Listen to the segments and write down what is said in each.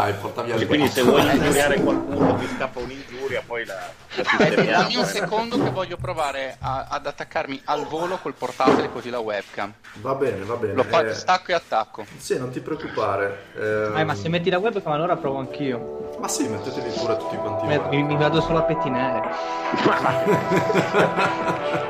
Dai, porta via il Quindi gas. se vuoi ingiuriare qualcuno ti scappa un'ingiuria, poi la, la È sistemiamo. dammi un secondo che voglio provare a- ad attaccarmi al volo col portatile così la webcam. Va bene, va bene. Lo fa Eh, stacco e attacco. Sì, non ti preoccupare. Ehm, Eh, ma se metti la webcam allora provo anch'io. ma sì, mettetevi pure tutti quanti mi- mi vado solo a pettinare.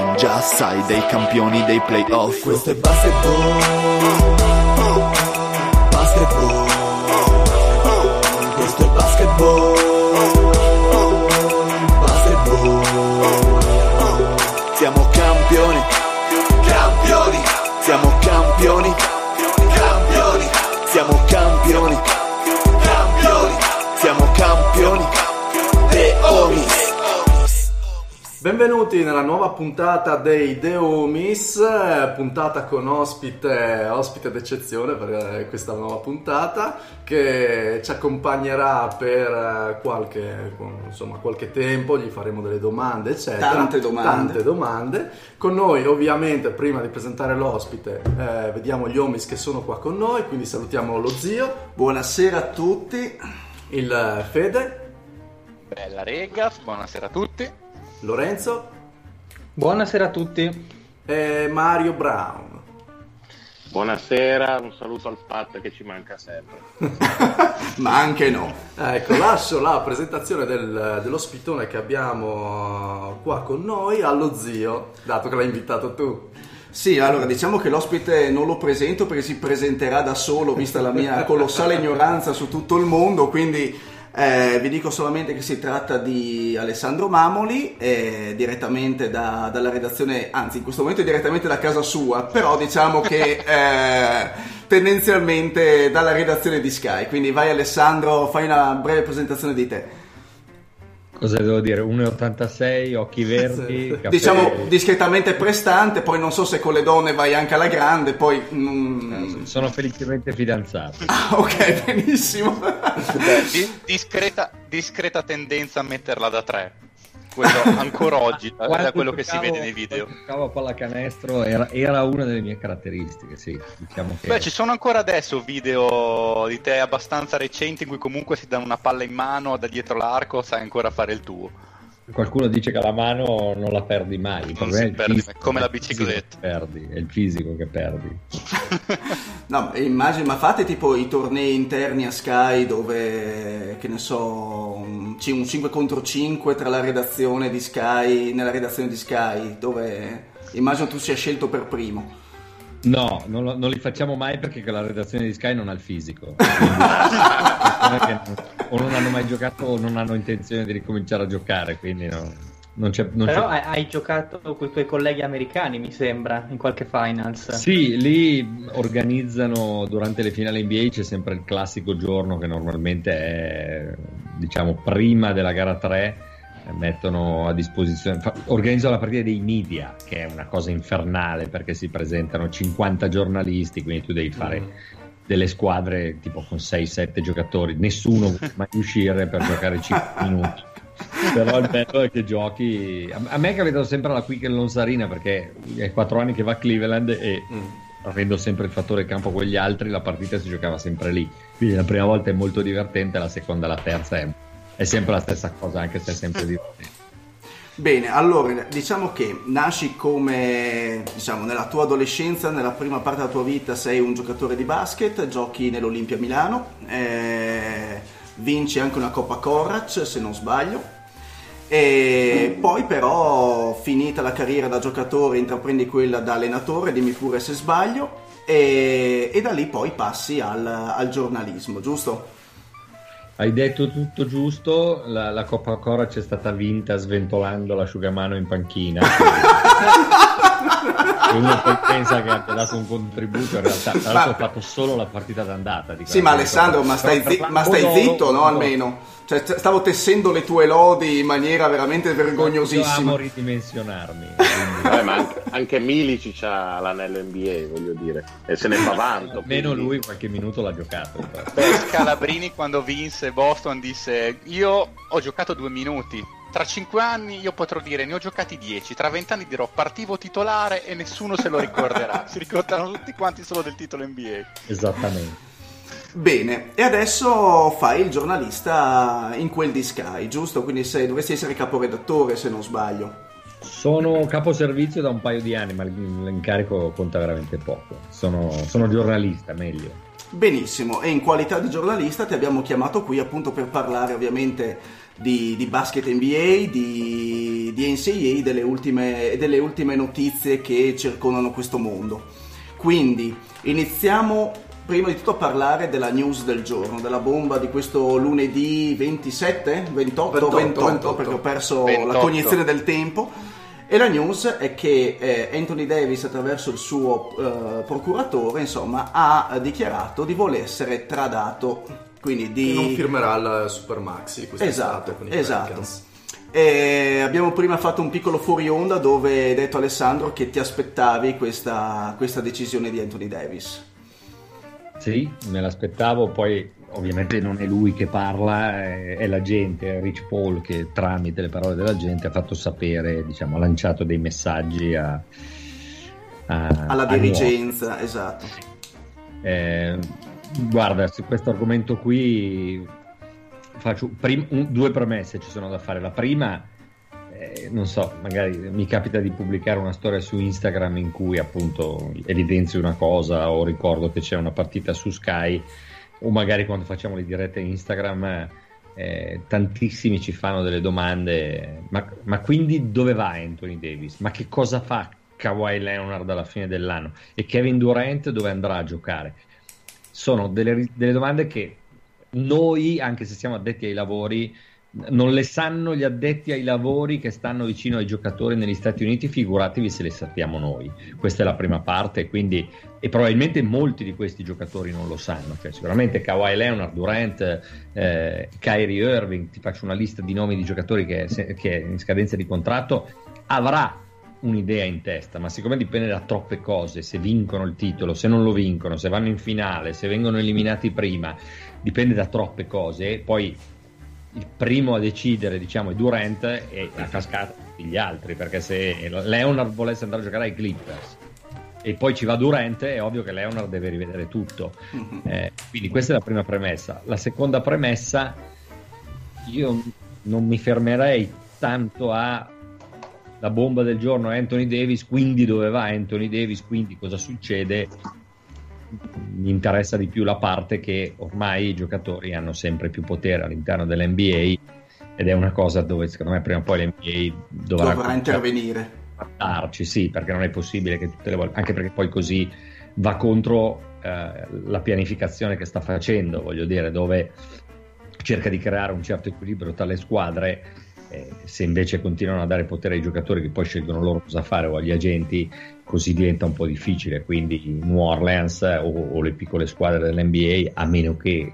Già sai, dei campioni dei playoff. Questo è basketball. Basketball. Questo è basketball Benvenuti nella nuova puntata dei The Homies, eh, puntata con ospite, ospite d'eccezione per eh, questa nuova puntata che ci accompagnerà per eh, qualche, insomma, qualche tempo, gli faremo delle domande eccetera. Tante domande. Tante domande. Con noi ovviamente prima di presentare l'ospite eh, vediamo gli Homies che sono qua con noi, quindi salutiamo lo zio, Buonasera a tutti. il eh, Fede, Bella rega, buonasera a tutti. Lorenzo Buonasera a tutti. e Mario Brown. Buonasera, un saluto al Pat che ci manca sempre. Ma anche no. Ecco, lascio la presentazione del- dell'ospitone che abbiamo qua con noi allo zio, dato che l'hai invitato tu. Sì, allora diciamo che l'ospite non lo presento perché si presenterà da solo, vista la mia colossale ignoranza su tutto il mondo, quindi eh, vi dico solamente che si tratta di Alessandro Mamoli, eh, direttamente da- dalla redazione, anzi in questo momento è direttamente da casa sua, però diciamo che eh, tendenzialmente dalla redazione di Sky, quindi vai Alessandro, fai una breve presentazione di te. Cosa devo dire? 1,86, occhi verdi, capelli- Diciamo discretamente prestante, poi non so se con le donne vai anche alla grande, poi... mm, Sono felicemente fidanzato. Ah, ok, benissimo. Di- discreta, discreta tendenza a metterla da tre. Quello ancora oggi, da, da quello che si vede nei video. giocavo a pallacanestro era, era una delle mie caratteristiche, sì. Diciamo che... Beh, ci sono ancora adesso video di te abbastanza recenti in cui comunque si dà una palla in mano da dietro l'arco, sai ancora fare il tuo. Qualcuno dice che la mano non la perdi mai. Il problema è come la bicicletta. Perdi, è il fisico che perdi. No, immagino, ma fate tipo i tornei interni a Sky dove, che ne so, un un 5 contro 5 tra la redazione di Sky, nella redazione di Sky, dove immagino tu sia scelto per primo. No, non, lo- non li facciamo mai perché la redazione di Sky non ha il fisico. O non hanno mai giocato o non hanno intenzione di ricominciare a giocare, quindi no, non c'è... Non Però c'è... hai, giocato con i tuoi colleghi americani, mi sembra, in qualche finals. Sì, lì organizzano durante le finali NBA c'è sempre il classico giorno che normalmente è diciamo prima della gara 3 eh, mettono a disposizione fa- organizzano la partita dei media che è una cosa infernale perché si presentano 50 giornalisti quindi tu devi fare Mm. delle squadre tipo con 6-7 giocatori nessuno vuole mai uscire per giocare 5 minuti però il bello è che giochi a me è capitato sempre alla Quick Lonsarina perché è 4 anni che va a Cleveland e Mm. avendo sempre il fattore campo con gli altri la partita si giocava sempre lì quindi la prima volta è molto divertente la seconda e la terza è, è sempre la stessa cosa anche se è sempre divertente Bene, allora diciamo che nasci come, diciamo, nella tua adolescenza, nella prima parte della tua vita sei un giocatore di basket, giochi nell'Olimpia Milano, eh, vinci anche una Coppa Corac se non sbaglio, e poi però finita la carriera da giocatore intraprendi quella da allenatore, dimmi pure se sbaglio, e, e da lì poi passi al, al giornalismo, giusto? Hai detto tutto giusto, la, la Coppa Cora c'è stata vinta sventolando l'asciugamano in panchina. E uno poi pensa che abbia dato un contributo, in realtà tra l'altro ho fatto solo la partita d'andata. Di Sì, ma Alessandro, ma stai, zi- ma stai zitto, no? Almeno. Cioè, st- stavo tessendo le tue lodi in maniera veramente vergognosissima. Amo ridimensionarmi. Vabbè, ma anche, anche Milici c'ha l'anello NBA, voglio dire, e se ne fa vanto. Meno quindi- lui qualche minuto l'ha giocato. Beh, Scalabrini quando vinse Boston disse io ho giocato due minuti. Tra cinque anni io potrò dire ne ho giocati dieci, tra vent'anni dirò partivo titolare e nessuno se lo ricorderà. si ricordano tutti quanti solo del titolo NBA. Esattamente. Bene, e adesso fai il giornalista in quel di Sky, giusto? Quindi sei, dovresti essere caporedattore se non sbaglio. Sono capo servizio da un paio di anni, ma l'incarico conta veramente poco. Sono, sono giornalista, meglio. Benissimo, e in qualità di giornalista ti abbiamo chiamato qui appunto per parlare ovviamente di, di basket NBA, di, di NCAA delle ultime, delle ultime notizie che circondano questo mondo. Quindi iniziamo prima di tutto a parlare della news del giorno, della bomba di questo lunedì 27, 28, 28, 28, 28 perché ho perso 28. la cognizione del tempo. E la news è che eh, Anthony Davis, attraverso il suo eh, procuratore, insomma, ha dichiarato di voler essere tradato. Quindi di... Che non firmerà il Super Maxi quest'estate Esatto, con i esatto. E abbiamo prima fatto un piccolo fuori onda dove hai detto Alessandro che ti aspettavi questa, questa decisione di Anthony Davis. Sì, me l'aspettavo, poi ovviamente non è lui che parla, è, la gente, è Rich Paul che tramite le parole della gente ha fatto sapere, diciamo, ha lanciato dei messaggi a, a- Alla a dirigenza, esatto. Eh, guarda, su questo argomento qui faccio prim- un- due premesse ci sono da fare. La prima, eh, non so, magari mi capita di pubblicare una storia su Instagram in cui appunto evidenzio una cosa o ricordo che c'è una partita su Sky o magari quando facciamo le dirette Instagram. eh, tantissimi ci fanno delle domande, ma, ma quindi dove va Anthony Davis? Ma che cosa fa Kawhi Leonard alla fine dell'anno? E Kevin Durant dove andrà a giocare? Sono delle, delle domande che noi, anche se siamo addetti ai lavori, non le sanno gli addetti ai lavori che stanno vicino ai giocatori negli Stati Uniti, figuratevi se le sappiamo noi. Questa è la prima parte, quindi, e probabilmente molti di questi giocatori non lo sanno. Cioè, sicuramente Kawhi Leonard, Durant, eh, Kyrie Irving, ti faccio una lista di nomi di giocatori che, se- che in scadenza di contratto, avrà un'idea in testa, ma siccome dipende da troppe cose, se vincono il titolo, se non lo vincono, se vanno in finale, se vengono eliminati prima, dipende da troppe cose. E poi il primo a decidere, diciamo, è Durant e a cascata tutti gli altri, perché se Leonard volesse andare a giocare ai Clippers e poi ci va Durant, è ovvio che Leonard deve rivedere tutto. Mhm. Eh, quindi questa è la prima premessa. La seconda premessa, io non mi fermerei tanto a la bomba del giorno è Anthony Davis, quindi dove va Anthony Davis, quindi cosa succede? Mi interessa di più la parte che ormai i giocatori hanno sempre più potere all'interno dell'NBA ed è una cosa dove secondo me prima o poi l'NBA dovrà, Dovrà intervenire. darci, sì, perché non è possibile che tutte le volte, anche perché poi così va contro eh, la pianificazione che sta facendo, voglio dire, dove cerca di creare un certo equilibrio tra le squadre. Eh, se invece continuano a dare potere ai giocatori che poi scelgono loro cosa fare o agli agenti, così diventa un po' difficile. Quindi New Orleans eh, o, o le piccole squadre dell'NBA, a meno che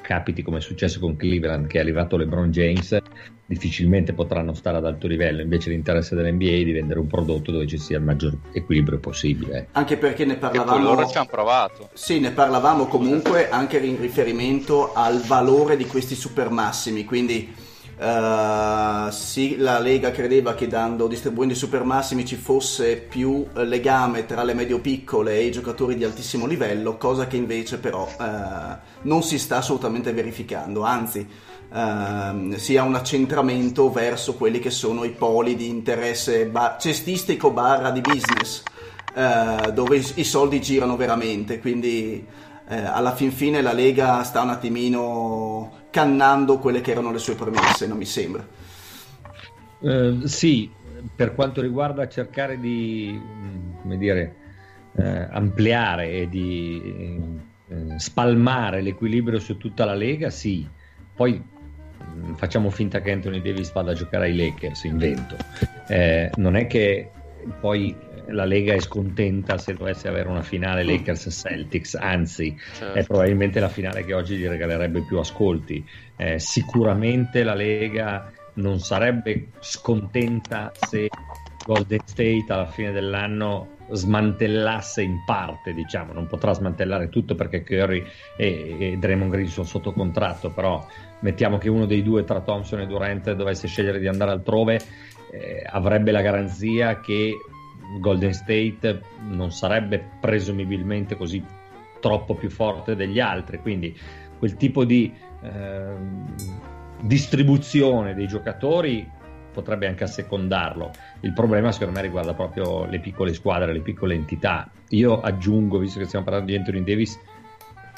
capiti come è successo con Cleveland, che è arrivato LeBron James, difficilmente potranno stare ad alto livello. Invece l'interesse dell'NBA è di vendere un prodotto dove ci sia il maggior equilibrio possibile. Anche perché ne poi parlavamo... loro ci hanno provato. Sì, ne parlavamo comunque anche in riferimento al valore di questi supermassimi, quindi eh, sì, la Lega credeva che dando, distribuendo i supermassimi ci fosse più eh, legame tra le medio-piccole e i giocatori di altissimo livello, cosa che invece però eh, non si sta assolutamente verificando, anzi ehm, si ha un accentramento verso quelli che sono i poli di interesse ba- cestistico barra di business dove i, i soldi girano veramente, quindi alla fin fine la Lega sta un attimino cannando quelle che erano le sue premesse, non mi sembra. Eh, sì, per quanto riguarda cercare di, mm, dire, eh, ampliare e di eh, spalmare l'equilibrio su tutta la Lega, sì. Poi mh, facciamo finta che Anthony Davis vada a giocare ai Lakers, invento. Eh, non è che poi la Lega è scontenta se dovesse avere una finale Lakers-Celtics, anzi Certo. è probabilmente la finale che oggi gli regalerebbe più ascolti. Eh, sicuramente la Lega non sarebbe scontenta se Golden State alla fine dell'anno smantellasse in parte, diciamo, non potrà smantellare tutto perché Curry e, e Draymond Green sono sotto contratto, però mettiamo che uno dei due tra Thompson e Durant dovesse scegliere di andare altrove, eh, avrebbe la garanzia che Golden State non sarebbe presumibilmente così troppo più forte degli altri, quindi quel tipo di ehm, distribuzione dei giocatori potrebbe anche assecondarlo. Il problema secondo me riguarda proprio le piccole squadre, le piccole entità. Io aggiungo, visto che stiamo parlando di Anthony Davis,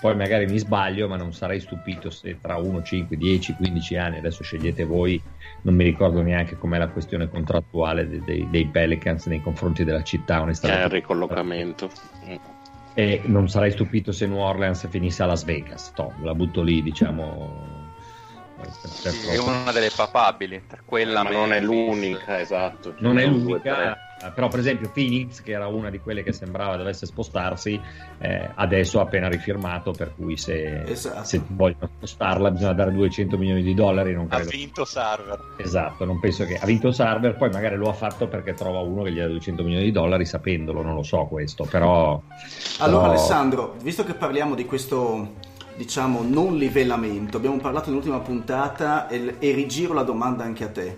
poi magari mi sbaglio, ma non sarei stupito se tra 1, 5, 10, 15 anni, adesso scegliete voi, non mi ricordo neanche com'è la questione contrattuale dei, dei- dei Pelicans nei confronti della città, È il onestamente. ricollocamento. E non sarei stupito se New Orleans finisse a Las Vegas. Toh, la butto lì, diciamo. Sì, è una delle papabili, quella Ma non è l'unica, esatto. non è l'unica. Però per esempio Phoenix, che era una di quelle che sembrava dovesse spostarsi, eh, adesso ha appena rifirmato, per cui se, Esatto. se vogliono spostarla bisogna dare 200 milioni di dollari, non Ha credo. vinto Server. Esatto, non penso che ha vinto Server, poi magari lo ha fatto perché trova uno che gli dà 200 milioni di dollari sapendolo, non lo so questo, però... Allora però- Alessandro, visto che parliamo di questo diciamo non livellamento, abbiamo parlato nell'ultima puntata e, e rigiro la domanda anche a te.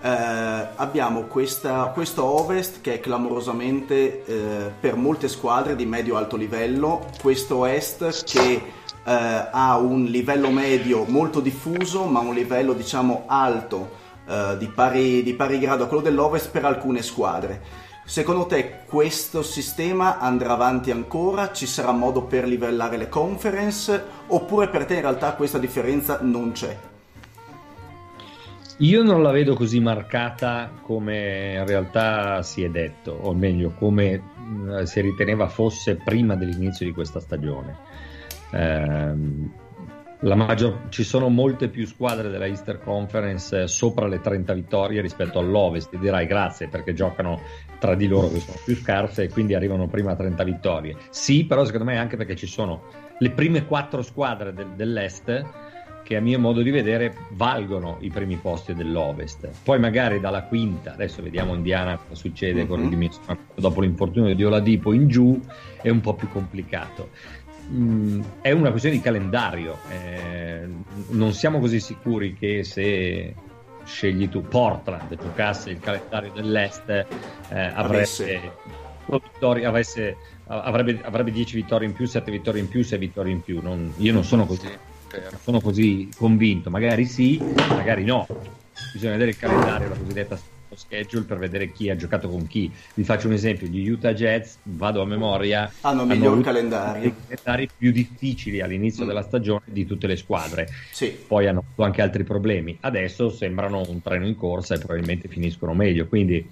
Eh, abbiamo questa, questo Ovest che è clamorosamente eh, per molte squadre di medio-alto livello, questo Est che eh, ha un livello medio molto diffuso ma un livello diciamo alto eh, di, pari, di pari grado a quello dell'Ovest per alcune squadre. Secondo te questo sistema andrà avanti ancora? Ci sarà modo per livellare le conference? Oppure per te in realtà questa differenza non c'è? Io non la vedo così marcata come in realtà si è detto, o meglio, come mh, si riteneva fosse prima dell'inizio di questa stagione. La maggior- ci sono molte più squadre della Easter Conference eh, sopra le 30 vittorie rispetto all'Ovest. Ti dirai grazie perché giocano tra di loro che sono più scarse e quindi arrivano prima a 30 vittorie. Sì, però secondo me anche perché ci sono le prime quattro squadre del- dell'Est che a mio modo di vedere valgono i primi posti dell'Ovest. Poi magari dalla quinta, adesso vediamo Indiana cosa succede con Mhm. il Minnesota dopo l'infortunio di Oladipo in giù, è un po' più complicato. Mm, è una questione di calendario, eh, non siamo così sicuri che se scegli tu Portland giocasse il calendario dell'Est eh, avrebbe, vittorie- avesse- avrebbe, avrebbe 10 vittorie in più, 7 vittorie in più, 6 vittorie in più. Non- io non sono così Non sono così convinto, magari sì, magari no. Bisogna vedere il calendario, la cosiddetta schedule per vedere chi ha giocato con chi. Vi faccio un esempio: gli Utah Jets, vado a memoria, Hanno miglior avuto calendario. dei calendari più difficili all'inizio Mm. della stagione di tutte le squadre. Sì. Poi hanno avuto anche altri problemi. Adesso sembrano un treno in corsa e probabilmente finiscono meglio. Quindi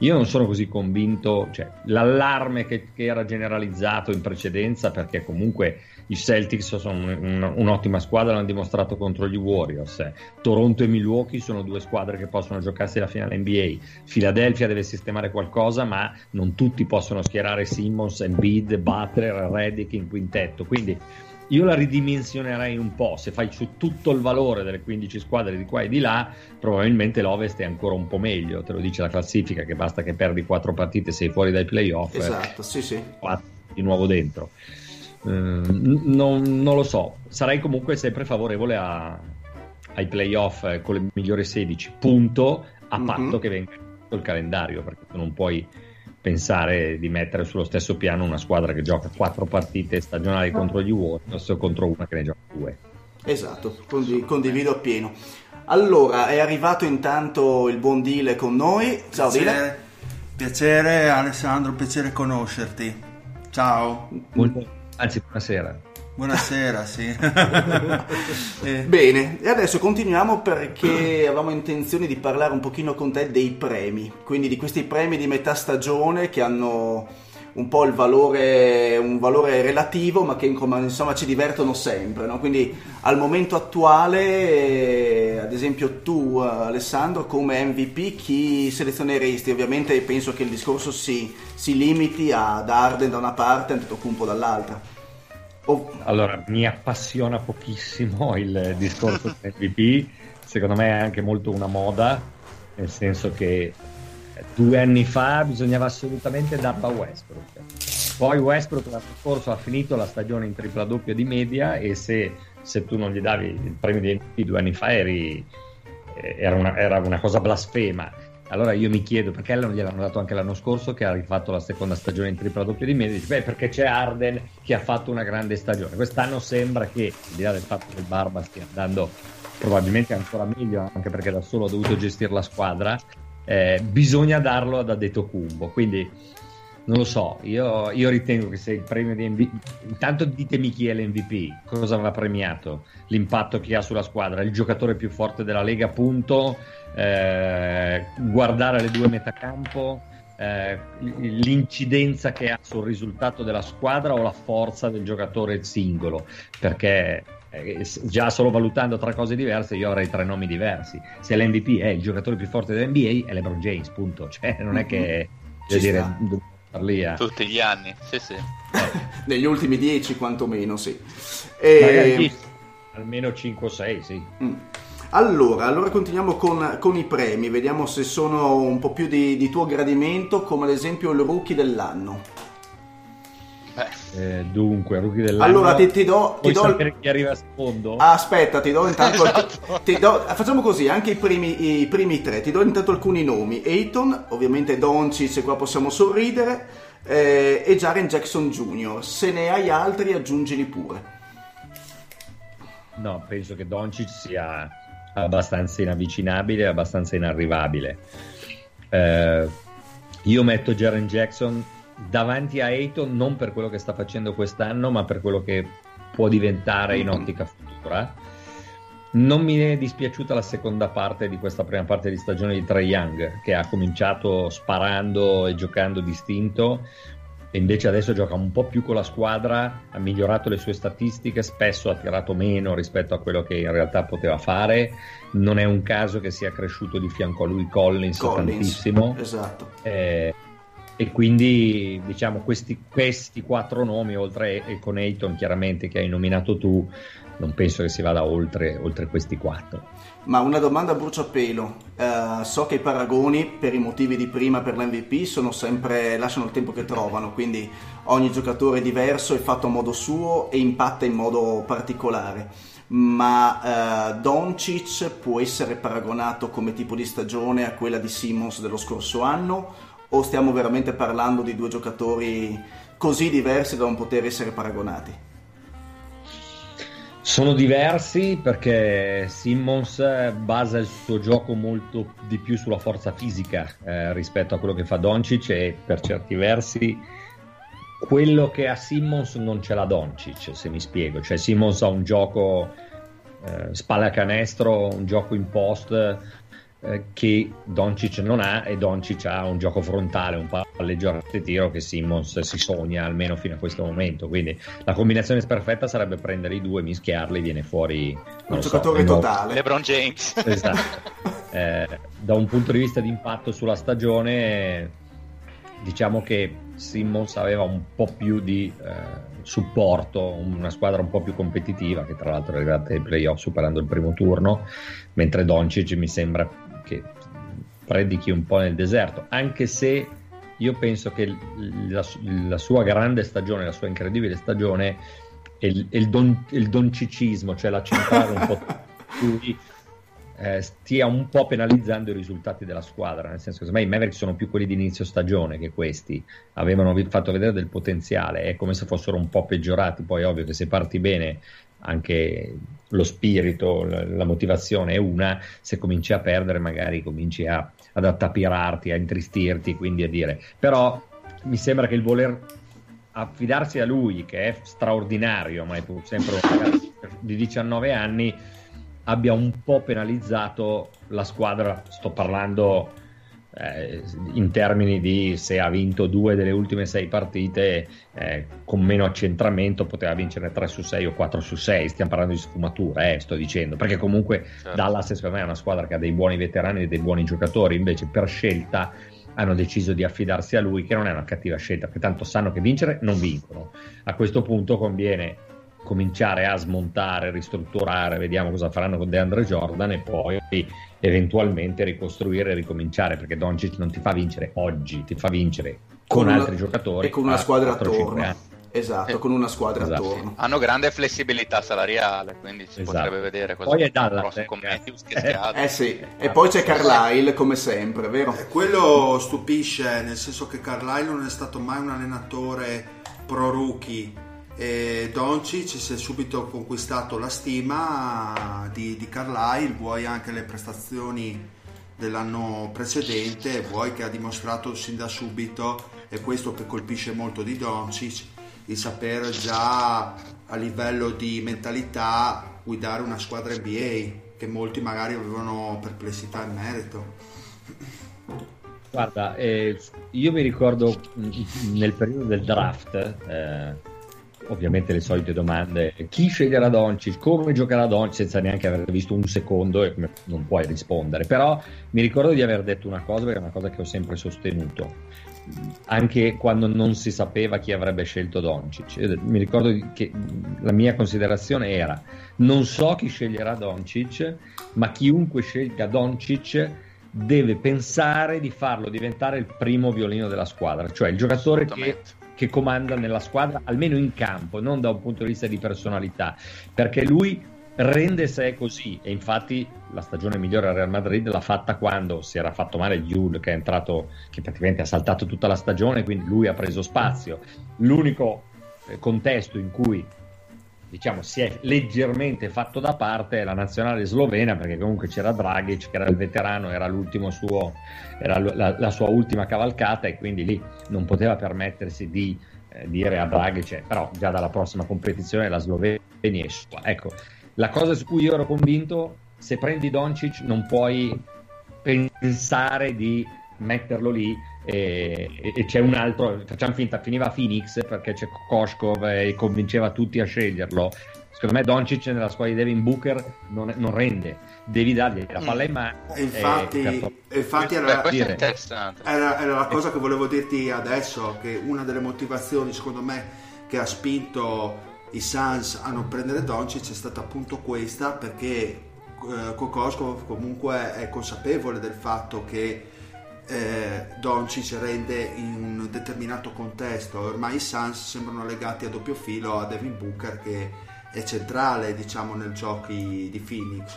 io non sono così convinto. Cioè, l'allarme che, che era generalizzato in precedenza, perché comunque i Celtics sono un- un- un'ottima squadra, l'hanno dimostrato contro gli Warriors. Eh, Toronto e Milwaukee sono due squadre che possono giocarsi la finale NBA. Philadelphia deve sistemare qualcosa, ma non tutti possono schierare Simmons, Embiid, Butler, Redick in quintetto. Quindi io la ridimensionerei un po'. Se fai su tutto il valore delle 15 squadre di qua e di là, probabilmente l'Ovest è ancora un po' meglio. Te lo dice la classifica, che basta che perdi 4 partite e sei fuori dai playoff. Esatto, sì, sì. quattro di nuovo dentro. Eh, n- non, non lo so, sarei comunque sempre favorevole a- ai playoff eh, con le migliori 16, punto, a Mhm. patto che venga il calendario, perché tu non puoi pensare di mettere sullo stesso piano una squadra che gioca quattro partite stagionali contro gli Warriors o contro una che ne gioca due. Esatto, condi- condivido appieno. Allora, è arrivato intanto il buon Dile con noi. Ciao Dile. Piacere, piacere Alessandro, piacere conoscerti. Ciao, Molto- anzi, buonasera. buonasera, sì. Eh, Bene, e adesso continuiamo perché avevamo intenzione di parlare un pochino con te dei premi, quindi di questi premi di metà stagione che hanno un po' il valore, un valore relativo, ma che insomma ci divertono sempre. No? Quindi al momento attuale, eh, ad esempio tu Alessandro, come MVP chi selezioneresti? Ovviamente penso che il discorso si, si limiti ad Arden da una parte e Antetokounmpo dall'altra. Oh. Allora, mi appassiona pochissimo il discorso MVP, secondo me è anche molto una moda, nel senso che due anni fa bisognava assolutamente darla a Westbrook. Poi Westbrook l'anno scorso ha finito la stagione in tripla doppia di media e se, se tu non gli davi il premio di MVP due anni fa eri, eh, era, una, era una cosa blasfema. Allora io mi chiedo perché non gliel'hanno dato anche l'anno scorso che ha rifatto la seconda stagione in tripla doppia di media. Dice, beh, perché c'è Arden che ha fatto una grande stagione. Quest'anno sembra che, al di là del fatto che il Barba stia andando probabilmente ancora meglio, anche perché da solo ha dovuto gestire la squadra, eh, bisogna darlo ad Adetocumbo. Quindi non lo so, io, io, ritengo che se il premio di MVP. Intanto ditemi chi è l'MVP, cosa va premiato, l'impatto che ha sulla squadra, il giocatore più forte della Lega, punto. Eh, guardare le due metacampo, eh, l'incidenza che ha sul risultato della squadra o la forza del giocatore singolo, perché eh, già solo valutando tre cose diverse io avrei tre nomi diversi. Se l'MVP è il giocatore più forte dell'NBA è LeBron James punto. Cioè non è che mm-hmm. dire, lì tutti gli anni sì sì. Negli ultimi dieci quantomeno sì. E... almeno 5 o 6 sì. Mm. Allora, allora continuiamo con, con, i premi, vediamo se sono un po' più di, di tuo gradimento, come ad esempio il rookie dell'anno. Eh, dunque, rookie dell'anno. Allora ti, ti do. Ti do il... chi arriva a secondo? aspetta, ti do intanto. esatto. ti do... Facciamo così, anche i primi, i primi, tre. Ti do intanto alcuni nomi: Ayton, ovviamente Doncic, qua possiamo sorridere, eh, e Jaren Jackson Jr. Se ne hai altri, aggiungili pure. No, penso che Doncic sia abbastanza inavvicinabile, abbastanza inarrivabile. Eh, io metto Jaren Jackson davanti a Ayton non per quello che sta facendo quest'anno, ma per quello che può diventare in ottica futura. Non mi è dispiaciuta la seconda parte di questa prima parte di stagione di Trae Young, che ha cominciato sparando e giocando distinto, e invece adesso gioca un po' più con la squadra, ha migliorato le sue statistiche, spesso ha tirato meno rispetto a quello che in realtà poteva fare. Non è un caso che sia cresciuto di fianco a lui Collins, Collins tantissimo. Esatto. Eh, e quindi diciamo questi, questi quattro nomi oltre e con Ayton chiaramente che hai nominato tu non penso che si vada oltre, oltre questi quattro. Ma una domanda a bruciapelo uh, so che i paragoni per i motivi di prima per l'MVP sono sempre lasciano il tempo che trovano quindi ogni giocatore è diverso è fatto a modo suo e impatta in modo particolare. Ma uh, Doncic può essere paragonato come tipo di stagione a quella di Simmons dello scorso anno o stiamo veramente parlando di due giocatori così diversi da non poter essere paragonati? Sono diversi perché Simmons basa il suo gioco molto di più sulla forza fisica eh, rispetto a quello che fa Doncic e per certi versi quello che ha Simmons non ce l'ha Doncic, se mi spiego. Cioè Simmons ha un gioco eh, spalla canestro, un gioco in post eh, che Doncic non ha e Doncic ha un gioco frontale, un palleggio a tiro che Simmons si sogna almeno fino a questo momento. Quindi la combinazione perfetta sarebbe prendere i due, mischiarli, viene fuori un giocatore so, totale. LeBron James. Esatto. eh, da un punto di vista di impatto sulla stagione, diciamo che Simmons aveva un po' più di eh, supporto, una squadra un po' più competitiva, che tra l'altro è arrivata ai playoff superando il primo turno, mentre Doncic mi sembra predichi un po' nel deserto, anche se io penso che la, la sua grande stagione, la sua incredibile stagione è il, il, don, il doncicismo, cioè la centrale un po' lui eh, stia un po' penalizzando i risultati della squadra, nel senso che me i Mavericks sono più quelli di inizio stagione che questi, avevano fatto vedere del potenziale, è come se fossero un po' peggiorati, poi ovvio che se parti bene anche lo spirito, la, motivazione è una, se cominci a perdere magari cominci a, ad attapirarti, a intristirti, quindi a dire, però mi sembra che il voler affidarsi a lui, che è straordinario, ma è pur sempre un ragazzo di 19 anni, abbia un po' penalizzato la squadra, sto parlando eh, in termini di se ha vinto due delle ultime sei partite eh, con meno accentramento poteva vincere 3 su 6 o 4 su 6 stiamo parlando di sfumatura eh, sto dicendo. Perché comunque Certo. Dallas secondo me è una squadra che ha dei buoni veterani e dei buoni giocatori. Invece per scelta hanno deciso di affidarsi a lui che non è una cattiva scelta perché tanto sanno che vincere non vincono. A questo punto conviene cominciare a smontare, ristrutturare, vediamo cosa faranno con DeAndre Jordan e poi eventualmente ricostruire e ricominciare perché Doncic non ti fa vincere oggi, ti fa vincere con, Con una- altri giocatori e con una squadra 4-5 attorno. Esatto, Sì. con una squadra Esatto. attorno. Hanno grande flessibilità salariale, quindi si Esatto. potrebbe vedere cosa Poi è Dallas, prossimo eh, con. Matthews che scade. Eh sì, e poi c'è Carlisle come sempre, vero? Eh, Quello stupisce, nel senso che Carlisle non è stato mai un allenatore pro rookie e Doncic si è subito conquistato la stima di, di Carlisle, vuoi anche le prestazioni dell'anno precedente, vuoi che ha dimostrato sin da subito, e questo che colpisce molto di Doncic, di sapere già a livello di mentalità guidare una squadra NBA, che molti magari avevano perplessità in merito. Guarda, eh, io mi ricordo mh, nel periodo del draft, eh, ovviamente le solite domande, chi sceglierà Doncic, come giocherà Doncic, senza neanche aver visto un secondo e non puoi rispondere, però mi ricordo di aver detto una cosa perché è una cosa che ho sempre sostenuto, anche quando non si sapeva chi avrebbe scelto Doncic. Mi ricordo che la mia considerazione era, non so chi sceglierà Doncic, ma chiunque scelga Doncic deve pensare di farlo diventare il primo violino della squadra, cioè il giocatore che. Che comanda nella squadra, almeno in campo, non da un punto di vista di personalità, perché lui rende se è così e infatti la stagione migliore al Real Madrid l'ha fatta quando si era fatto male Giul che è entrato, che praticamente ha saltato tutta la stagione, quindi lui ha preso spazio. L'unico eh, contesto in cui diciamo si è leggermente fatto da parte la nazionale slovena perché comunque c'era Dragic che era il veterano era suo era la, la sua ultima cavalcata e quindi lì non poteva permettersi di eh, dire a Dragic eh, però già dalla prossima competizione la Slovenia è sua. Ecco la cosa su cui io ero convinto se prendi Doncic non puoi pensare di metterlo lì e, e- c'è un altro facciamo finta finiva Phoenix perché c'è Koshkov e convinceva tutti a sceglierlo secondo me Doncic nella squadra di Devin Booker non, non rende devi dargli la palla in mano E infatti, e infatti Beh, era, questo è dire. interessante. era, era la cosa che volevo dirti adesso, che una delle motivazioni secondo me che ha spinto i Suns a non prendere Doncic è stata appunto questa, perché eh, Kokoskov comunque è consapevole del fatto che eh, Doncic rende in un determinato contesto, ormai i Suns sembrano legati a doppio filo a Devin Booker che è centrale diciamo nel giochi di Phoenix.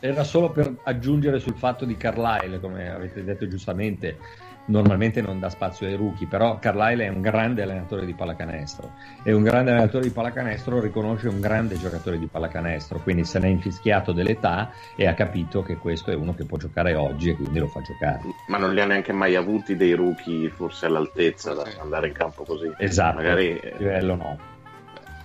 Era solo per aggiungere sul fatto di Carlisle, come avete detto giustamente, normalmente non dà spazio ai rookie, però Carlisle è un grande allenatore di pallacanestro e un grande allenatore di pallacanestro riconosce un grande giocatore di pallacanestro, quindi se n'è infischiato dell'età e ha capito che questo è uno che può giocare oggi e quindi lo fa giocare. Ma non li ha neanche mai avuti dei rookie forse all'altezza da andare in campo così. Esatto, Magari a livello no.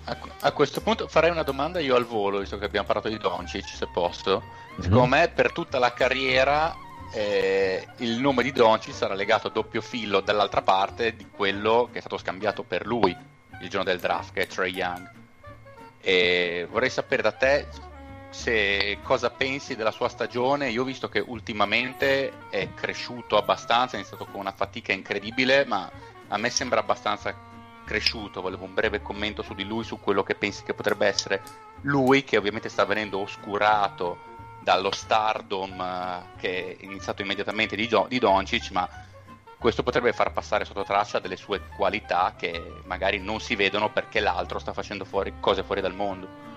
A, a questo punto farei una domanda io al volo, visto che abbiamo parlato di Doncic, se posso. Mhm. Secondo me per tutta la carriera eh, il nome di Doncic sarà legato a doppio filo dall'altra parte di quello che è stato scambiato per lui il giorno del draft, che è Trey Young. E vorrei sapere da te se cosa pensi della sua stagione. Io ho visto che ultimamente è cresciuto abbastanza, è iniziato con una fatica incredibile, ma a me sembra abbastanza cresciuto. Volevo un breve commento su di lui, su quello che pensi che potrebbe essere lui, che ovviamente sta venendo oscurato dallo stardom eh, che è iniziato immediatamente di, Gio- di Doncic, ma questo potrebbe far passare sotto traccia delle sue qualità che magari non si vedono perché l'altro sta facendo fuori cose fuori dal mondo.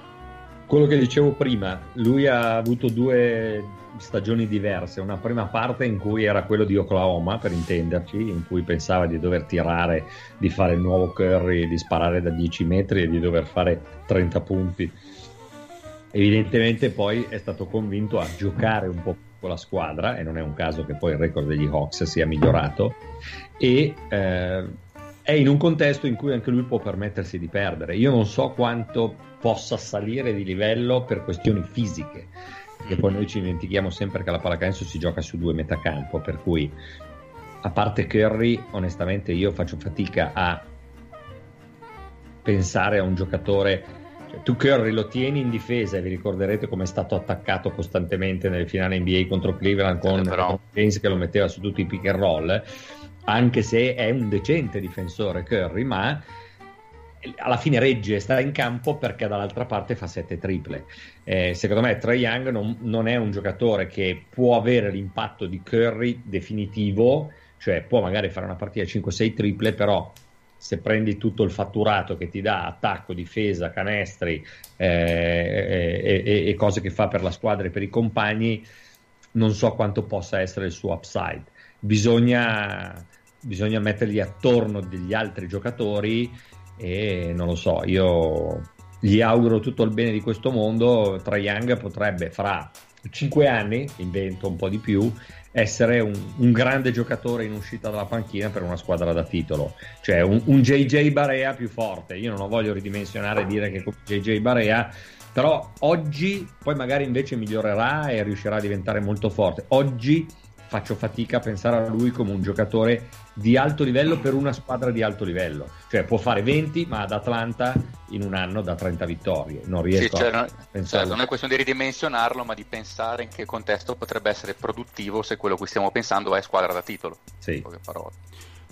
Quello che dicevo prima, lui ha avuto due stagioni diverse, una prima parte in cui era quello di Oklahoma, per intenderci, in cui pensava di dover tirare, di fare il nuovo Curry, di sparare da 10 metri e di dover fare 30 punti. Evidentemente poi è stato convinto a giocare un po' con la squadra e non è un caso che poi il record degli Hawks sia migliorato e eh, è in un contesto in cui anche lui può permettersi di perdere. Io non so quanto possa salire di livello per questioni fisiche, E poi noi ci dimentichiamo sempre che la pallacanestro si gioca su due metacampo, per cui a parte Curry, onestamente io faccio fatica a pensare a un giocatore. Tu Curry lo tieni in difesa e vi ricorderete come è stato attaccato costantemente nelle finali NBA contro Cleveland con Eh, però. James che lo metteva su tutti i pick and roll, anche se è un decente difensore Curry, ma alla fine regge, sta in campo perché dall'altra parte fa sette triple. Eh, secondo me Trae Young non, non è un giocatore che può avere l'impatto di Curry definitivo, cioè può magari fare una partita 5-6 triple, però se prendi tutto il fatturato che ti dà attacco, difesa, canestri eh, e, e- e cose che fa per la squadra e per i compagni, non so quanto possa essere il suo upside. Bisogna, bisogna mettergli attorno degli altri giocatori e non lo so, io gli auguro tutto il bene di questo mondo. Trae Young potrebbe fra 5 anni, invento un po' di più, essere un, un grande giocatore in uscita dalla panchina per una squadra da titolo, cioè un, un JJ Barea più forte. Io non lo voglio ridimensionare e dire che come JJ Barea, però oggi poi magari invece migliorerà e riuscirà a diventare molto forte. Oggi faccio fatica a pensare a lui come un giocatore di alto livello per una squadra di alto livello, cioè può fare 20, ma ad Atlanta in un anno da 30 vittorie. Non Sì, riesco cioè, a non, pensare. certo, non è questione di ridimensionarlo, ma di pensare in che contesto potrebbe essere produttivo se quello a cui stiamo pensando è squadra da titolo. Sì. In poche parole.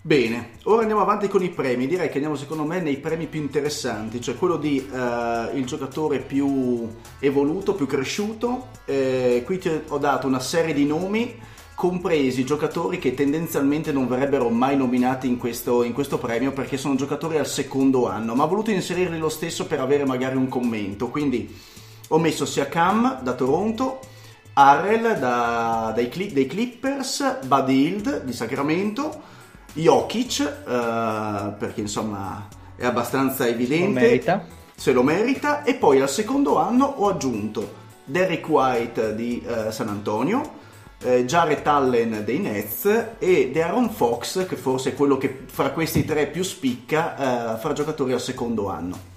Bene, ora andiamo avanti con i premi. Direi che andiamo secondo me nei premi più interessanti, cioè quello di eh, il giocatore più evoluto, più cresciuto. Eh, qui ti ho dato una serie di nomi, compresi giocatori che tendenzialmente non verrebbero mai nominati in questo, in questo premio perché sono giocatori al secondo anno, ma ho voluto inserirli lo stesso per avere magari un commento. Quindi ho messo sia Cam da Toronto, Harrell da- dai, dei Clippers, Buddy Hield di Sacramento, Jokic, eh, perché insomma è abbastanza Lo evidente, merita. se lo merita, e poi al secondo anno ho aggiunto Derek White di eh, San Antonio, eh, Jared Allen dei Nets e De'Aaron Fox, che forse è quello che fra questi tre più spicca, eh, fra giocatori al secondo anno.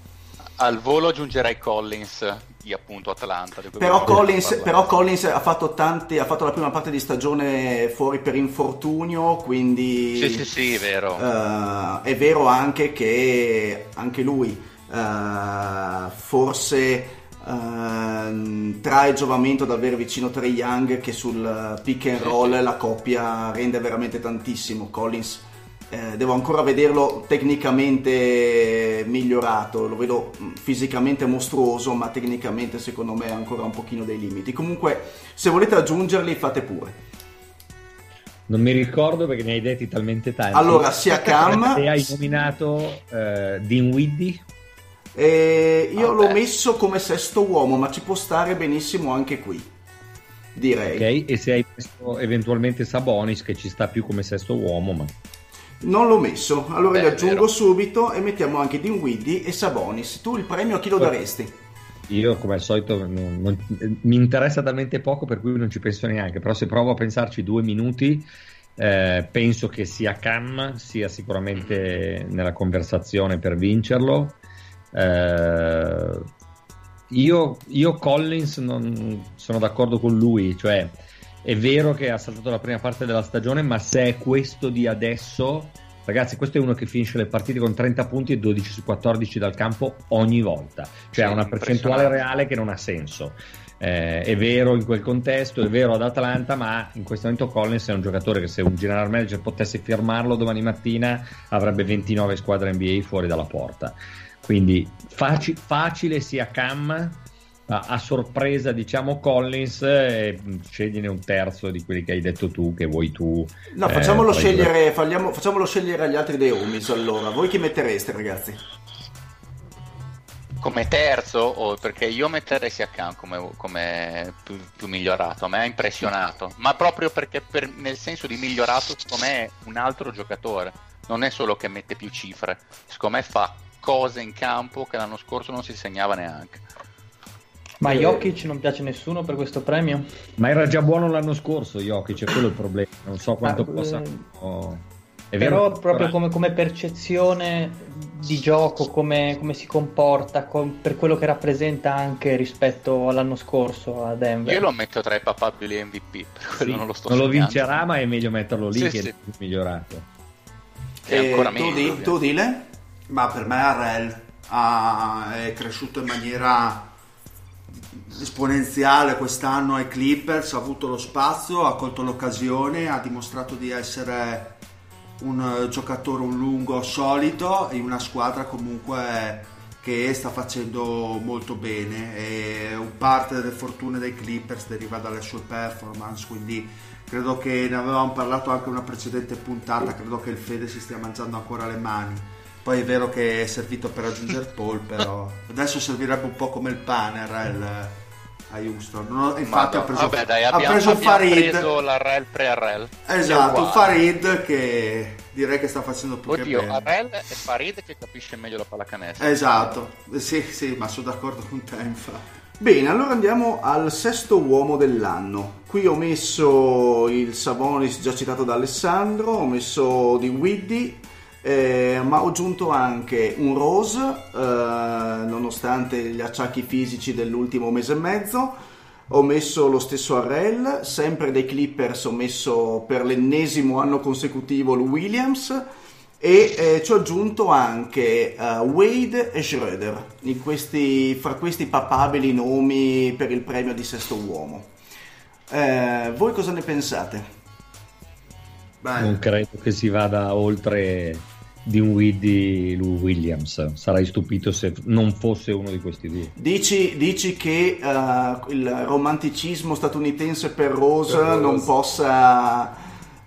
Al volo aggiungerei Collins di appunto Atlanta. di Però Collins, però Collins ha fatto tanti, ha fatto la prima parte di stagione fuori per infortunio, quindi Sì, sì, sì, vero. eh, è vero anche che anche lui eh, forse ehm, trae giovamento ad avere vicino Trey Young che sul pick and roll la coppia rende veramente tantissimo. Collins eh, devo ancora vederlo tecnicamente migliorato, lo vedo mh, fisicamente mostruoso, ma tecnicamente secondo me ha ancora un pochino dei limiti. Comunque, se volete aggiungerli, fate pure. Non mi ricordo perché ne hai detti talmente tanti. Allora, sia Cam, E hai nominato eh, Dinwiddie? Eh, io Vabbè. l'ho messo come sesto uomo, ma ci può stare benissimo anche qui. Direi. Ok, e se hai messo eventualmente Sabonis che ci sta più come sesto uomo, ma Non l'ho messo, allora Beh, li aggiungo vero. subito e mettiamo anche Dinwiddie e Sabonis. Tu il premio a chi lo daresti? io come al solito non- non- mi interessa talmente poco per cui non ci penso neanche, però se provo a pensarci due minuti eh, penso che sia Cam sia sicuramente nella conversazione per vincerlo. Eh, io, io Collins non sono d'accordo con lui, cioè è vero che ha saltato la prima parte della stagione, ma se è questo di adesso, ragazzi, questo è uno che finisce le partite con 30 punti e 12 su 14 dal campo ogni volta, cioè ha Sì, una percentuale reale che non ha senso. Eh, è vero in quel contesto, è vero ad Atlanta, ma in questo momento Collins è un giocatore che se un general manager potesse firmarlo domani mattina avrebbe 29 squadre NBA fuori dalla porta. Quindi faci- facile sia Cam a, a sorpresa diciamo Collins e mh, scegliene un terzo di quelli che hai detto tu che vuoi tu. No, Eh, facciamolo, i scegliere, falliamo- facciamolo scegliere agli altri dei homies allora. Voi chi mettereste, ragazzi? Come terzo, o perché io metterei Siakam come, come più, più migliorato, a me ha impressionato, ma proprio perché per- nel senso di migliorato, secondo me è un altro giocatore, non è solo che mette più cifre, secondo me fa cose in campo che l'anno scorso non si segnava neanche. Ma Eh. Jokic non piace nessuno per questo premio? ma era già buono l'anno scorso Jokic è quello il problema non so quanto Ah, possa eh. oh, È vero Però proprio come, come percezione di gioco, come, come si comporta, com- per quello che rappresenta anche rispetto all'anno scorso a Denver. Io lo metto tra i papabili MVP, per quello Sì, non lo sto non lo vincerà, ma è meglio metterlo lì Sì, che sì. è migliorato. È ancora Eh, tu, meglio. di- ovvio. tu dile? Ma per me Arrel ha- è cresciuto in maniera esponenziale quest'anno ai Clippers, ha avuto lo spazio, ha colto l'occasione, ha dimostrato di essere un giocatore un lungo solido in una squadra comunque che sta facendo molto bene e parte delle fortune dei Clippers deriva dalle sue performance quindi credo che ne avevamo parlato anche in una precedente puntata credo che il Fede si stia mangiando ancora le mani poi è vero che è servito per raggiungere Paul però adesso servirebbe un po' come il pane Rel a Houston No, infatti ha preso, vabbè, dai, ha abbiamo, preso abbiamo Farid preso l'Arrel pre-Arrel. Esatto, È uguale. Farid che direi che sta facendo più Oddio, che bene. Arrel è Farid che capisce meglio la pallacanestro. Esatto, sì, sì, ma sono d'accordo con te, infatti. Bene, allora andiamo al sesto uomo dell'anno. Qui ho messo il Savonis già citato da Alessandro, ho messo di Widdy, eh, ma ho aggiunto anche un Rose, eh, nonostante gli acciacchi fisici dell'ultimo mese e mezzo. Ho messo lo stesso Arrel, sempre dei Clippers ho messo per l'ennesimo anno consecutivo il Williams e eh, ci ho aggiunto anche eh, Wade e Schroeder in questi- fra questi papabili nomi per il premio di sesto uomo. Eh, voi cosa ne pensate? Beh, Non credo che si vada oltre di un Widdy Lou Williams. Sarai stupito se non fosse uno di questi due. Dici, dici che eh, il romanticismo statunitense per Rose, Per Rose. Non, possa,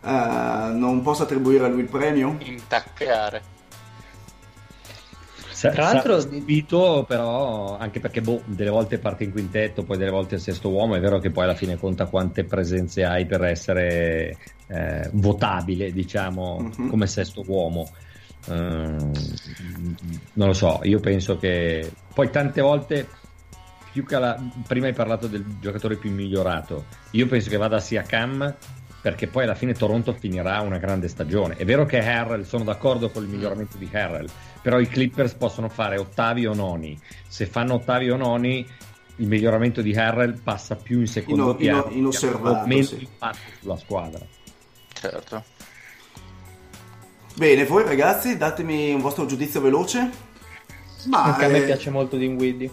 eh, non possa attribuire a lui il premio? Intaccare. Sa- Tra l'altro- stupito, però, anche perché boh, delle volte parte in quintetto, poi delle volte il sesto uomo. È vero che poi alla fine conta quante presenze hai per essere eh, votabile, diciamo, Mhm. come sesto uomo. Ehm, non lo so, io penso che poi tante volte più che alla- prima hai parlato del giocatore più migliorato. Io penso che vada sia Cam perché poi alla fine Toronto finirà una grande stagione. È vero che Harrell, sono d'accordo con il miglioramento di Harrell, però i Clippers possono fare ottavi o noni. Se fanno ottavi o noni, il miglioramento di Harrell passa più in secondo Ino- piano, ino- inosservato, ha meno sì. impatto sulla squadra. Certo. Bene, voi ragazzi, datemi un vostro giudizio veloce. ma Anche a me eh, piace molto Dinwiddie.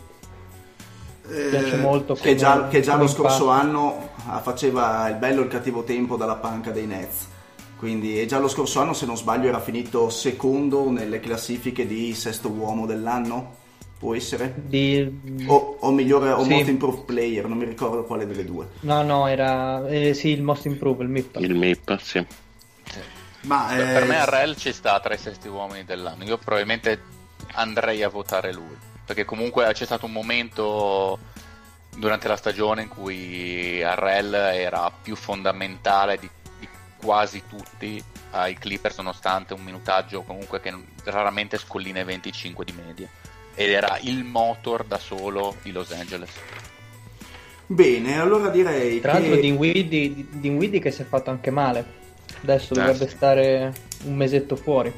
eh, Piace molto Che già, che già lo scorso impatto. anno ah, faceva il bello e il cattivo tempo dalla panca dei Nets. Quindi, e già lo scorso anno, se non sbaglio, era finito secondo nelle classifiche di sesto uomo dell'anno. Può essere? Di... O, o migliore, o Sì. most improved player, non mi ricordo quale delle due. No, no, era eh, sì, il most improved, il MIP. Il MIP, sì. Ma Per- eh, Per me Arrel ci sta tra i sesti uomini dell'anno. Io probabilmente andrei a votare lui. Perché comunque c'è stato un momento durante la stagione in cui Arrel era più fondamentale di, di quasi tutti ai Clippers nonostante un minutaggio comunque che raramente scollina i 25 di media. Ed era il motor da solo di Los Angeles. Bene, allora direi Tra l'altro che... Dinwiddie, Dinwiddie che si è fatto anche male. Adesso Eh, dovrebbe stare un mesetto fuori.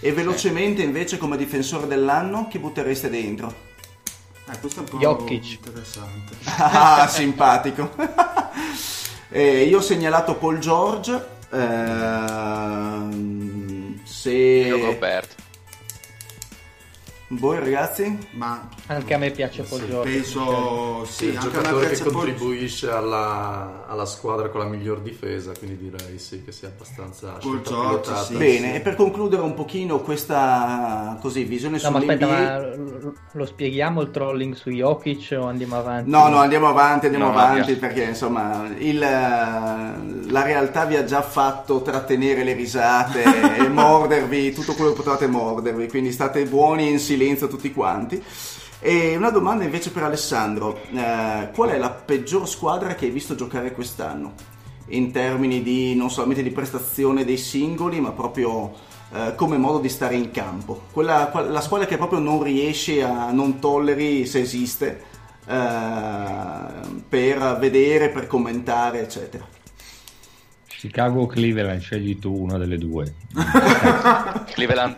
E velocemente invece come difensore dell'anno chi buttereste dentro? eh, questo è un po' Jokic. interessante. Ah, simpatico. Eh, io ho segnalato Paul George. ehm, se... Io Gobert. Voi ragazzi? ma Anche a me piace George. penso Sì, sì, il anche a me giocatore che contribuisce alla, alla squadra con la miglior difesa, quindi direi sì che sia abbastanza pilotata. sì. Bene, e per concludere un pochino questa così, visione No, ma sull'NBA... aspetta, ma lo- spieghiamo il trolling su Jokic o andiamo avanti? No, no, andiamo avanti, andiamo No, avanti perché insomma il, eh, la realtà vi ha già fatto trattenere le risate e mordervi tutto quello che potevate mordervi, quindi state buoni in silenzio tutti quanti. E una domanda invece per Alessandro, eh, qual è la peggior squadra che hai visto giocare quest'anno? In termini di non solamente di prestazione dei singoli, ma proprio eh, come modo di stare in campo. Quella, la squadra che proprio non riesce a non tolleri se esiste eh, per vedere, per commentare, eccetera. Chicago o Cleveland, scegli tu una delle due. Cleveland,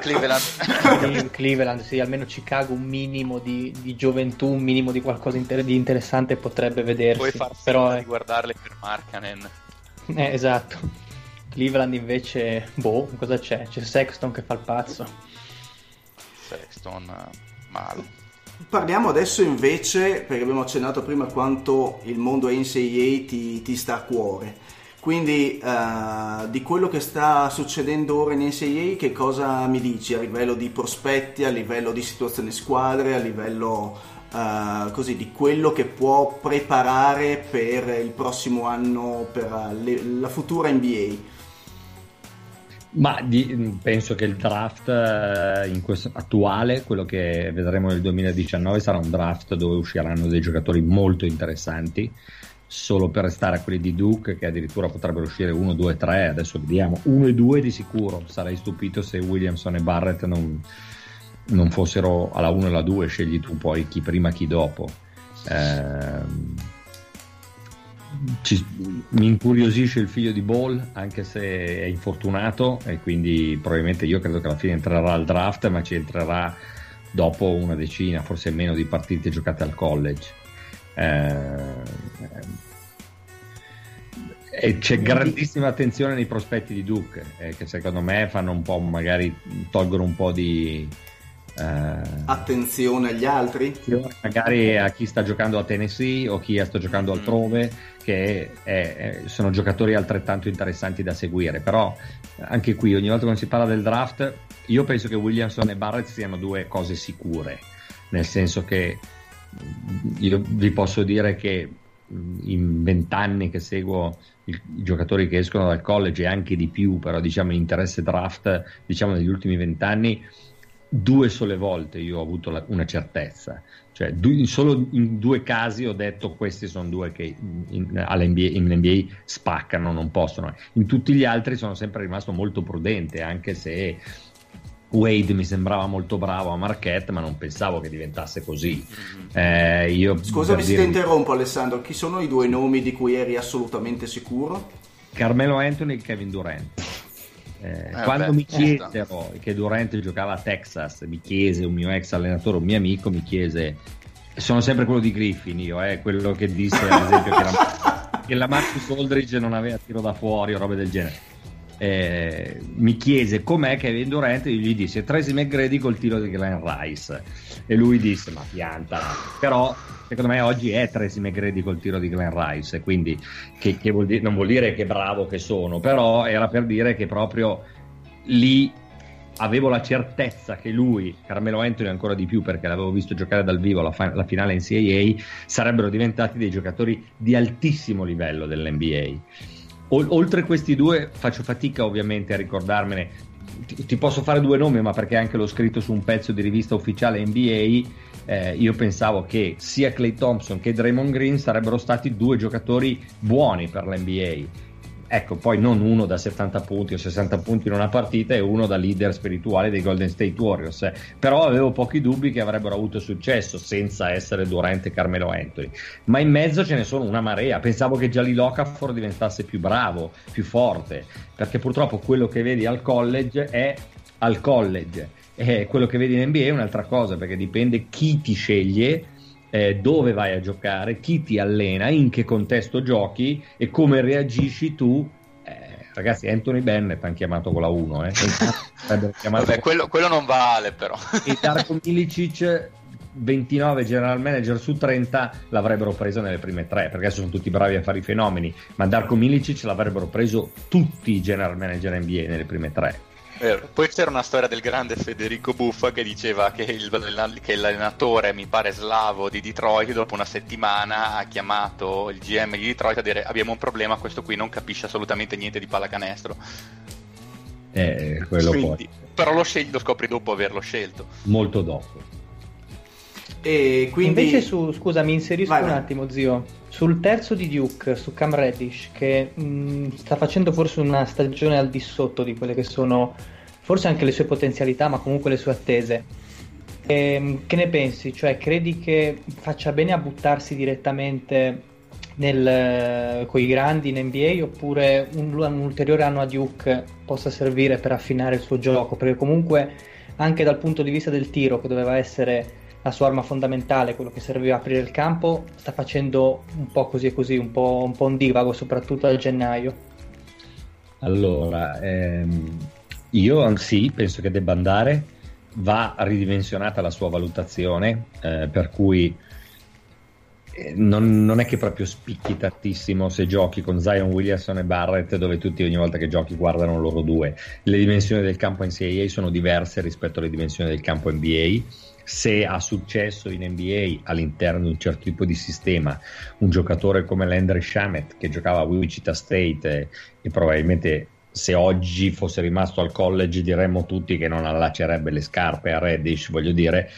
Cleveland. Sì, Cleveland, sì, almeno Chicago un minimo di, di gioventù, un minimo di qualcosa inter- di interessante potrebbe vedersi. Puoi far però, di guardarle per Markanen. eh, esatto. Cleveland invece, boh, cosa c'è? C'è Sexton che fa il pazzo. Sexton, eh, male. Parliamo adesso invece, perché abbiamo accennato prima quanto il mondo NCAA ti, ti sta a cuore. Quindi eh, di quello che sta succedendo ora in NCAA, che cosa mi dici a livello di prospetti, a livello di situazione squadre, a livello eh, così di quello che può preparare per il prossimo anno, per eh, le- la futura NBA? Ma di- penso che il draft questo- attuale, quello che vedremo nel 2019, sarà un draft dove usciranno dei giocatori molto interessanti. Solo per restare a quelli di Duke, che addirittura potrebbero uscire 1, 2, 3, adesso vediamo. 1 e 2 di sicuro. Sarei stupito se Williamson e Barrett non, non fossero alla 1 e alla 2. Scegli tu poi chi prima, chi dopo. Ehm, ci- mi incuriosisce il figlio di Ball, anche se è infortunato, e quindi probabilmente io credo che alla fine entrerà al draft, ma ci entrerà dopo una decina, forse meno di partite giocate al college. Eh, e c'è grandissima attenzione nei prospetti di Duke, eh, che secondo me fanno un po', magari tolgono un po' di. eh, Attenzione agli altri? magari a chi sta giocando a Tennessee o chi sta giocando altrove, che è- è- sono giocatori altrettanto interessanti da seguire. Però anche qui, ogni volta che si parla del draft, io penso che Williamson e Barrett siano due cose sicure, nel senso che io vi posso dire che mh, in vent'anni che seguo i, giocatori che escono dal college e anche di più, però diciamo in interesse draft, diciamo negli ultimi vent'anni, due sole volte io ho avuto la- una certezza, cioè du- solo in due casi ho detto questi sono due che in, all'NBA in NBA spaccano, non possono. In tutti gli altri sono sempre rimasto molto prudente, anche se Wade mi sembrava molto bravo a Marquette, ma non pensavo che diventasse così. Eh, io, Scusami se ti interrompo Alessandro, chi sono i due nomi di cui eri assolutamente sicuro? Carmelo Anthony e Kevin Durant. Eh, Eh, quando beh, mi chiesero che Durant giocava a Texas, mi chiese un mio ex allenatore, un mio amico, mi chiese, sono sempre quello di Griffin io, eh, quello che disse ad esempio che la, che la Marcus Aldridge non aveva tiro da fuori o robe del genere. Eh, mi chiese com'è Kevin Durant e gli disse Tracy McGrady col tiro di Glenn Rice e lui disse ma pianta però secondo me oggi è Tracy McGrady col tiro di Glenn Rice quindi che, che vuol dire, non vuol dire che bravo che sono però era per dire che proprio lì avevo la certezza che lui, Carmelo Anthony ancora di più perché l'avevo visto giocare dal vivo la, fa- la finale NCAA, sarebbero diventati dei giocatori di altissimo livello dell'NBA. Oltre questi due faccio fatica ovviamente a ricordarmene, ti, ti posso fare due nomi ma perché anche l'ho scritto su un pezzo di rivista ufficiale NBA, eh, io pensavo che sia Clay Thompson che Draymond Green sarebbero stati due giocatori buoni per l'NBA. Ecco, poi non uno da 70 punti o 60 punti in una partita e uno da leader spirituale dei Golden State Warriors. eh. Però avevo pochi dubbi che avrebbero avuto successo senza essere Durant e Carmelo Anthony. Ma in mezzo ce ne sono una marea. Pensavo che Jalil Okafor diventasse più bravo, più forte, perché purtroppo quello che vedi al college è al college. E quello che vedi in NBA è un'altra cosa, perché dipende chi ti sceglie eh, dove vai a giocare, chi ti allena, in che contesto giochi e come reagisci tu. Eh, ragazzi, Anthony Bennett hanno chiamato con la 1, eh. Chiamato Vabbè, quello, quello non vale però. e Darko Milicic 29 general manager su 30 l'avrebbero preso nelle prime tre perché adesso sono tutti bravi a fare i fenomeni ma Darko Milicic l'avrebbero preso tutti i general manager NBA nelle prime tre Vero. Poi c'era una storia del grande Federico Buffa che diceva che, il- che l'allenatore, mi pare slavo di Detroit, dopo una settimana ha chiamato il GM di Detroit a dire abbiamo un problema, questo qui non capisce assolutamente niente di pallacanestro. eh, quello Quindi- però lo, scegli, lo scopri dopo averlo scelto. molto dopo E quindi... Invece su, scusa, mi inserisco Vai, un vai. attimo, zio. Sul terzo di Duke, su Cam Reddish, che mh, sta facendo forse una stagione al di sotto di quelle che sono, forse anche le sue potenzialità, ma comunque le sue attese. Ehm, che ne pensi? Cioè, credi che faccia bene a buttarsi direttamente nel, con i grandi in NBA oppure un, un, ulteriore anno a Duke possa servire per affinare il suo gioco perché comunque anche dal punto di vista del tiro che doveva essere la sua arma fondamentale, quello che serviva a aprire il campo, sta facendo un po' così e così, un po', un, po un divago soprattutto a gennaio. Allora, ehm, io sì, penso che debba andare, va ridimensionata la sua valutazione, eh, per cui eh, non, non, è che proprio spicchi tantissimo se giochi con Zion Williamson e Barrett, dove tutti ogni volta che giochi guardano loro due. Le dimensioni del campo NCAA sono diverse rispetto alle dimensioni del campo NBA. Se ha successo in NBA all'interno di un certo tipo di sistema, un giocatore come Landry Shamet che giocava a Wichita State e, e probabilmente se oggi fosse rimasto al college diremmo tutti che non allaccerebbe le scarpe a Reddish, voglio dire,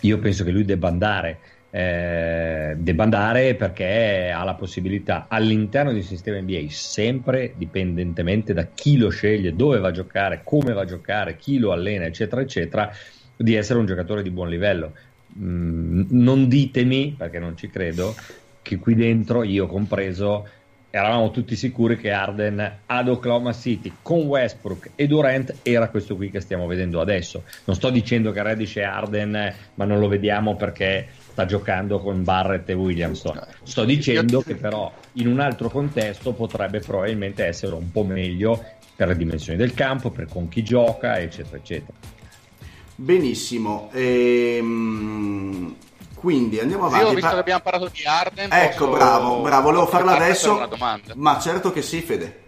io penso che lui debba andare eh, debba andare perché ha la possibilità all'interno di un sistema NBA, sempre dipendentemente da chi lo sceglie, dove va a giocare, come va a giocare, chi lo allena, eccetera, eccetera, di essere un giocatore di buon livello. Mm, non ditemi, perché non ci credo, che qui dentro, io compreso, eravamo tutti sicuri che Arden ad Oklahoma City con Westbrook e Durant era questo qui che stiamo vedendo adesso. Non sto dicendo che Reddish è Arden, ma non lo vediamo perché sta giocando con Barrett e Williamson. Sto dicendo che però in un altro contesto potrebbe probabilmente essere un po' meglio per le dimensioni del campo, per con chi gioca, eccetera, eccetera. Benissimo. Ehm... Quindi andiamo avanti. Io ho visto che abbiamo parlato di Arden. Ecco, posso... bravo, bravo, volevo farla adesso. Ma certo che sì, Fede.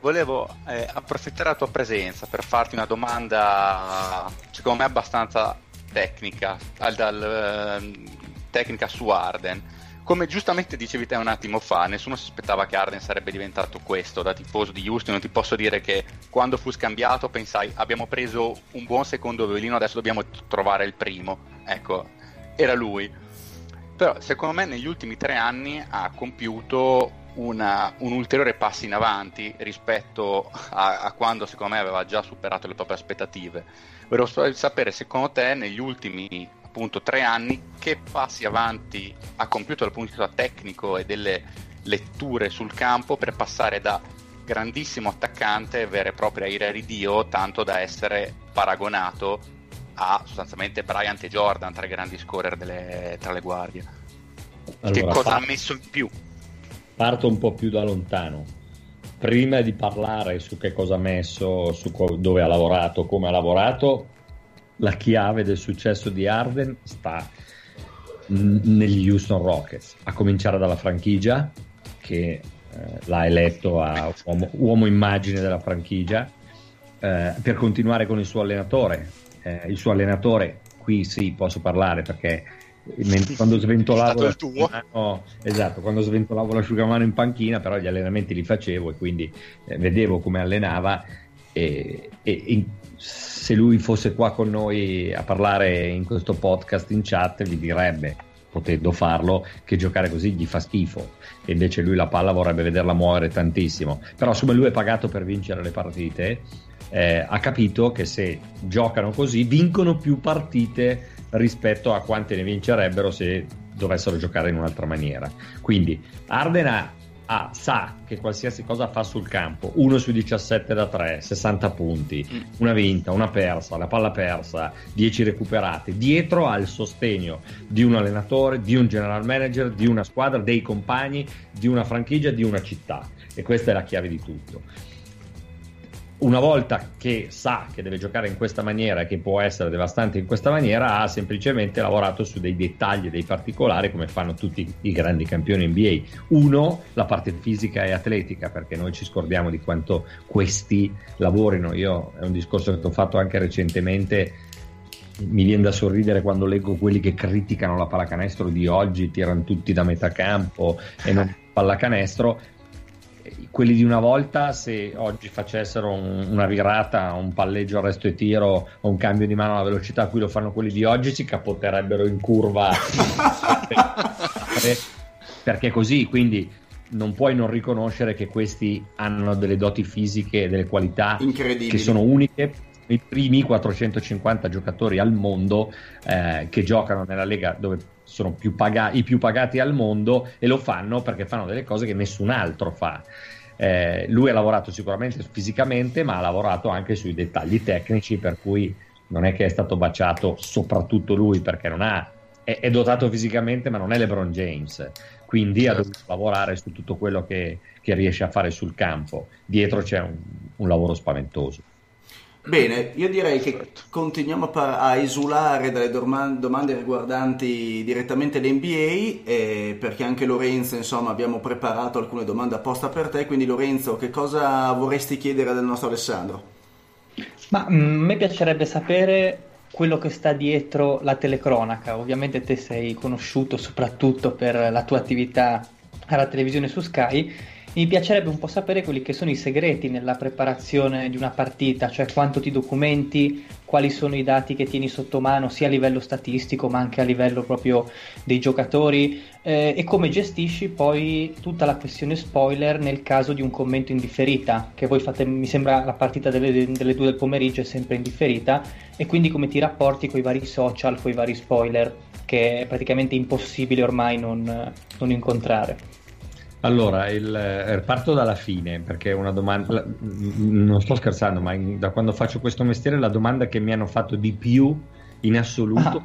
Volevo eh, approfittare della tua presenza per farti una domanda, secondo me abbastanza tecnica, al, dal, uh, tecnica su Arden. Come giustamente dicevi te un attimo fa, nessuno si aspettava che Arden sarebbe diventato questo da tifoso di Houston. Ti posso dire che quando fu scambiato pensai abbiamo preso un buon secondo violino, adesso dobbiamo trovare il primo. Ecco, era lui. Però secondo me negli ultimi tre anni ha compiuto una, un ulteriore passo in avanti rispetto a, a, quando secondo me aveva già superato le proprie aspettative. Volevo sapere secondo te negli ultimi appunto tre anni che passi avanti ha compiuto dal punto di vista tecnico e delle letture sul campo per passare da grandissimo attaccante vero e proprio ira di Dio tanto da essere paragonato a sostanzialmente Bryant e Jordan tra i grandi scorer delle, tra le guardie allora, che cosa ha messo in più? parto un po' più da lontano. Prima di parlare su che cosa ha messo, su co- dove ha lavorato, come ha lavorato, la chiave del successo di Arden sta negli Houston Rockets, a cominciare dalla franchigia, che eh, l'ha eletto a uomo, uomo immagine della franchigia, eh, per continuare con il suo allenatore. Eh, il suo allenatore, qui sì, posso parlare perché quando sventolavo l'asciugamano, esatto, quando sventolavo l'asciugamano in panchina, però gli allenamenti li facevo e quindi eh, vedevo come allenava e, e, e, se lui fosse qua con noi a parlare in questo podcast in chat vi direbbe potendo farlo che giocare così gli fa schifo e invece lui la palla vorrebbe vederla muovere tantissimo però siccome lui è pagato per vincere le partite eh, ha capito che se giocano così vincono più partite rispetto a quante ne vincerebbero se dovessero giocare in un'altra maniera. Quindi Ardena ha, sa che qualsiasi cosa fa sul campo, 1 su 17 da 3, 60 punti, mm. una vinta, una persa, la palla persa, 10 recuperate, dietro ha il sostegno di un allenatore, di un general manager, di una squadra, dei compagni, di una franchigia, di una città. E questa è la chiave di tutto una volta che sa che deve giocare in questa maniera e che può essere devastante in questa maniera, ha semplicemente lavorato su dei dettagli, dei particolari, come fanno tutti i grandi campioni NBA. Uno, la parte fisica e atletica, perché noi ci scordiamo di quanto questi lavorino. Io è un discorso che ho fatto anche recentemente. Mi viene da sorridere quando leggo quelli che criticano la pallacanestro di oggi, tirano tutti da metà campo e non pallacanestro quelli di una volta, se oggi facessero un, una virata, un palleggio a resto e tiro o un cambio di mano alla velocità a cui lo fanno quelli di oggi, si capotterebbero in curva. perché così, quindi non puoi non riconoscere che questi hanno delle doti fisiche, delle qualità che sono uniche i primi 450 giocatori al mondo eh, che giocano nella lega dove sono più paga- i più pagati al mondo e lo fanno perché fanno delle cose che nessun altro fa. Eh, lui ha lavorato sicuramente fisicamente, ma ha lavorato anche sui dettagli tecnici, per cui non è che è stato baciato soprattutto lui perché non ha, è, è dotato fisicamente, ma non è LeBron James. Quindi ha dovuto lavorare su tutto quello che, che riesce a fare sul campo. Dietro c'è un, un lavoro spaventoso. Bene, io direi che continuiamo a, par- a esulare dalle dorma- domande riguardanti direttamente l'NBA, eh, perché anche Lorenzo, insomma, abbiamo preparato alcune domande apposta per te, quindi Lorenzo, che cosa vorresti chiedere del nostro Alessandro? Ma mm, a me piacerebbe sapere quello che sta dietro la telecronaca. Ovviamente te sei conosciuto soprattutto per la tua attività alla televisione su Sky mi piacerebbe un po' sapere quelli che sono i segreti nella preparazione di una partita, cioè quanto ti documenti, quali sono i dati che tieni sotto mano sia a livello statistico ma anche a livello proprio dei giocatori eh, e come gestisci poi tutta la questione spoiler nel caso di un commento in differita, che voi fate, mi sembra la partita delle, delle due del pomeriggio è sempre in differita e quindi come ti rapporti con i vari social, con i vari spoiler che è praticamente impossibile ormai non, non incontrare. Allora, il, eh, parto dalla fine perché è una domanda, non sto scherzando, ma in, da quando faccio questo mestiere la domanda che mi hanno fatto di più in assoluto, ah.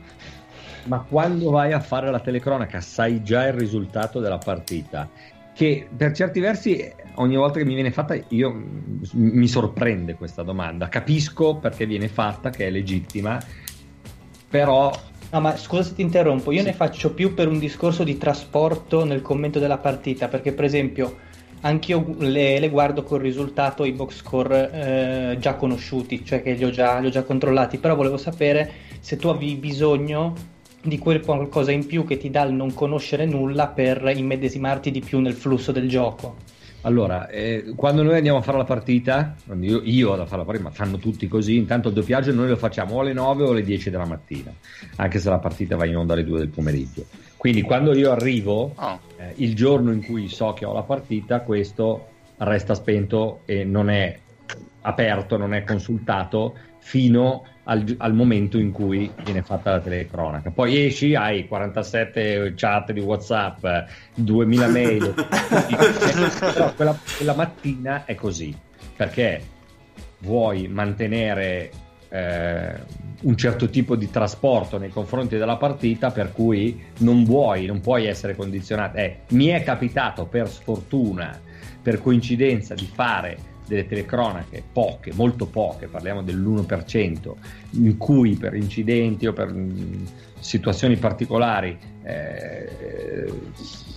ma quando vai a fare la telecronaca sai già il risultato della partita? Che per certi versi ogni volta che mi viene fatta io mi sorprende questa domanda, capisco perché viene fatta, che è legittima, però No, ma scusa se ti interrompo, io sì. ne faccio più per un discorso di trasporto nel commento della partita, perché per esempio anch'io le, le guardo col risultato i box score eh, già conosciuti, cioè che li ho già, li ho già controllati, però volevo sapere se tu avevi bisogno di quel qualcosa in più che ti dà il non conoscere nulla per immedesimarti di più nel flusso del gioco. Allora, eh, quando noi andiamo a fare la partita, io, io vado a fare la partita, ma fanno tutti così, intanto il doppiaggio noi lo facciamo o alle 9 o alle 10 della mattina, anche se la partita va in onda alle 2 del pomeriggio. Quindi quando io arrivo, oh. eh, il giorno in cui so che ho la partita, questo resta spento e non è aperto, non è consultato fino al, al, momento in cui viene fatta la telecronaca. Poi esci, hai 47 chat di WhatsApp, 2000 mail, però quella, quella, mattina è così perché vuoi mantenere eh, un certo tipo di trasporto nei confronti della partita, per cui non vuoi, non puoi essere condizionato. Eh, mi è capitato per sfortuna, per coincidenza, di fare delle telecronache, poche, molto poche, parliamo dell'1%, in cui per incidenti o per mh, mm, situazioni particolari eh,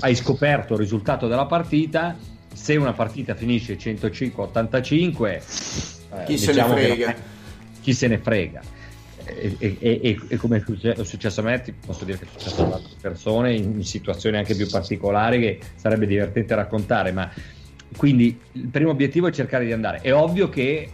hai scoperto il risultato della partita, se una partita finisce 105-85, eh, chi, diciamo se non, chi se ne frega. E, e, e, e, come è successo a me, ti posso dire che è successo ad altre persone in situazioni anche più particolari che sarebbe divertente raccontare, ma quindi il primo obiettivo è cercare di andare. È ovvio che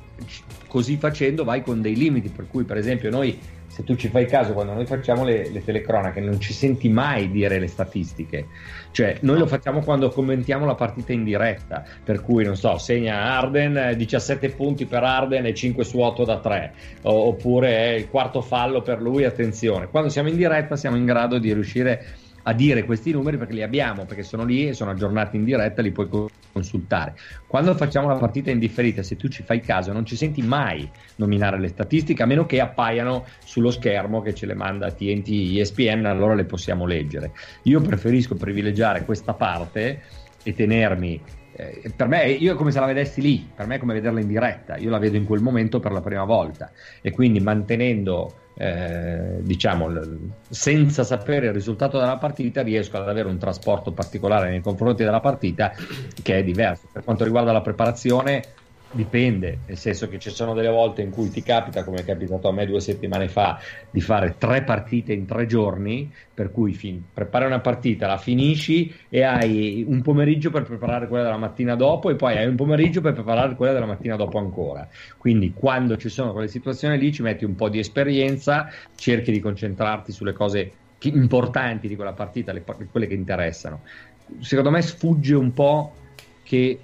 così facendo vai con dei limiti, per cui per esempio noi, se tu ci fai caso, quando noi facciamo le, le telecronache non ci senti mai dire le statistiche, cioè noi lo facciamo quando commentiamo la partita in diretta, per cui non so, segna Arden 17 punti per Arden e 5 su 8 da 3, oppure è il quarto fallo per lui, attenzione. Quando siamo in diretta siamo in grado di riuscire a dire questi numeri perché li abbiamo, perché sono lì e sono aggiornati in diretta, li puoi consultare. Quando facciamo la partita in differita, se tu ci fai caso, non ci senti mai nominare le statistiche, a meno che appaiano sullo schermo che ce le manda TNT ESPN, allora le possiamo leggere. Io preferisco privilegiare questa parte e tenermi eh, per me io è come se la vedessi lì, per me è come vederla in diretta, io la vedo in quel momento per la prima volta e quindi mantenendo eh, diciamo, senza sapere il risultato della partita, riesco ad avere un trasporto particolare nei confronti della partita che è diverso. Per quanto riguarda la preparazione, dipende, nel senso che ci sono delle volte in cui ti capita, come è capitato a me due settimane fa, di fare tre partite in tre giorni, per cui fin- prepari una partita, la finisci e hai un pomeriggio per preparare quella della mattina dopo e poi hai un pomeriggio per preparare quella della mattina dopo ancora. Quindi quando ci sono quelle situazioni lì ci metti un po' di esperienza, cerchi di concentrarti sulle cose importanti di quella partita, le, quelle che interessano. Secondo me sfugge un po' che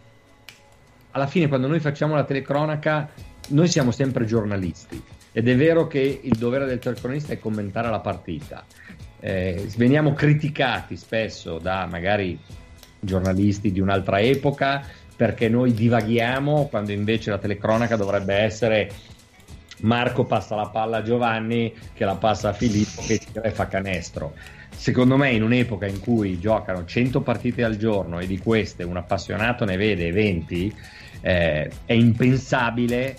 alla fine quando noi facciamo la telecronaca noi siamo sempre giornalisti ed è vero che il dovere del telecronista è commentare la partita. Eh, veniamo criticati spesso da magari giornalisti di un'altra epoca perché noi divaghiamo quando invece la telecronaca dovrebbe essere Marco passa la palla a Giovanni che la passa a Filippo che tira fa canestro. Secondo me in un'epoca in cui giocano 100 partite al giorno e di queste un appassionato ne vede 20, eh, è impensabile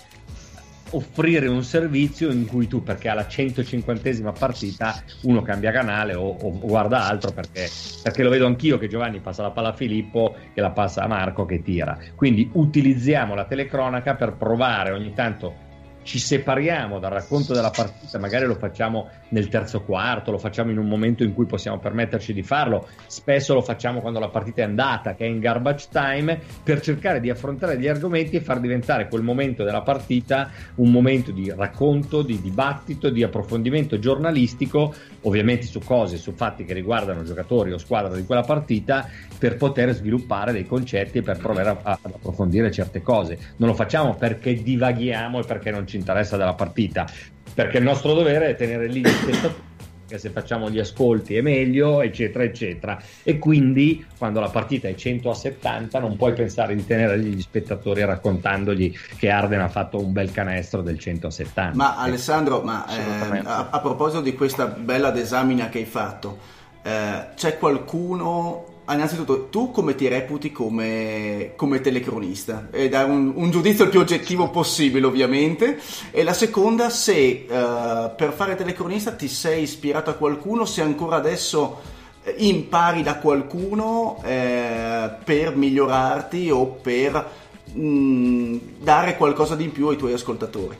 offrire un servizio in cui tu, perché alla 150esima partita, uno cambia canale o, o guarda altro perché, perché, lo vedo anch'io che Giovanni passa la palla a Filippo che la passa a Marco che tira. Quindi utilizziamo la telecronaca per provare ogni tanto ci separiamo dal racconto della partita, magari lo facciamo nel terzo quarto, lo facciamo in un momento in cui possiamo permetterci di farlo, spesso lo facciamo quando la partita è andata, che è in garbage time, per cercare di affrontare gli argomenti e far diventare quel momento della partita un momento di racconto, di dibattito, di approfondimento giornalistico, ovviamente su cose, su fatti che riguardano giocatori o squadra di quella partita, per poter sviluppare dei concetti e per provare a, ad approfondire certe cose. Non lo facciamo perché divaghiamo e perché non ci interessa della partita, perché il nostro dovere è tenere lì gli spettatori che se facciamo gli ascolti è meglio, eccetera, eccetera. E quindi quando la partita è 100 a 70 non puoi pensare di tenere gli spettatori raccontandogli che Arden ha fatto un bel canestro del 100 a 70. Ma Alessandro, ma, eh, a, a, proposito di questa bella desamina che hai fatto, eh, c'è qualcuno innanzitutto, tu come ti reputi come, come telecronista? E dare un, un, giudizio il più oggettivo possibile, ovviamente. E la seconda, se uh, per fare telecronista ti sei ispirato a qualcuno, se ancora adesso eh, impari da qualcuno eh, per migliorarti o per mh, mm, dare qualcosa di in più ai tuoi ascoltatori.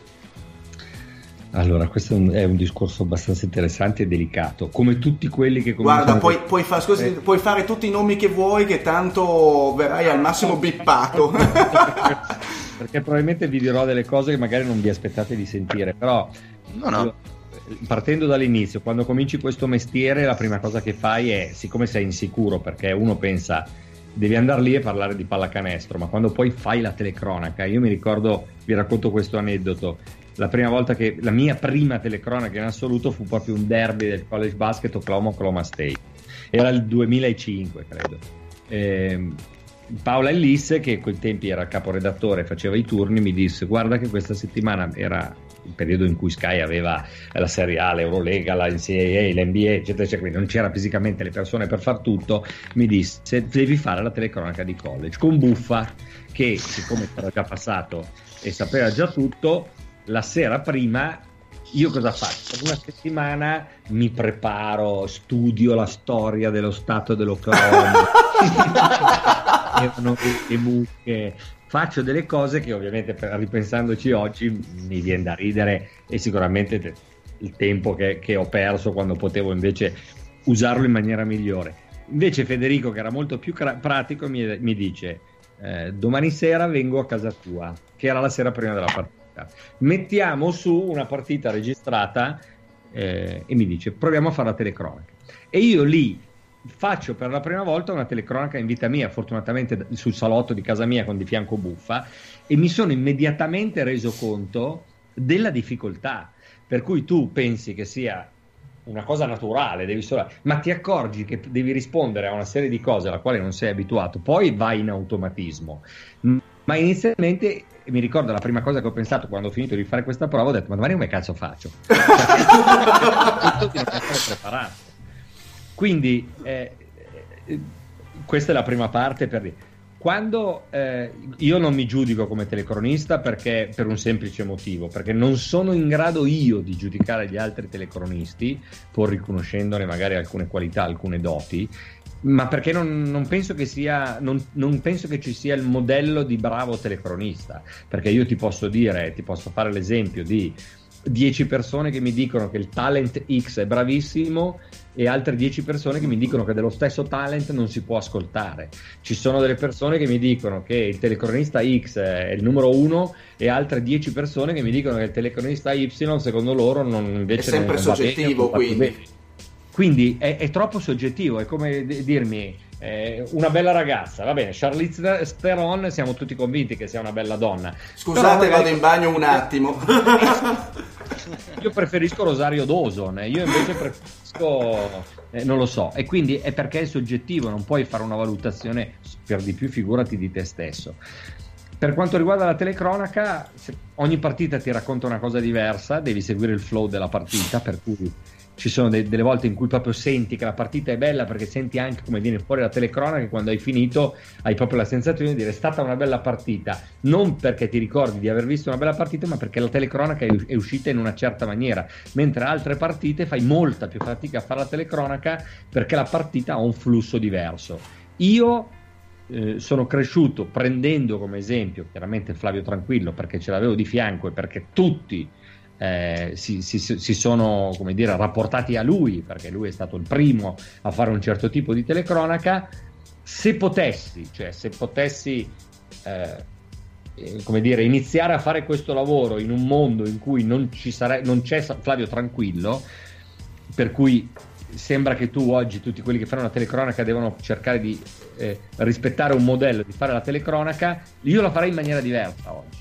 Allora, questo è un, è un, discorso abbastanza interessante e delicato, come tutti quelli che cominciano... Guarda, puoi, puoi, fa, scusi, eh. puoi, fare tutti i nomi che vuoi, che tanto verrai al massimo bippato. Perché probabilmente vi dirò delle cose che magari non vi aspettate di sentire, però... No, no. Io, partendo dall'inizio, quando cominci questo mestiere, la prima cosa che fai è, siccome sei insicuro, perché uno pensa devi andare lì e parlare di pallacanestro, ma quando poi fai la telecronaca, io mi ricordo, vi racconto questo aneddoto, la prima volta che la mia prima telecronaca in assoluto fu proprio un derby del college basket Oklahoma-Oklahoma State. Era il 2005, credo. Eh, Paola Ellis, che a quei tempi era caporedattore e faceva i turni, mi disse: Guarda, che questa settimana era il periodo in cui Sky aveva la Serie A, l'Eurolega, la NCAA, l'NBA, eccetera, eccetera, quindi non c'era fisicamente le persone per far tutto. Mi disse: Devi fare la telecronaca di college con Buffa, che siccome era già passato e sapeva già tutto, la sera prima io cosa faccio? Per una settimana mi preparo, studio la storia dello stato dell'Oklahoma, le mucche, faccio delle cose che ovviamente ripensandoci oggi mi viene da ridere e sicuramente il tempo che, che ho perso quando potevo invece usarlo in maniera migliore. Invece Federico, che era molto più cra- pratico, mi, mi dice eh, domani sera vengo a casa tua, che era la sera prima della partita Mettiamo su una partita registrata eh, e mi dice proviamo a fare la telecronaca. E io lì faccio per la prima volta una telecronaca in vita mia, fortunatamente sul salotto di casa mia con di fianco buffa, e mi sono immediatamente reso conto della difficoltà. Per cui tu pensi che sia una cosa naturale, devi solo... ma ti accorgi che devi rispondere a una serie di cose alla quale non sei abituato, poi vai in automatismo. Ma inizialmente mi ricordo la prima cosa che ho pensato quando ho finito di fare questa prova, ho detto ma domani come cazzo faccio? preparato. Quindi eh, eh, questa è la prima parte per dire. Quando eh, io non mi giudico come telecronista perché per un semplice motivo, perché non sono in grado io di giudicare gli altri telecronisti, pur riconoscendone magari alcune qualità, alcune doti, ma perché non, non, penso sia, non, non, penso che ci sia il modello di bravo telecronista. Perché io ti posso dire, ti posso fare l'esempio di 10 persone che mi dicono che il talent X è bravissimo e altre 10 persone che mi dicono che dello stesso talent non si può ascoltare. Ci sono delle persone che mi dicono che il telecronista X è il numero uno e altre 10 persone che mi dicono che il telecronista Y secondo loro non, invece è sempre non soggettivo, bene, quindi. Quindi è, è, troppo soggettivo, è come dirmi eh, una bella ragazza, va bene, Charlize Theron siamo tutti convinti che sia una bella donna. Scusate, vado in bagno un attimo. io preferisco Rosario Dawson, eh. io invece preferisco, eh, non lo so, e quindi è perché è soggettivo, non puoi fare una valutazione per di più, figurati di te stesso. Per quanto riguarda la telecronaca, ogni partita ti racconta una cosa diversa, devi seguire il flow della partita, per cui ci sono de- delle volte in cui proprio senti che la partita è bella perché senti anche come viene fuori la telecronaca quando hai finito hai proprio la sensazione di dire è stata una bella partita, non perché ti ricordi di aver visto una bella partita, ma perché la telecronaca è, è uscita in una certa maniera, mentre altre partite fai molta più fatica a fare la telecronaca perché la partita ha un flusso diverso. Io eh, sono cresciuto prendendo come esempio chiaramente Flavio Tranquillo perché ce l'avevo di fianco e perché tutti eh, si, si, si, sono dire, rapportati a lui, perché lui è stato il primo a fare un certo tipo di telecronaca. Se potessi, cioè se potessi eh, eh dire, iniziare a fare questo lavoro in un mondo in cui non, sare- non c'è Flavio Tranquillo, per cui sembra che tu oggi tutti quelli che fanno la telecronaca devono cercare di eh, rispettare un modello di fare la telecronaca, io la farei in maniera diversa oggi.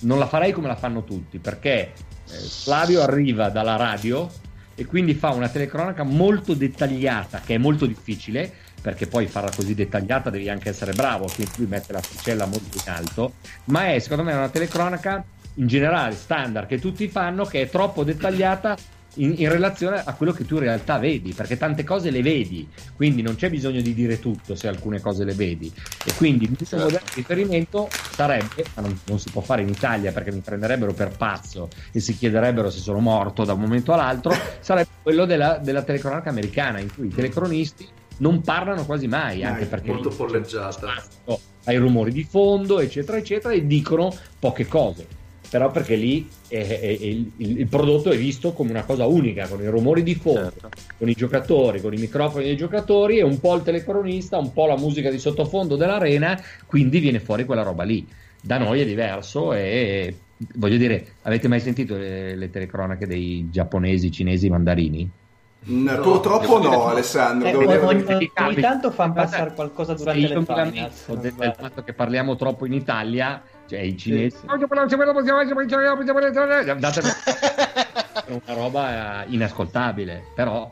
Non la farei come la fanno tutti, perché Flavio arriva dalla radio e quindi fa una telecronaca molto dettagliata, che è molto difficile, perché poi farla così dettagliata devi anche essere bravo, quindi lui mette la sticella molto in alto, ma è secondo me una telecronaca in generale standard che tutti fanno, che è troppo dettagliata in, in, relazione a quello che tu in realtà vedi, perché tante cose le vedi, quindi non c'è bisogno di dire tutto se alcune cose le vedi. E quindi il certo. modello di riferimento sarebbe, ma non, non, si può fare in Italia perché mi prenderebbero per pazzo e si chiederebbero se sono morto da un momento all'altro, sarebbe quello della, della telecronaca americana, in cui i telecronisti non parlano quasi mai, mai anche perché molto polleggiata. Hai rumori di fondo, eccetera, eccetera, e dicono poche cose però perché lì è, è, è il, il, prodotto è visto come una cosa unica, con i rumori di fondo, certo. con i giocatori, con i microfoni dei giocatori e un po' il telecronista, un po' la musica di sottofondo dell'arena, quindi viene fuori quella roba lì. Da noi è diverso e voglio dire, avete mai sentito le, le telecronache dei giapponesi, cinesi, mandarini? No, purtroppo no, Alessandro. Eh, ogni, ogni, ogni, tanto fanno passare qualcosa durante sì, le finals. Del, del fatto che parliamo troppo in Italia cioè i cinesi è una roba inascoltabile però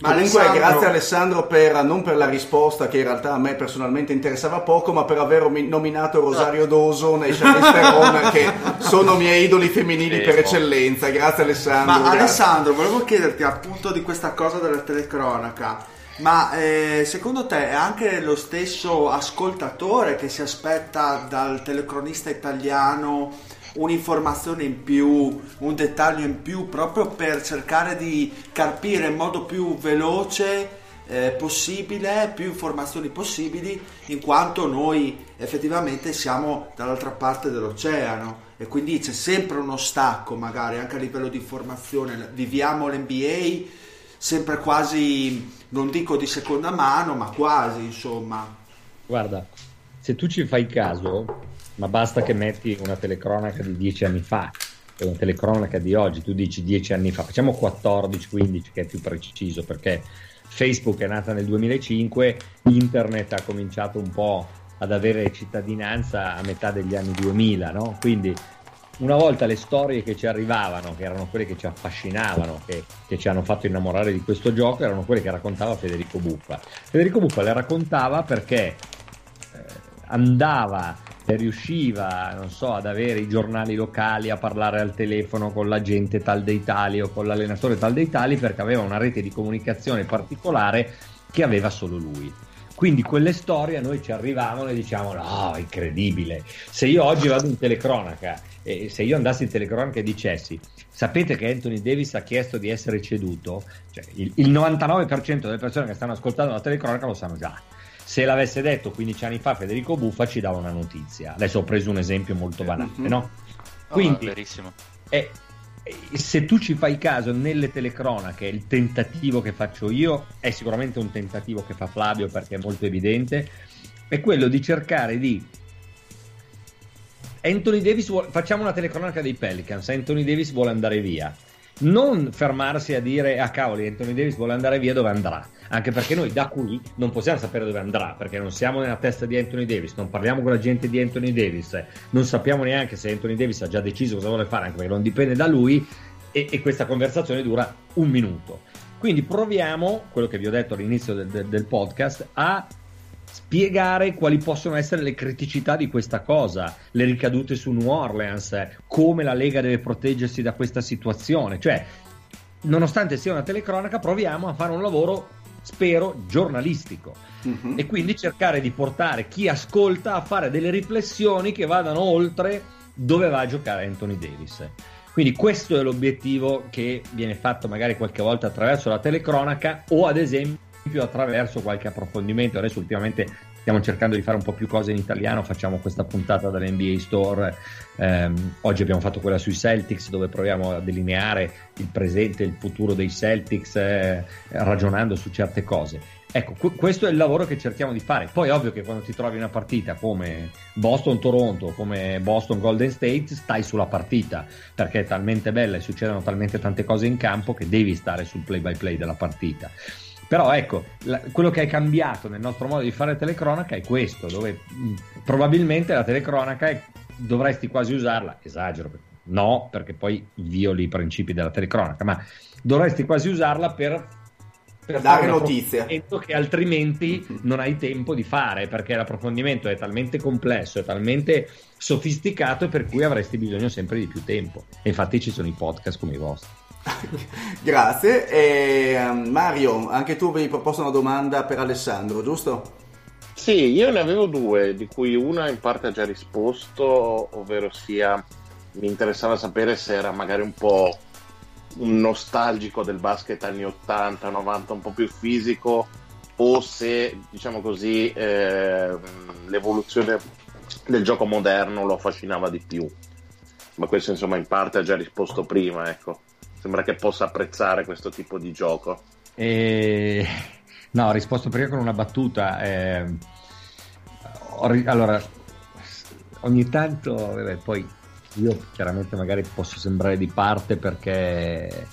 ma Comunque Alessandro... grazie Alessandro per, non per la risposta che in realtà a me personalmente interessava poco, ma per aver nominato Rosario Dawson e Charlize Theron che sono miei idoli femminili per eccellenza. Grazie Alessandro. Ma grazie. Alessandro, volevo chiederti appunto di questa cosa della telecronaca. Ma eh, secondo te è anche lo stesso ascoltatore che si aspetta dal telecronista italiano un'informazione in più, un dettaglio in più, proprio per cercare di carpire in modo più veloce eh, possibile, più informazioni possibili, in quanto noi effettivamente siamo dall'altra parte dell'oceano e quindi c'è sempre uno stacco magari anche a livello di informazione. Viviamo l'NBA sempre quasi, non dico di seconda mano, ma quasi, insomma. Guarda, se tu ci fai caso, ma basta che metti una telecronaca di dieci anni fa e una telecronaca di oggi, tu dici dieci anni fa, facciamo 14-15 che è più preciso perché Facebook è nata nel 2005, internet ha cominciato un po' ad avere cittadinanza a metà degli anni 2000, no? Quindi una volta le storie che ci arrivavano, che erano quelle che ci affascinavano, che, che, ci hanno fatto innamorare di questo gioco, erano quelle che raccontava Federico Buffa. Federico Buffa le raccontava perché eh, andava e riusciva, non so, ad avere i giornali locali, a parlare al telefono con la gente tal dei tali o con l'allenatore tal dei tali, perché aveva una rete di comunicazione particolare che aveva solo lui. Quindi quelle storie a noi ci arrivavano e diciamo no, incredibile. Se io oggi vado in telecronaca e se io andassi in telecronaca e dicessi sapete che Anthony Davis ha chiesto di essere ceduto, cioè il, il 99% delle persone che stanno ascoltando la telecronaca lo sanno già. Se l'avesse detto 15 anni fa Federico Buffa ci dava una notizia. Adesso ho preso un esempio molto banale, mm-hmm. no? Quindi, oh, è, se tu ci fai caso nelle telecronache, il tentativo che faccio io è sicuramente un tentativo che fa Flavio perché è molto evidente, è quello di cercare di Anthony Davis vuole, facciamo una telecronaca dei Pelicans, Anthony Davis vuole andare via. Non fermarsi a dire ah cavoli Anthony Davis vuole andare via dove andrà? Anche perché noi da qui non possiamo sapere dove andrà perché non siamo nella testa di Anthony Davis non parliamo con la gente di Anthony Davis non sappiamo neanche se Anthony Davis ha già deciso cosa vuole fare anche perché non dipende da lui e, e questa conversazione dura un minuto. Quindi proviamo quello che vi ho detto all'inizio del, del, del podcast a spiegare quali possono essere le criticità di questa cosa, le ricadute su New Orleans, come la Lega deve proteggersi da questa situazione. Cioè, nonostante sia una telecronaca, proviamo a fare un lavoro, spero, giornalistico. Uh-huh. E quindi cercare di portare chi ascolta a fare delle riflessioni che vadano oltre dove va a giocare Anthony Davis. Quindi questo è l'obiettivo che viene fatto magari qualche volta attraverso la telecronaca o ad esempio attraverso qualche approfondimento. Adesso ultimamente stiamo cercando di fare un po' più cose in italiano, facciamo questa puntata dall'NBA Store, ehm, oggi abbiamo fatto quella sui Celtics dove proviamo a delineare il presente e il futuro dei Celtics eh, ragionando su certe cose. Ecco, qu- questo è il lavoro che cerchiamo di fare. Poi ovvio che quando ti trovi una partita come Boston-Toronto, come Boston-Golden State, stai sulla partita perché è talmente bella e succedono talmente tante cose in campo che devi stare sul play-by-play della partita. Però ecco, la, quello che è cambiato nel nostro modo di fare telecronaca è questo, dove mh, probabilmente la telecronaca è, dovresti quasi usarla, esagero, no, perché poi violi i principi della telecronaca, ma dovresti quasi usarla per, per dare notizie che altrimenti non hai tempo di fare, perché l'approfondimento è talmente complesso, è talmente sofisticato per cui avresti bisogno sempre di più tempo. E infatti ci sono i podcast come i vostri. Grazie. E, um, Mario, anche tu avevi proposto una domanda per Alessandro, giusto? Sì, io ne avevo due, di cui una in parte ha già risposto, ovvero sia mi interessava sapere se era magari un po' un nostalgico del basket anni 80, 90, un po' più fisico, o se, diciamo così, eh, l'evoluzione del gioco moderno lo affascinava di più. Ma questo insomma in parte ha già risposto prima, ecco sembra che possa apprezzare questo tipo di gioco. E... No, ho risposto prima con una battuta. Eh... Allora, ogni tanto, vabbè, poi io chiaramente magari posso sembrare di parte perché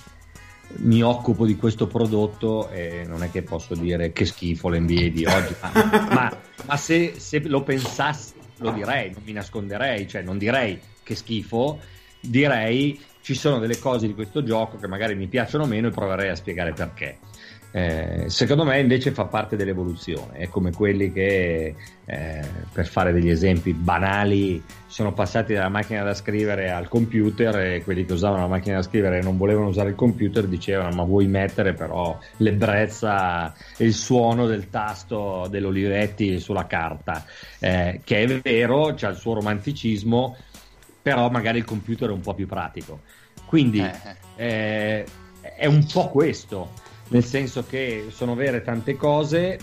mi occupo di questo prodotto e non è che posso dire che schifo l'NBA di oggi, ma, ma, ma se, se, lo pensassi lo direi, non mi nasconderei, cioè non direi che schifo, direi ci sono delle cose di questo gioco che magari mi piacciono meno e proverei a spiegare perché. Eh, secondo me invece fa parte dell'evoluzione, è come quelli che eh, per fare degli esempi banali sono passati dalla macchina da scrivere al computer e quelli che usavano la macchina da scrivere e non volevano usare il computer dicevano ma vuoi mettere però l'ebbrezza e il suono del tasto dell'Olivetti sulla carta, eh, che è vero, c'ha il suo romanticismo, però magari il computer è un po' più pratico. Quindi eh. eh, è un po' questo, nel senso che sono vere tante cose,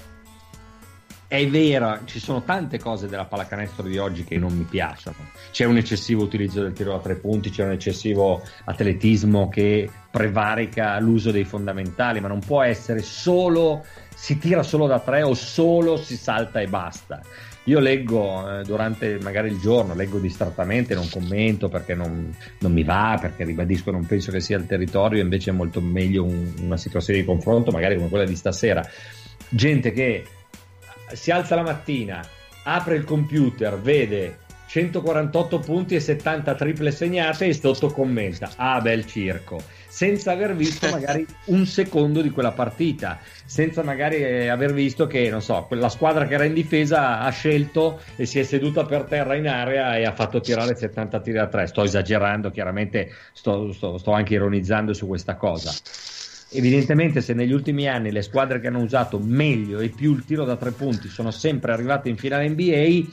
è vera, ci sono tante cose della pallacanestro di oggi che non mi piacciono. C'è un eccessivo utilizzo del tiro a tre punti, c'è un eccessivo atletismo che prevarica l'uso dei fondamentali, ma non può essere solo si tira solo da tre o solo si salta e basta. Io leggo eh, durante magari il giorno, leggo distrattamente, non commento perché non, non, mi va, perché ribadisco, non penso che sia il territorio, invece è molto meglio un, una situazione di confronto, magari come quella di stasera. Gente che si alza la mattina, apre il computer, vede 148 punti e 70 triple segnate e sotto commenta, ah bel circo senza aver visto magari un secondo di quella partita, senza magari eh, aver visto che, non so, la squadra che era in difesa ha scelto e si è seduta per terra in area e ha fatto tirare 70 tiri da 3. Sto esagerando, chiaramente sto, sto, sto anche ironizzando su questa cosa. Evidentemente, se negli ultimi anni le squadre che hanno usato meglio e più il tiro da tre punti sono sempre arrivate in finale NBA,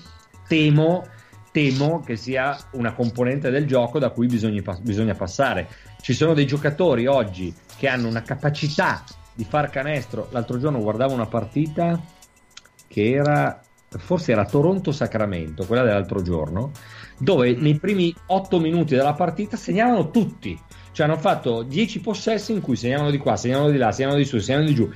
temo temo che sia una componente del gioco da cui bisogna, bisogna passare. Ci sono dei giocatori oggi che hanno una capacità di far canestro. L'altro giorno guardavo una partita che era, forse era Toronto-Sacramento, quella dell'altro giorno, dove nei primi otto minuti della partita segnavano tutti. Cioè hanno fatto 10 possessi in cui segnavano di qua, segnavano di là, segnavano di su, segnavano di giù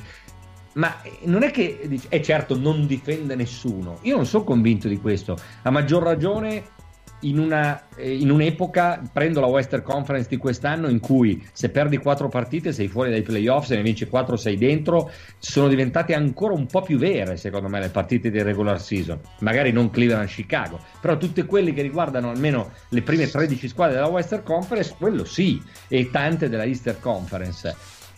ma non è che è certo non difende nessuno. Io non sono convinto di questo. A maggior ragione in, una, eh, in, un'epoca, prendo la Western Conference di quest'anno, in cui se perdi quattro partite sei fuori dai playoff, se ne vinci quattro sei dentro, sono diventate ancora un po' più vere, secondo me, le partite di regular season. Magari non Cleveland-Chicago, però tutte quelle che riguardano almeno le prime 13 squadre della Western Conference, quello sì, e tante della Eastern Conference.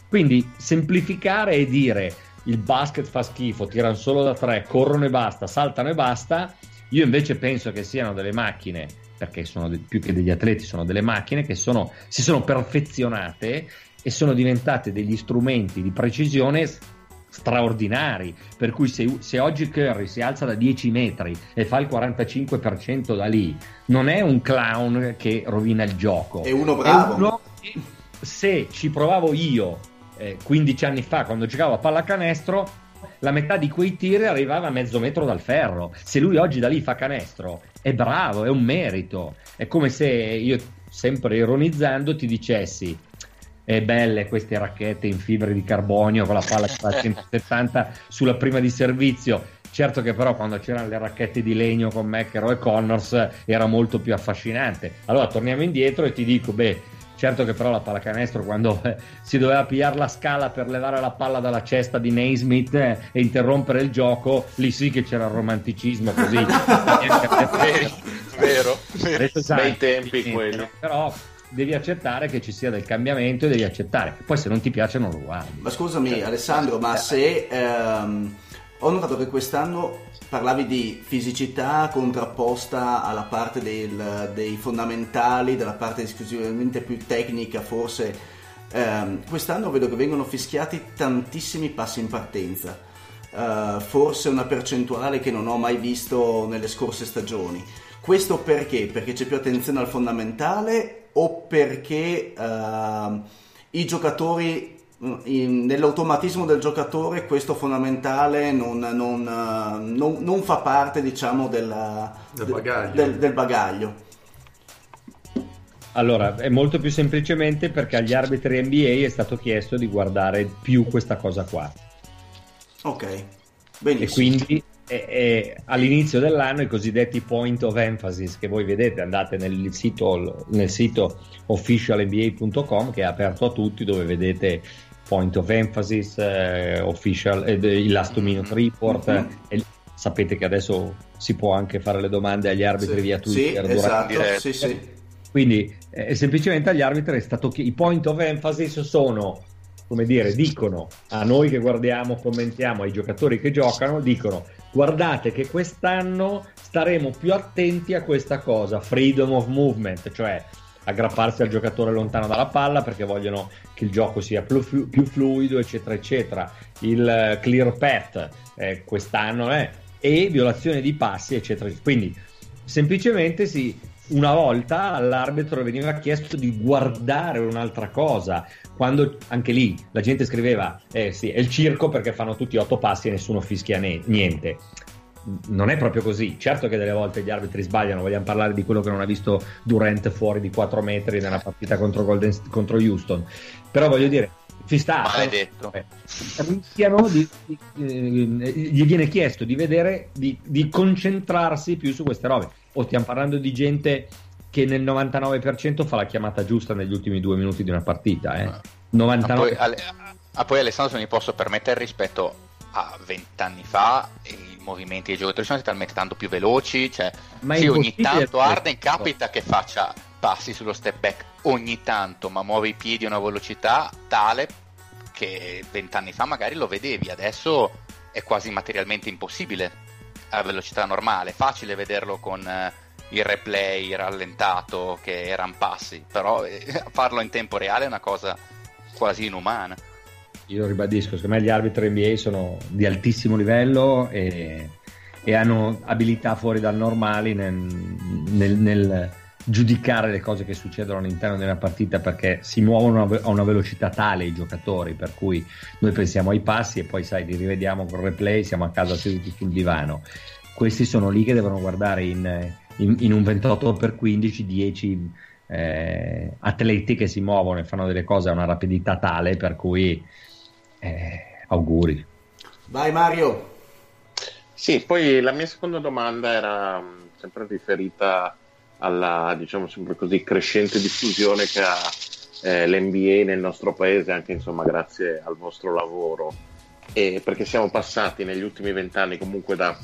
Quindi semplificare e dire il basket fa schifo, tirano solo da tre, corrono e basta, saltano e basta io invece penso che siano delle macchine, perché sono de- più che degli atleti, sono delle macchine che sono, si sono perfezionate e sono diventate degli strumenti di precisione straordinari. Per cui se, se, oggi Curry si alza da 10 metri e fa il 45% da lì, non è un clown che rovina il gioco. È uno bravo. È uno che, se ci provavo io eh, 15 anni fa quando giocavo a pallacanestro, la metà di quei tiri arrivava a mezzo metro dal ferro. Se lui oggi da lì fa canestro, è bravo, è un merito. È come se io, sempre ironizzando, ti dicessi è belle queste racchette in fibre di carbonio con la palla a 170 sulla prima di servizio. Certo che però quando c'erano le racchette di legno con McEnroe e Connors era molto più affascinante. Allora torniamo indietro e ti dico, beh, Certo che però la pallacanestro quando eh, si doveva pigliare la scala per levare la palla dalla cesta di Naismith eh, e interrompere il gioco, lì sì che c'era il romanticismo così. vero, vero. bei tempi quelli. Però devi accettare che ci sia del cambiamento e devi accettare. Poi se non ti piace non lo guardi. Ma scusami cioè, Alessandro, ma se ehm, ho notato che quest'anno parlavi di fisicità contrapposta alla parte del, dei fondamentali, della parte esclusivamente più tecnica forse. Eh, quest'anno vedo che vengono fischiati tantissimi passi in partenza, eh, forse una percentuale che non ho mai visto nelle scorse stagioni. Questo perché? Perché c'è più attenzione al fondamentale o perché eh, i giocatori in, nell'automatismo del giocatore questo fondamentale non, non, eh, non, non fa parte diciamo della, del, bagaglio. Del, del bagaglio. Allora, è molto più semplicemente perché agli arbitri NBA è stato chiesto di guardare più questa cosa qua. Ok, benissimo. E quindi e, e all'inizio dell'anno i cosiddetti point of emphasis che voi vedete, andate nel sito, nel sito officialnba.com che è aperto a tutti dove vedete point of emphasis, eh, official, eh, il last minute report. Mm-hmm. E sapete che adesso si può anche fare le domande agli arbitri sì, via Twitter. Sì, esatto, sì, sì. Quindi eh, semplicemente agli arbitri è stato che i point of emphasis sono, come dire, dicono a noi che guardiamo, commentiamo, ai giocatori che giocano, dicono guardate che quest'anno staremo più attenti a questa cosa, freedom of movement, cioè aggrapparsi al giocatore lontano dalla palla perché vogliono che il gioco sia più, più fluido, eccetera, eccetera. Il eh, clear path eh, quest'anno è eh, e violazione di passi, eccetera. Quindi semplicemente si, una volta all'arbitro veniva chiesto di guardare un'altra cosa, quando anche lì la gente scriveva, eh sì, è il circo perché fanno tutti otto passi e nessuno fischia ne- niente non è proprio così. Certo che delle volte gli arbitri sbagliano, vogliamo parlare di quello che non ha visto Durant fuori di 4 metri nella partita contro, Golden, contro Houston. Però voglio dire, ci sta. Maledetto. Eh, rischiano di, di, eh, gli viene chiesto di vedere, di, di, concentrarsi più su queste robe. O stiamo parlando di gente che nel 99% fa la chiamata giusta negli ultimi due minuti di una partita. Eh. 99%. Ah, poi, Ale, ah, poi Alessandro, se mi posso permettere rispetto a vent'anni fa i movimenti dei giocatori sono talmente tanto più veloci, cioè ma sì, ogni tanto Arden capita che faccia passi sullo step back ogni tanto, ma muove i piedi a una velocità tale che vent'anni fa magari lo vedevi, adesso è quasi materialmente impossibile a velocità normale, facile vederlo con eh, il replay rallentato che erano passi, però eh, farlo in tempo reale è una cosa quasi inumana io ribadisco, secondo me gli arbitri NBA sono di altissimo livello e, e hanno abilità fuori dal normale nel, nel, nel, giudicare le cose che succedono all'interno della partita perché si muovono a una velocità tale i giocatori, per cui noi pensiamo ai passi e poi sai, li rivediamo con replay, siamo a casa seduti sul divano. Questi sono lì che devono guardare in, in, in un 28x15 10 eh, atleti che si muovono e fanno delle cose a una rapidità tale per cui eh, auguri. Vai Mario. Sì, poi la mia seconda domanda era mm, sempre riferita alla diciamo sempre così crescente diffusione che ha eh, l'NBA nel nostro paese, anche insomma grazie al vostro lavoro. E perché siamo passati negli ultimi vent'anni comunque da,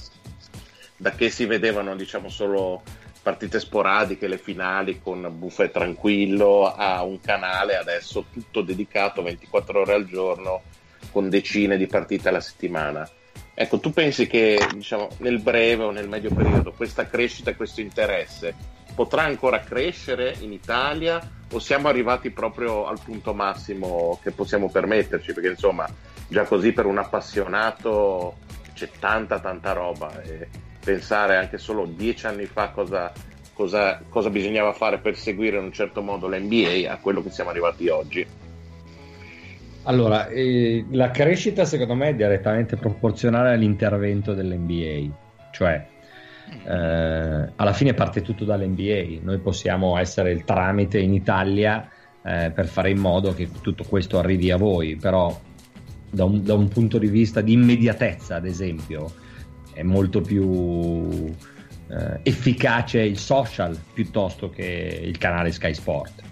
da che si vedevano diciamo solo partite sporadiche, le finali con buffet tranquillo, a un canale adesso tutto dedicato 24 ore al giorno con decine di partite alla settimana. Ecco, tu pensi che diciamo, nel breve o nel medio periodo questa crescita questo interesse potrà ancora crescere in Italia o siamo arrivati proprio al punto massimo che possiamo permetterci? Perché insomma, già così per un appassionato c'è tanta tanta roba e pensare anche solo dieci anni fa cosa, cosa, cosa bisognava fare per seguire in un certo modo l'NBA a quello che siamo arrivati oggi. Allora, eh, la crescita secondo me è direttamente proporzionale all'intervento dell'NBA, cioè eh, alla fine parte tutto dall'NBA, noi possiamo essere il tramite in Italia eh, per fare in modo che tutto questo arrivi a voi, però da un, da un punto di vista di immediatezza, ad esempio, è molto più eh, efficace il social piuttosto che il canale Sky Sport.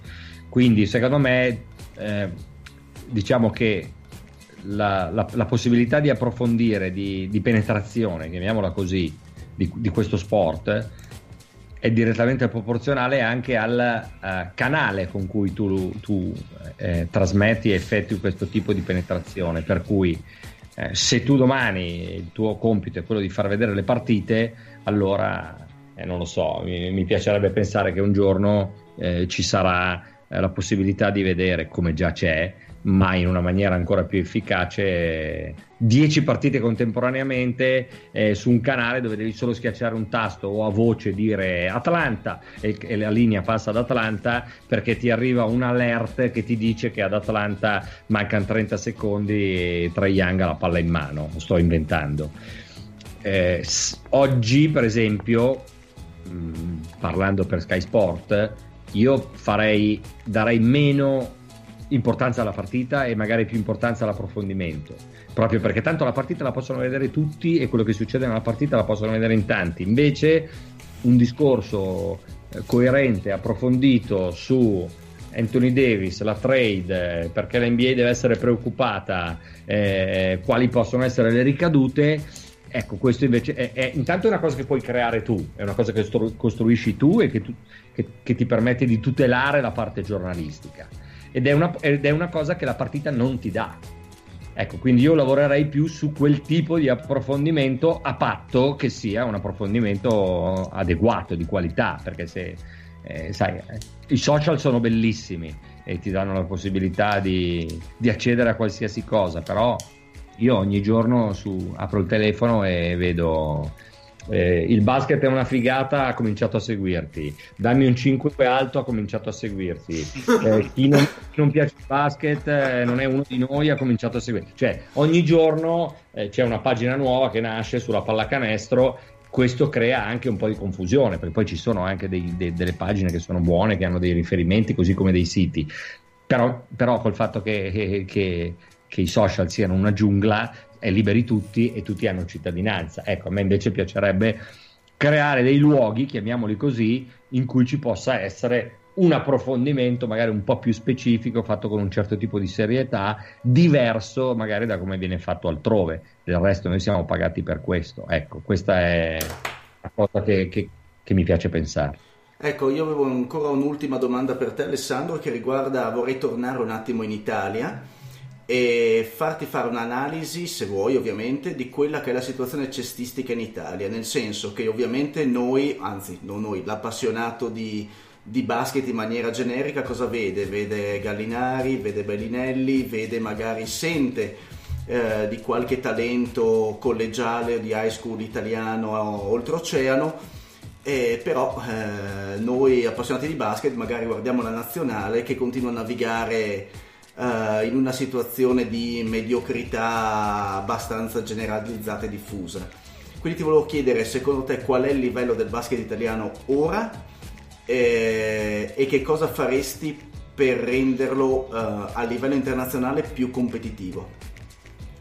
Quindi secondo me eh, diciamo che la, la, la, possibilità di approfondire, di, di, penetrazione, chiamiamola così, di, di, questo sport è direttamente proporzionale anche al uh, canale con cui tu, tu eh, trasmetti e effettui questo tipo di penetrazione. Per cui eh, se tu domani il tuo compito è quello di far vedere le partite, allora eh, non lo so, mi, mi, piacerebbe pensare che un giorno eh, ci sarà eh, la possibilità di vedere, come già c'è, ma in una maniera ancora più efficace 10 partite contemporaneamente eh, su un canale dove devi solo schiacciare un tasto o a voce dire Atlanta e, e, la linea passa ad Atlanta perché ti arriva un alert che ti dice che ad Atlanta mancano 30 secondi e Trae Young ha la palla in mano, lo sto inventando. Eh, oggi per esempio mh, mm, parlando per Sky Sport io farei darei meno importanza alla partita e magari più importanza all'approfondimento, proprio perché tanto la partita la possono vedere tutti e quello che succede nella partita la possono vedere in tanti. Invece un discorso eh, coerente, approfondito su Anthony Davis, la trade, eh, perché l'NBA deve essere preoccupata, eh, quali possono essere le ricadute. Ecco, questo invece è, è, intanto una cosa che puoi creare tu, è una cosa che costruisci tu e che, tu, che, che ti permette di tutelare la parte giornalistica ed è, una, ed è una cosa che la partita non ti dà. Ecco, quindi io lavorerei più su quel tipo di approfondimento a patto che sia un approfondimento adeguato, di qualità, perché se, eh, sai, eh, i social sono bellissimi e ti danno la possibilità di, di accedere a qualsiasi cosa, però io ogni giorno su, apro il telefono e vedo eh, il basket è una figata, ha cominciato a seguirti. Dammi un 5 alto, ha cominciato a seguirti. Eh, chi, non, chi, non, piace il basket, eh, non è uno di noi, ha cominciato a seguirti. Cioè, ogni giorno eh, c'è una pagina nuova che nasce sulla pallacanestro. Questo crea anche un po' di confusione, perché poi ci sono anche dei, dei, delle pagine che sono buone, che hanno dei riferimenti, così come dei siti. Però, però col fatto che, che, che che i social siano una giungla, è liberi tutti e tutti hanno cittadinanza. Ecco, a me invece piacerebbe creare dei luoghi, chiamiamoli così, in cui ci possa essere un approfondimento magari un po' più specifico, fatto con un certo tipo di serietà, diverso magari da come viene fatto altrove. Del resto noi siamo pagati per questo. Ecco, questa è la cosa che, che, che mi piace pensare. Ecco, io avevo ancora un'ultima domanda per te Alessandro che riguarda, vorrei tornare un attimo in Italia e farti fare un'analisi, se vuoi ovviamente, di quella che è la situazione cestistica in Italia, nel senso che ovviamente noi, anzi non noi, l'appassionato di, di basket in maniera generica cosa vede? Vede Gallinari, vede Bellinelli, vede magari, sente eh, di qualche talento collegiale di high school italiano oltreoceano, eh, però eh, noi appassionati di basket magari guardiamo la nazionale che continua a navigare uh, in una situazione di mediocrità abbastanza generalizzata e diffusa. Quindi ti volevo chiedere, secondo te, qual è il livello del basket italiano ora eh, e che cosa faresti per renderlo uh, a livello internazionale più competitivo?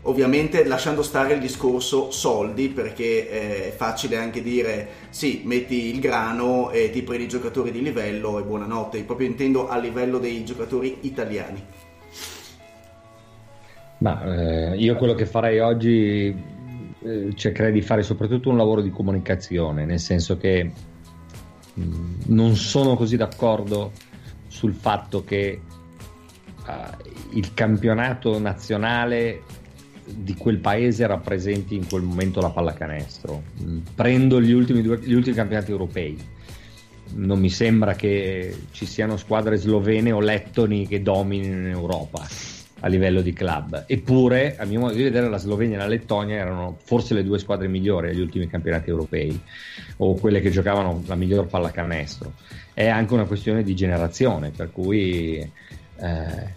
Ovviamente lasciando stare il discorso soldi, perché è facile anche dire sì, metti il grano e ti prendi i giocatori di livello e buonanotte, proprio intendo a livello dei giocatori italiani. Ma eh, io quello che farei oggi eh, cercherei di fare soprattutto un lavoro di comunicazione, nel senso che mm, non sono così d'accordo sul fatto che uh, il campionato nazionale di quel paese rappresenti in quel momento la pallacanestro. Mm, prendo gli ultimi, due, gli ultimi campionati europei. Non mi sembra che ci siano squadre slovene o lettoni che dominino in Europa a livello di club. Eppure, a mio modo di vedere, la Slovenia e la Lettonia erano forse le due squadre migliori agli ultimi campionati europei, o quelle che giocavano la miglior pallacanestro. È anche una questione di generazione, per cui eh,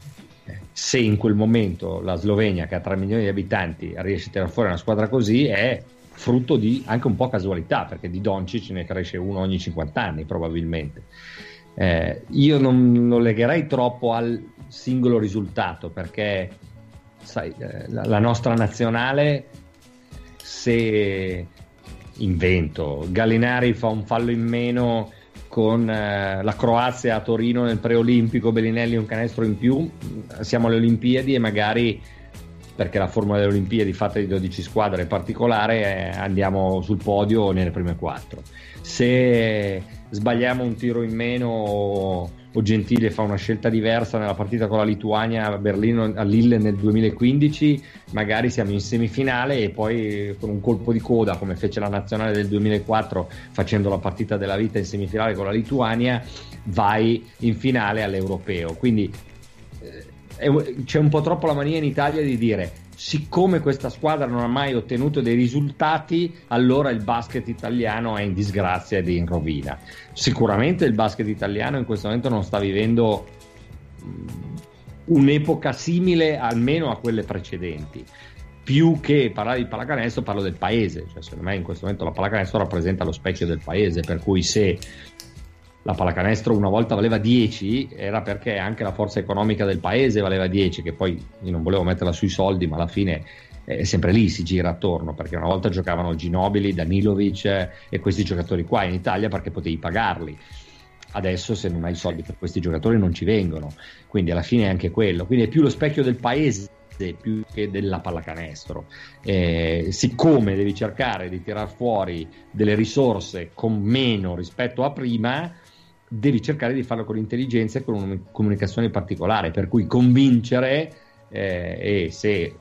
se in quel momento la Slovenia, che ha 3 milioni di abitanti, riesce a tirare fuori una squadra così, è frutto di anche un po' casualità, perché di Doncic ne cresce uno ogni 50 anni probabilmente. Eh, io non lo legherei troppo al singolo risultato perché sai, eh, la, nostra nazionale se invento Gallinari fa un fallo in meno con eh, la Croazia a Torino nel preolimpico Bellinelli un canestro in più siamo alle Olimpiadi e magari perché la formula delle Olimpiadi fatta di 12 squadre è particolare eh, andiamo sul podio nelle prime quattro. Se sbagliamo un tiro in meno o, Gentile fa una scelta diversa nella partita con la Lituania a Berlino a Lille nel 2015 magari siamo in semifinale e poi con un colpo di coda come fece la nazionale del 2004 facendo la partita della vita in semifinale con la Lituania vai in finale all'europeo. Quindi eh, c'è un po' troppo la mania in Italia di dire siccome questa squadra non ha mai ottenuto dei risultati, allora il basket italiano è in disgrazia ed è in rovina. Sicuramente il basket italiano in questo momento non sta vivendo mm, un'epoca simile almeno a quelle precedenti. Più che parlare di pallacanestro, parlo del paese. Cioè, secondo me in questo momento la pallacanestro rappresenta lo specchio del paese, per cui se la pallacanestro una volta valeva 10 era perché anche la forza economica del paese valeva 10 che poi io non volevo metterla sui soldi ma alla fine è sempre lì si gira attorno perché una volta giocavano Ginobili, Danilovic e questi giocatori qua in Italia perché potevi pagarli. Adesso se non hai soldi per questi giocatori non ci vengono. Quindi alla fine è anche quello. Quindi è più lo specchio del paese più che della pallacanestro. Eh, siccome devi cercare di tirar fuori delle risorse con meno rispetto a prima, devi cercare di farlo con intelligenza e con una comunicazione particolare, per cui convincere eh, e se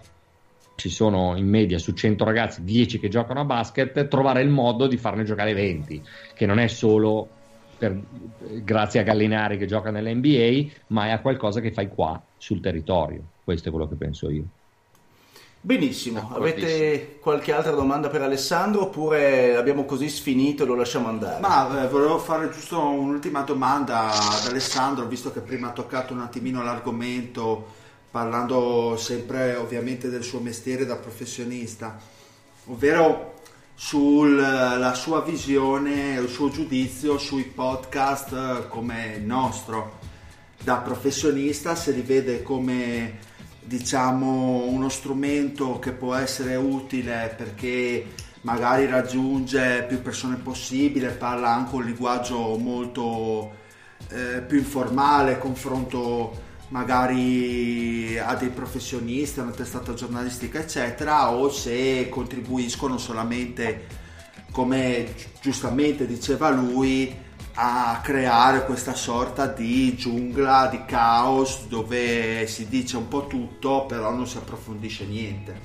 ci sono in media su 100 ragazzi 10 che giocano a basket, trovare il modo di farne giocare 20, che non è solo per, grazie a Gallinari che gioca nell'NBA, ma è a qualcosa che fai qua sul territorio. Questo è quello che penso io. Benissimo, avete qualche altra domanda per Alessandro oppure abbiamo così sfinito e lo lasciamo andare? Ma eh, volevo fare giusto un'ultima domanda ad Alessandro, visto che prima ha toccato un attimino l'argomento parlando sempre ovviamente del suo mestiere da professionista, ovvero sulla sua visione, il suo giudizio sui podcast eh, come il nostro. Da professionista se li vede come diciamo uno strumento che può essere utile perché magari raggiunge più persone possibile, parla anche un linguaggio molto eh, più informale, confronto magari a dei professionisti, a una testata giornalistica, eccetera, o se contribuiscono solamente, come giustamente diceva lui, a creare questa sorta di giungla, di caos dove si dice un po' tutto, però non si approfondisce niente.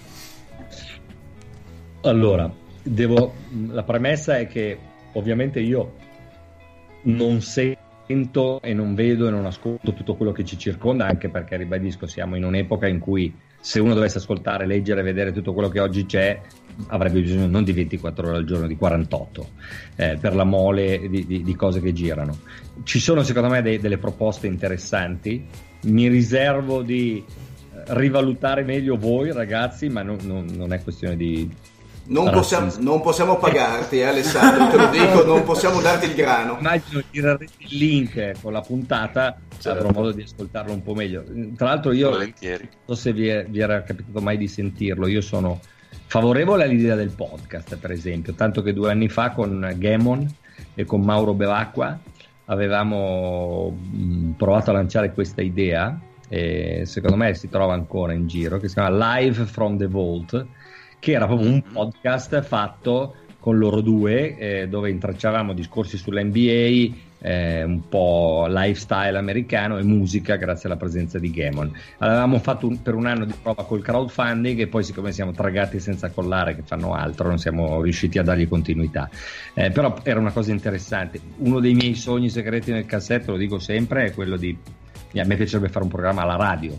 Allora, devo, la premessa è che ovviamente io non sento e non vedo e non ascolto tutto quello che ci circonda, anche perché ribadisco, siamo in un'epoca in cui se uno dovesse ascoltare, leggere, vedere tutto quello che oggi c'è, avrebbe bisogno non di 24 ore al giorno, di 48 eh, per la mole di, di, di, cose che girano. Ci sono secondo me dei, delle proposte interessanti, mi riservo di rivalutare meglio voi ragazzi, ma non, non, non è questione di Non possiamo, non possiamo pagarti, eh, Alessandro, te lo dico, non possiamo darti il grano. Immagino tirerete il link con la puntata, Certo. avrò modo di ascoltarlo un po' meglio. Tra l'altro io Volentieri. non so se vi, è- vi era capitato mai di sentirlo, io sono favorevole all'idea del podcast, per esempio, tanto che due anni fa con Gamon e con Mauro Bevacqua avevamo mh, provato a lanciare questa idea, e secondo me si trova ancora in giro, che si chiama Live from the Vault, che era proprio un podcast fatto con loro due, eh, dove intracciavamo discorsi sull'NBA, eh, un po' lifestyle americano e musica grazie alla presenza di Gamon. Avevamo fatto un- per un anno di prova col crowdfunding e poi siccome siamo tragati senza collare che fanno altro non siamo riusciti a dargli continuità. Eh, però era una cosa interessante. Uno dei miei sogni segreti nel cassetto, lo dico sempre, è quello di... A me piacerebbe fare un programma alla radio.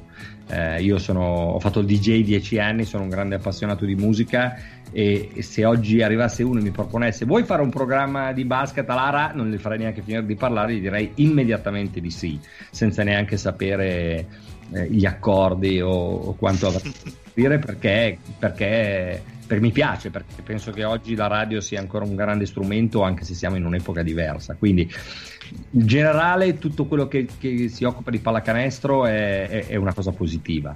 Eh, io sono, ho fatto il DJ dieci anni, sono un grande appassionato di musica e, e se oggi arrivasse uno e mi proponesse vuoi fare un programma di basket alla RA, non gli farei neanche finire di parlare, gli direi immediatamente di sì, senza neanche sapere eh, gli accordi o, o quanto avrei dire perché, perché, perché mi piace, perché penso che oggi la radio sia ancora un grande strumento anche se siamo in un'epoca diversa. Quindi in generale tutto quello che, che si occupa di pallacanestro è, è- è una cosa positiva.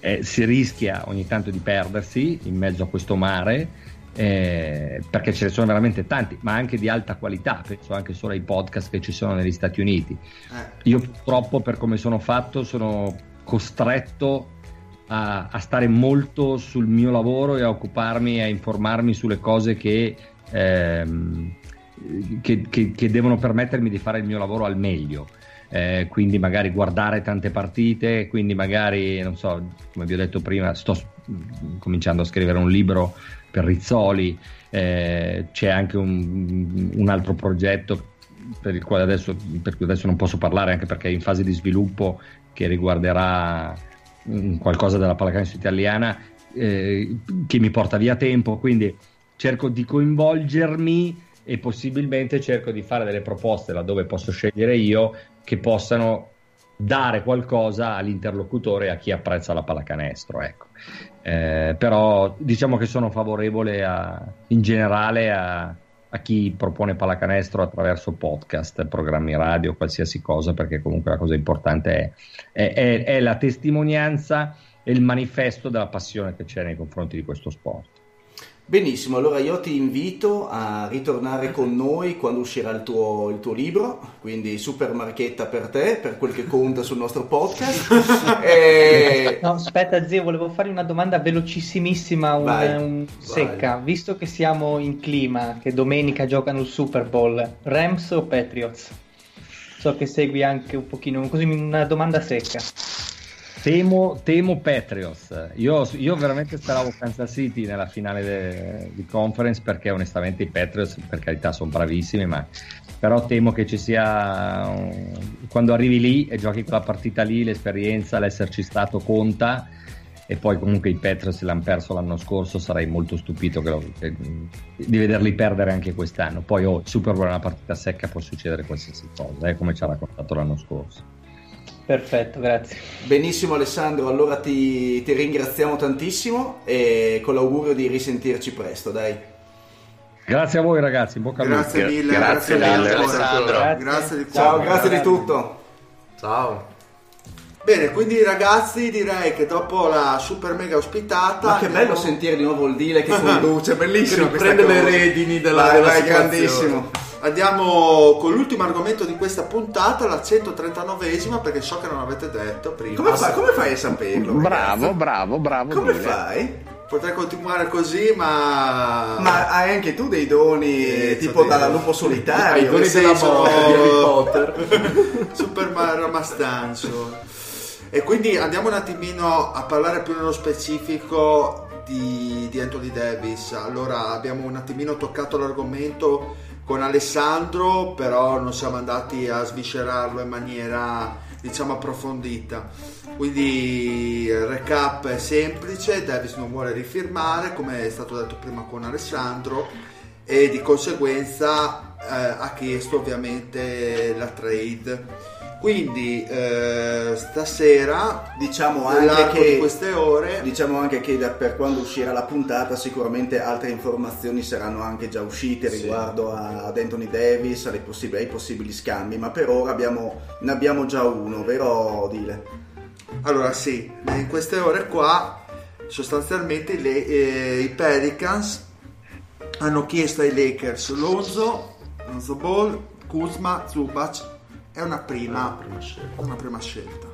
Eh, si rischia ogni tanto di perdersi in mezzo a questo mare eh, perché ce ne sono veramente tanti, ma anche di alta qualità. Penso anche solo ai podcast che ci sono negli Stati Uniti. Eh, Io purtroppo per come sono fatto sono costretto a, a stare molto sul mio lavoro e a occuparmi a informarmi sulle cose che, ehm, che, che- che devono permettermi di fare il mio lavoro al meglio. Eh, quindi magari guardare tante partite, quindi magari, non so, come vi ho detto prima, sto cominciando a scrivere un libro per Rizzoli, eh, c'è anche un, un altro progetto per il quale adesso, per cui adesso non posso parlare anche perché è in fase di sviluppo che riguarderà qualcosa della pallacanestro italiana eh, che mi porta via tempo, quindi cerco di coinvolgermi e possibilmente cerco di fare delle proposte laddove posso scegliere io che possano dare qualcosa all'interlocutore e a chi apprezza la pallacanestro. Ecco. Eh, però diciamo che sono favorevole a- in generale a, a chi propone pallacanestro attraverso podcast, programmi radio, qualsiasi cosa, perché comunque la cosa importante è, è- è- è la testimonianza e il manifesto della passione che c'è nei confronti di questo sport. Benissimo, allora io ti invito a ritornare con noi quando uscirà il tuo, il tuo libro, quindi super marchetta per te, per quel che conta sul nostro podcast. E- No, aspetta, zio, volevo fare una domanda velocissimissima, un- Vai, un- vai. secca. Visto che siamo in clima, che domenica giocano il Super Bowl, Rams o Patriots? So che segui anche un pochino, così una domanda secca. Temo, temo Patriots. Io, io veramente speravo Kansas City nella finale de- di conference perché onestamente i Patriots per carità sono bravissimi, ma però temo che ci sia un- quando arrivi lì e giochi quella partita lì, l'esperienza, l'esserci stato conta e poi comunque i Patriots l'hanno perso l'anno scorso, sarei molto stupito che lo- che- di vederli perdere anche quest'anno. Poi oh, Super Bowl è una partita secca, può succedere qualsiasi cosa, eh, come ci ha raccontato l'anno scorso. Perfetto, grazie. Benissimo Alessandro, allora ti, ti ringraziamo tantissimo e con l'augurio di risentirci presto, dai. Grazie a voi ragazzi, in bocca al lupo. grazie mille, Grazie grazie, mille. Alessandro. Grazie. Grazie di Ciao, cuore. grazie di tutto. Ciao. Bene, quindi ragazzi direi che dopo la super mega ospitata... Ma che bello sentire di nuovo il Dile che conduce, bellissimo. Che prende le cosa. redini della- Vai, della vai, situazione. grandissimo. Andiamo con l'ultimo argomento di questa puntata, la 139esima, perché so che non avete detto prima. Come, fai, come fai a saperlo? Bravo, bravo, bravo. Come Dile. fai? Potrei continuare così, ma... Ma hai anche tu dei doni Eh, tipo dalla dei- lupo solitario? i doni della morte di Harry Potter. Super Ramastanzo. E quindi andiamo un attimino a parlare più nello specifico di, di Anthony Davis. Allora abbiamo un attimino toccato l'argomento con Alessandro, però non siamo andati a sviscerarlo in maniera diciamo approfondita. Quindi il recap è semplice, Davis non vuole rifirmare, come è stato detto prima con Alessandro, e di conseguenza eh, ha chiesto ovviamente la trade Quindi eh, stasera, Diciamo anche che di queste ore, Diciamo anche che da- per quando uscirà la puntata sicuramente altre informazioni saranno anche già uscite Sì. riguardo a- ad Anthony Davis, alle possib- ai possibili scambi, ma per ora abbiamo- ne abbiamo già uno, vero Dile? allora sì, in queste ore qua sostanzialmente le- eh, i Pelicans hanno chiesto ai Lakers Lonzo, Lonzo Ball, Kuzma, Zubac è una prima, prima scelta. una prima scelta.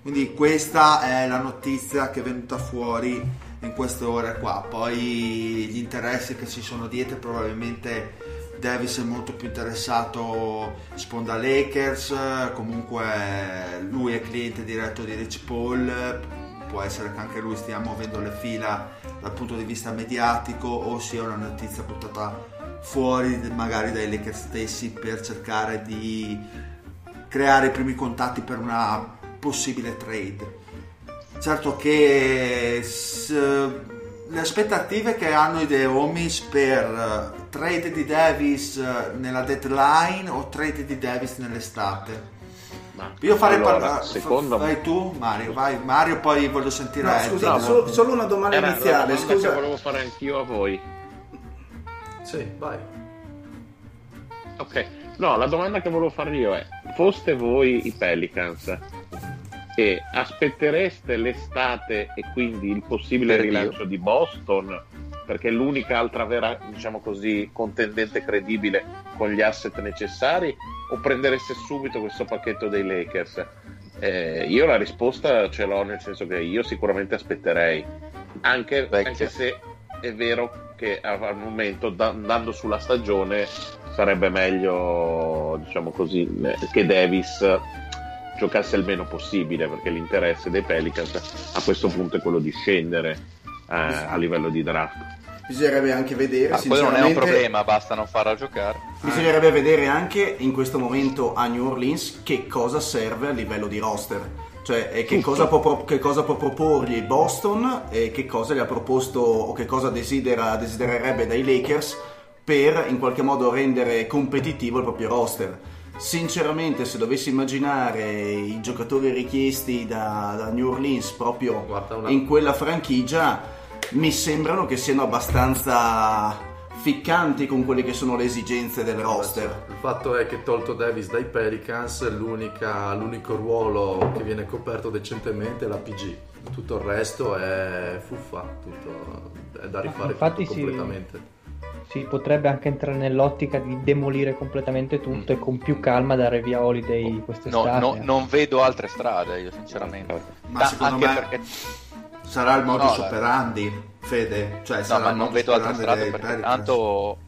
Quindi questa è la notizia che è venuta fuori in queste ore qua. Poi gli interessi che ci sono dietro probabilmente Davis è molto più interessato sponda Lakers, comunque lui è cliente diretto di Rich Paul, può essere che anche lui stia muovendo le fila dal punto di vista mediatico o sia una notizia buttata fuori magari dai Lakers stessi per cercare di creare i primi contatti per una possibile trade. Certo che s- le aspettative che hanno i The Homies per eh, trade di Davis eh, nella deadline o trade di Davis nell'estate. Ma Io farei allora, parlare. secondo me Vai tu, Mario, vai. Mario, poi voglio sentire No, scusa, no, solo, solo una domanda era iniziale, domanda che scusa. volevo fare anch'io a voi. Sì, vai. Ok, no, la domanda che volevo fare io è: foste voi i Pelicans e aspettereste l'estate e quindi il possibile Per Dio. rilancio di Boston? Perché è l'unica altra vera, diciamo così, contendente credibile con gli asset necessari? O prendereste subito questo pacchetto dei Lakers? Eh, io la risposta ce l'ho, nel senso che io sicuramente aspetterei, anche, anche se è vero che al momento, da- andando sulla stagione, sarebbe meglio, diciamo così, eh, che Davis giocasse il meno possibile, perché l'interesse dei Pelicans a questo punto è quello di scendere eh, a livello di draft. Bisognerebbe anche vedere, Ma quello non è un problema, basta non farla giocare. bisognerebbe vedere anche in questo momento a New Orleans che cosa serve a livello di roster. Cioè, e che, cosa può, che cosa può proporgli Boston e che cosa gli ha proposto o che cosa desidera, desidererebbe dai Lakers per in qualche modo rendere competitivo il proprio roster. Sinceramente, se dovessi immaginare i giocatori richiesti da, da New Orleans proprio in quella franchigia, mi sembrano che siano abbastanza ficcanti con quelle che sono le esigenze del roster. Il fatto è che tolto Davis dai Pelicans, l'unica- l'unico ruolo che viene coperto decentemente è la PG. Tutto il resto è fuffa, tutto, è da rifare tutto sì. completamente. Si potrebbe anche entrare nell'ottica di demolire completamente tutto e con più calma dare via Holiday No, quest'estate. no, non vedo altre strade, io sinceramente. Ma Da- secondo me perché sarà il modus No, operandi, Fede. Cioè, No, ma non vedo altre strade dei perché Pelicans. tanto.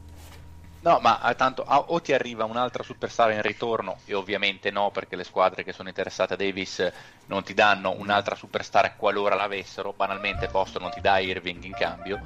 No, ma ah, tanto ah, o ti arriva un'altra superstar in ritorno, e ovviamente no, perché le squadre che sono interessate a Davis non ti danno un'altra superstar qualora l'avessero. Banalmente, Boston non ti dà Irving in cambio.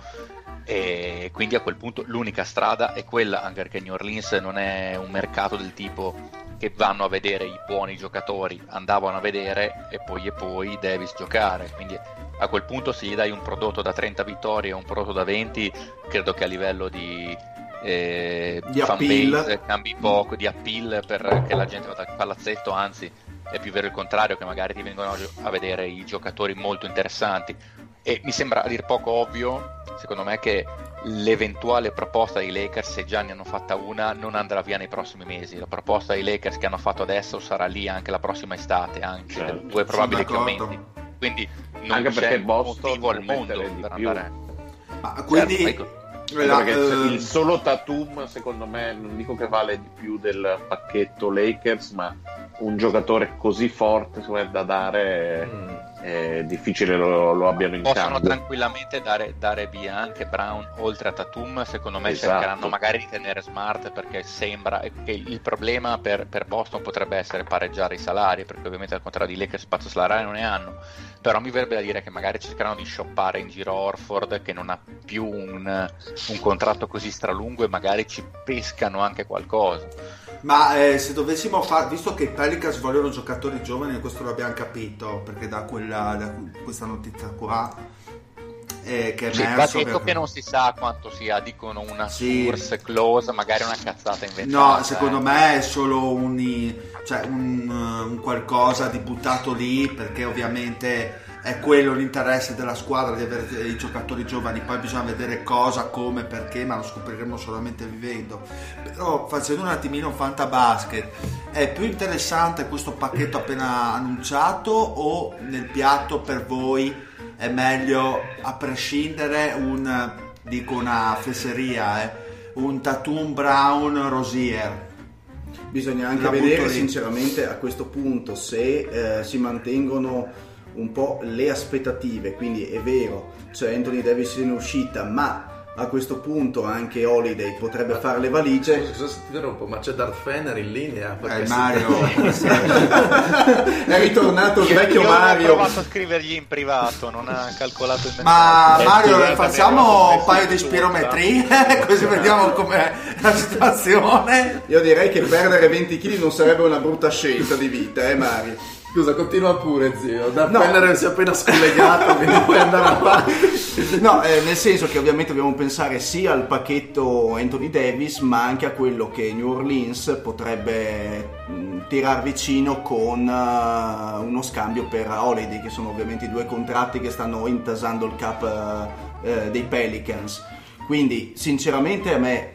E quindi a quel punto l'unica strada è quella, anche perché New Orleans non è un mercato del tipo che vanno a vedere i buoni giocatori, andavano a vedere e poi e poi Davis giocare. Quindi a quel punto se gli dai un prodotto da 30 vittorie e un prodotto da 20, credo che a livello di, eh, Di fan appeal. base cambi poco, di appeal per che la gente vada al palazzetto, anzi è più vero il contrario che magari ti vengono a vedere i giocatori molto interessanti. E mi sembra a dir poco ovvio, secondo me, che l'eventuale proposta dei Lakers, se già ne hanno fatta una, non andrà via nei prossimi mesi. La proposta dei Lakers che hanno fatto adesso sarà lì anche la prossima estate, anche Certo. due probabili d'accordo. aumenti. Quindi non Anche c'è perché Boston motivo al mondo mettere di per più. andare. Ma quindi Certo, la- perché eh, il solo Tatum, secondo me, non dico che vale di più del pacchetto Lakers, ma un giocatore così forte me, da dare Mm. È difficile lo, lo abbiano in Possono cambio. tranquillamente dare, dare via anche Brown oltre a Tatum. Secondo me Esatto. cercheranno magari di tenere smart perché sembra che il problema per, per Boston potrebbe essere pareggiare i salari. Perché ovviamente al contrario di Lakers spazio salariale non ne hanno. Però mi verrebbe da dire che magari cercheranno di shoppare in giro Orford che non ha più un, un contratto così stralungo e magari ci pescano anche qualcosa. Ma eh, se dovessimo fare, visto che i Pelicans vogliono giocatori giovani, questo l'abbiamo capito, perché da, quella, da questa notizia qua eh, che è Sì, va emerso detto che- che non si sa quanto sia, dicono una Sì. source close, magari una cazzata inventata. No, secondo eh. me è solo un, cioè un, un qualcosa di buttato lì perché ovviamente è quello l'interesse della squadra di avere i giocatori giovani, poi bisogna vedere cosa, come, perché, ma lo scopriremo solamente vivendo. Però facendo un attimino fantabasket, è più interessante questo pacchetto appena annunciato o nel piatto per voi è meglio a prescindere un, dico una fesseria, eh, un Tatum Brown Rosier? Bisogna anche vedere sinceramente a questo punto se eh, si mantengono un po' le aspettative, quindi è vero, c'è Anthony Davis in uscita, ma a questo punto anche Holiday potrebbe fare le valigie. Scusa, scusa se ti interrompo, ma c'è Darth Fener in linea? Eh, si- Mario, è ritornato il vecchio Io ho Mario. provato a scrivergli in privato, non ha calcolato il ma messaggio. Mario Eh, facciamo un paio di spirometrie così vediamo com'è la situazione. Io direi che perdere 20 kg non sarebbe una brutta scelta di vita, eh Mario? Scusa, continua pure, zio. Darth No. Fener si è appena scollegato, quindi puoi andare avanti. No, eh, nel senso che ovviamente dobbiamo pensare sia al pacchetto Anthony Davis, ma anche a quello che New Orleans potrebbe mh, tirar vicino con eh, uno scambio per Holiday, che sono ovviamente i due contratti che stanno intasando il cap eh, eh, dei Pelicans. Quindi, sinceramente, a me,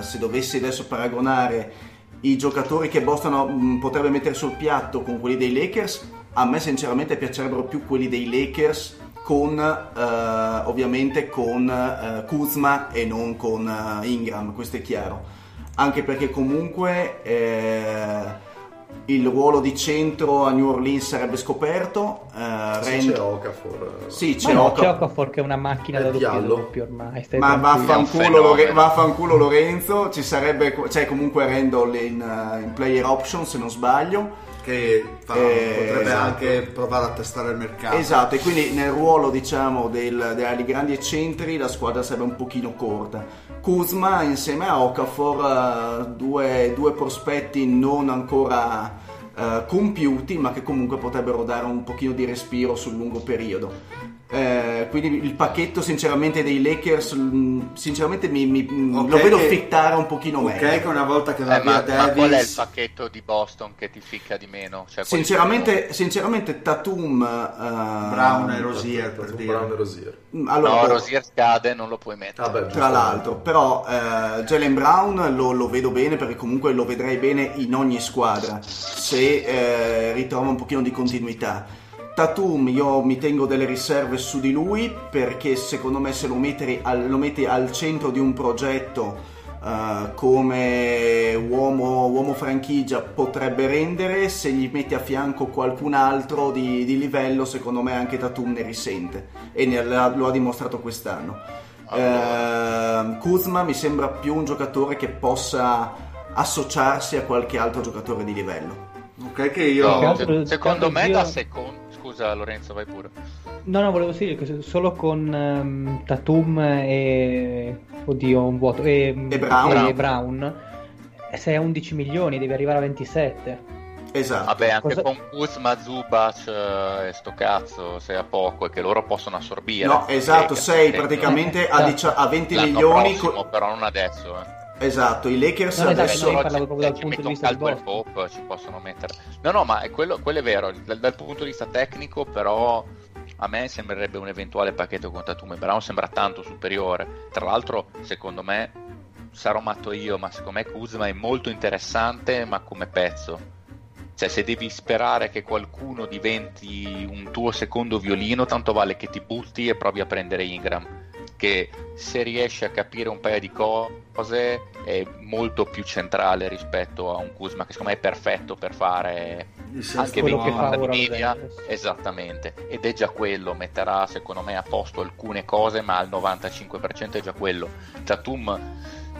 se dovessi adesso paragonare i giocatori che Boston mh, potrebbe mettere sul piatto con quelli dei Lakers, a me sinceramente piacerebbero più quelli dei Lakers con eh, ovviamente con eh, Kuzma e non con eh, Ingram, questo è chiaro. Anche perché comunque eh, il ruolo di centro a New Orleans sarebbe scoperto. Sì, Rand- c'è Okafor. Sì, c'è no, Okafor. c'è Okafor che è una macchina È da doppio doppio ormai. stai Ma vaffanculo. Lore- vaffanculo Lorenzo, ci sarebbe, c'è comunque Randall in, eh, in player option se non sbaglio. Che fa- Eh, potrebbe esatto. anche provare a testare il mercato. Esatto, e quindi nel ruolo diciamo del, dei grandi eccentri la squadra sarebbe un pochino corta. Kuzma insieme a Okafor, eh, due, due prospetti non ancora eh, compiuti, ma che comunque potrebbero dare un pochino di respiro sul lungo periodo. Eh, quindi il pacchetto sinceramente dei Lakers mh, sinceramente mi, mi- mh, Ok, lo vedo che- fittare un pochino Ok, meglio che una volta che va Eh, via ma, ma qual è il Davis... pacchetto di Boston che ti ficca di meno? Cioè, sinceramente, sinceramente Tatum eh, Brown e Rosier per Tatum, dire. Brown e Rosier. sono? allora, No, boh, Rosier scade, non lo puoi mettere. Vabbè, tra l'altro però eh, Jalen Brown lo, lo vedo bene perché comunque lo vedrei bene in ogni squadra se eh, ritrova un pochino di continuità Tatum io mi tengo delle riserve su di lui perché secondo me se lo metti al, lo metti al centro di un progetto eh, come uomo, uomo franchigia potrebbe rendere se gli metti a fianco qualcun altro di, di livello secondo me anche Tatum ne risente e ne- lo ha dimostrato quest'anno Ehm, Kuzma mi sembra più un giocatore che possa associarsi a qualche altro giocatore di livello. Ok, che io... No, secondo me da secondo... Scusa Lorenzo, vai pure. No, no, volevo dire che solo con ehm, Tatum e... Oddio, un vuoto. E, E Brown. e Brown, sei a 11 milioni, devi arrivare a 27. Esatto. Vabbè, anche Cosa- con Kuzma, Zubac eh, e sto cazzo, sei a poco e che loro possono assorbire. No, esatto, sei praticamente a, dicia- a 20 l'anno milioni. prossimo, co- però non adesso. Eh. Esatto, i Lakers No, esatto, adesso... io parlavo proprio dal punto di vista Boston. Pope ci possono mettere. No no ma è quello, quello è vero dal, dal punto di vista tecnico però a me sembrerebbe un eventuale pacchetto con Tatum. E Brown sembra tanto superiore. Tra l'altro secondo me sarò matto io ma secondo me Kuzma è molto interessante ma come pezzo. Cioè se devi sperare che qualcuno diventi un tuo secondo violino tanto vale che ti butti e provi a prendere Ingram che se riesce a capire un paio di cose è molto più centrale rispetto a un Kuzma che secondo me è perfetto per fare anche quello 20 che fa ora media. esattamente. Ed è già quello metterà secondo me a posto alcune cose ma al 95% è già quello. Tatum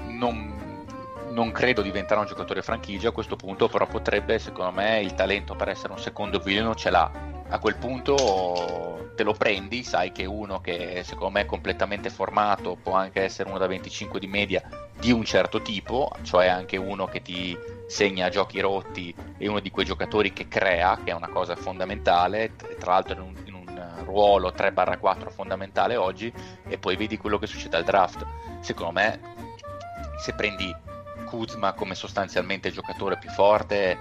non, non credo diventerà un giocatore franchigia a questo punto però potrebbe secondo me il talento per essere un secondo violino ce l'ha a quel punto te lo prendi, sai che uno che secondo me è completamente formato può anche essere uno da 25 di media di un certo tipo, cioè anche uno che ti segna giochi rotti e uno di quei giocatori che crea, che è una cosa fondamentale, tra l'altro in un, in un ruolo 3-4 fondamentale oggi e poi vedi quello che succede al draft. Secondo me, se prendi Kuzma come sostanzialmente giocatore più forte,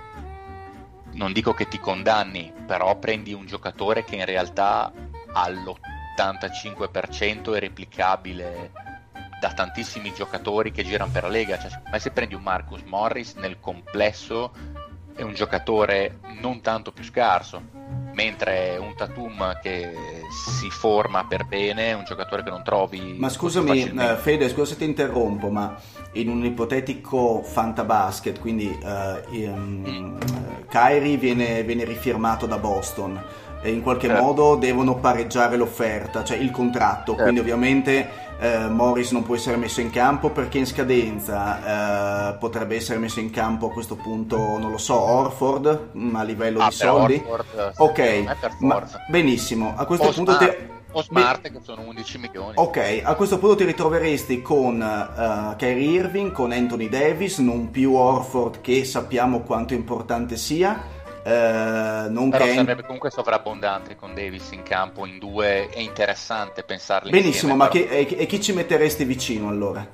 non dico che ti condanni, però prendi un giocatore che in realtà all'85% è replicabile da tantissimi giocatori che girano per la Lega. Cioè, ma se prendi un Marcus Morris nel complesso è un giocatore non tanto più scarso, mentre un Tatum che si forma per bene è un giocatore che non trovi. Ma scusami, eh, Fede, scusa se ti interrompo, ma in un ipotetico fantabasket, quindi uh, um. Kyrie viene, viene rifirmato da Boston e in qualche certo. modo devono pareggiare l'offerta, cioè il contratto, certo. quindi ovviamente eh, Morris non può essere messo in campo perché in scadenza eh, potrebbe essere messo in campo a questo punto, non lo so, Orford mm, a livello ah, di soldi. Orford, ok, ma, benissimo, a questo o punto te... o Smart che sono 11 milioni. Ok, a questo punto ti ritroveresti con uh, Kyrie Irving, con Anthony Davis, non più Orford che sappiamo quanto importante sia eh, non Però che... sarebbe comunque sovrabbondante con Davis in campo in due, è interessante pensarli Benissimo, insieme, ma però... chi, e, e chi ci metteresti vicino allora?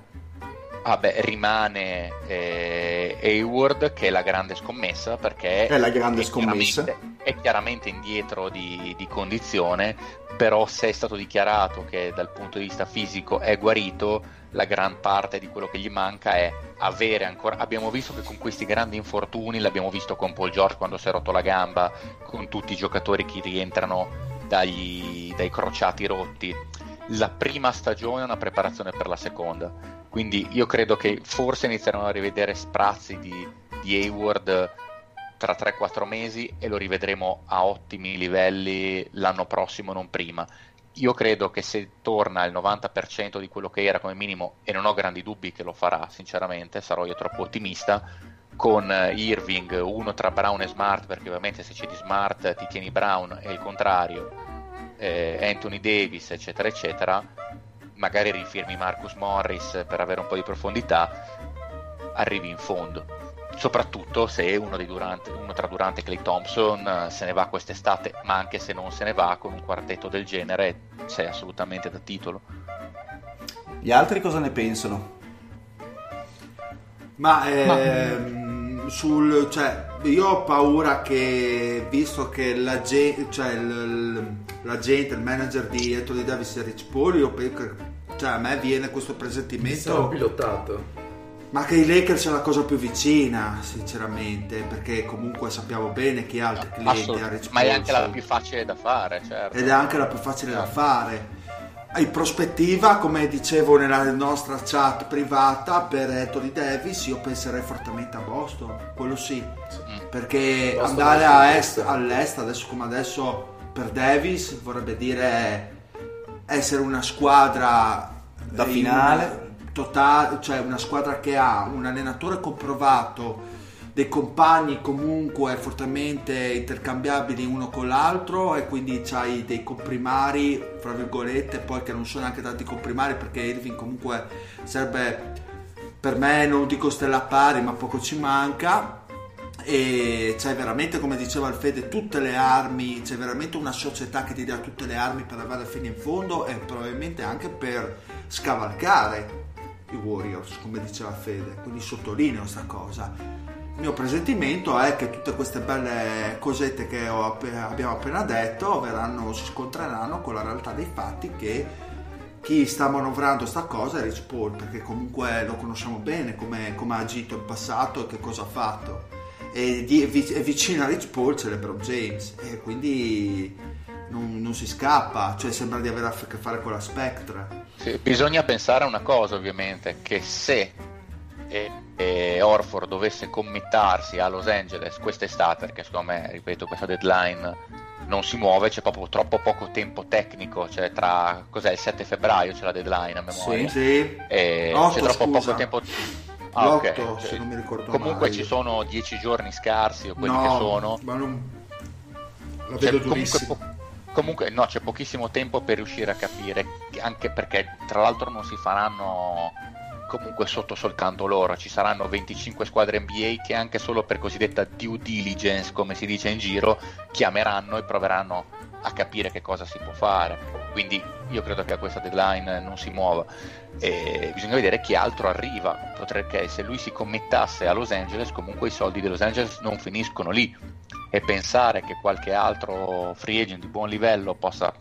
Ah beh, rimane eh, Hayward che è la grande scommessa perché è la grande è scommessa chiaramente, è chiaramente indietro di, di, condizione però se è stato dichiarato che dal punto di vista fisico è guarito la gran parte di quello che gli manca è avere ancora abbiamo visto che con questi grandi infortuni l'abbiamo visto con Paul George quando si è rotto la gamba con tutti i giocatori che rientrano dagli, dai crociati rotti. La prima stagione è una preparazione per la seconda. Quindi io credo che forse inizieranno a rivedere sprazzi di, di Hayward tra 3-4 mesi e lo rivedremo a ottimi livelli l'anno prossimo non prima. Io credo che se torna al 90% di quello che era come minimo, e non ho grandi dubbi che lo farà, sinceramente, sarò io troppo ottimista, con eh, Irving, uno tra Brown e Smart, perché ovviamente se c'è di Smart ti tieni Brown e il contrario, eh, Anthony Davis, eccetera, eccetera, magari rifirmi Marcus Morris per avere un po' di profondità, arrivi in fondo soprattutto se uno, Durante, uno, tra Durante e Clay Thompson eh, se ne va quest'estate, ma anche se non se ne va con un quartetto del genere sei assolutamente da titolo. Gli altri cosa ne pensano? Ma, ehm, sul, cioè, io ho paura che visto che la, cioè, la gente, il manager di Anthony Davis e Rich Paul, io cioè, a me viene questo presentimento. Sarà pilotato ma che i Lakers è la cosa più vicina, sinceramente, perché comunque sappiamo bene chi ha altri clienti a Rich Ma è anche la più facile da fare, certo. Ed è anche la più facile certo. da fare. In prospettiva, come dicevo nella nostra chat privata per Anthony Davis, io penserei fortemente a Boston, quello sì, mm. perché Boston andare a est, all'est adesso come adesso per Davis vorrebbe dire essere una squadra da finale totale, cioè una squadra che ha un allenatore comprovato, dei compagni comunque fortemente intercambiabili uno con l'altro e quindi c'hai dei comprimari, fra virgolette, poi che non sono neanche tanti comprimari perché Irving comunque serve per me non dico stella pari ma poco ci manca. E c'è veramente come diceva Alfede tutte le armi c'è veramente una società che ti dà tutte le armi per arrivare fino in fondo e probabilmente anche per scavalcare i Warriors, come diceva Fede, quindi sottolineo questa cosa. Il mio presentimento è che tutte queste belle cosette che appena, abbiamo appena detto verranno, si scontreranno con la realtà dei fatti che chi sta manovrando sta cosa è Rich Paul, perché comunque lo conosciamo bene come, ha agito in passato e che cosa ha fatto. E, di, e vicino a Rich Paul c'è LeBron James e quindi non, non, si scappa, cioè sembra di avere a che fare con la Spectre. Bisogna pensare a una cosa ovviamente, che se e, e Orford dovesse committarsi a Los Angeles quest'estate, perché secondo me, ripeto, questa deadline non si muove, c'è proprio troppo poco tempo tecnico, cioè tra cos'è il 7 febbraio c'è la deadline a memoria. Sì, sì. E 8, c'è troppo scusa. poco tempo. Ah, okay. se non mi ricordo Comunque mai. ci sono 10 giorni scarsi o quelli no, che sono. Ma non... La vedo cioè, durissima. Comunque, Comunque no, c'è pochissimo tempo per riuscire a capire, anche perché tra l'altro non si faranno comunque sotto soltanto loro, ci saranno 25 squadre NBA che anche solo per cosiddetta due diligence, come si dice in giro, chiameranno e proveranno a capire che cosa si può fare. Quindi io credo che a questa deadline non si muova. E bisogna vedere chi altro arriva. Potrebbe se lui si commettasse a Los Angeles, comunque i soldi di Los Angeles non finiscono lì. E pensare che qualche altro free agent di buon livello possa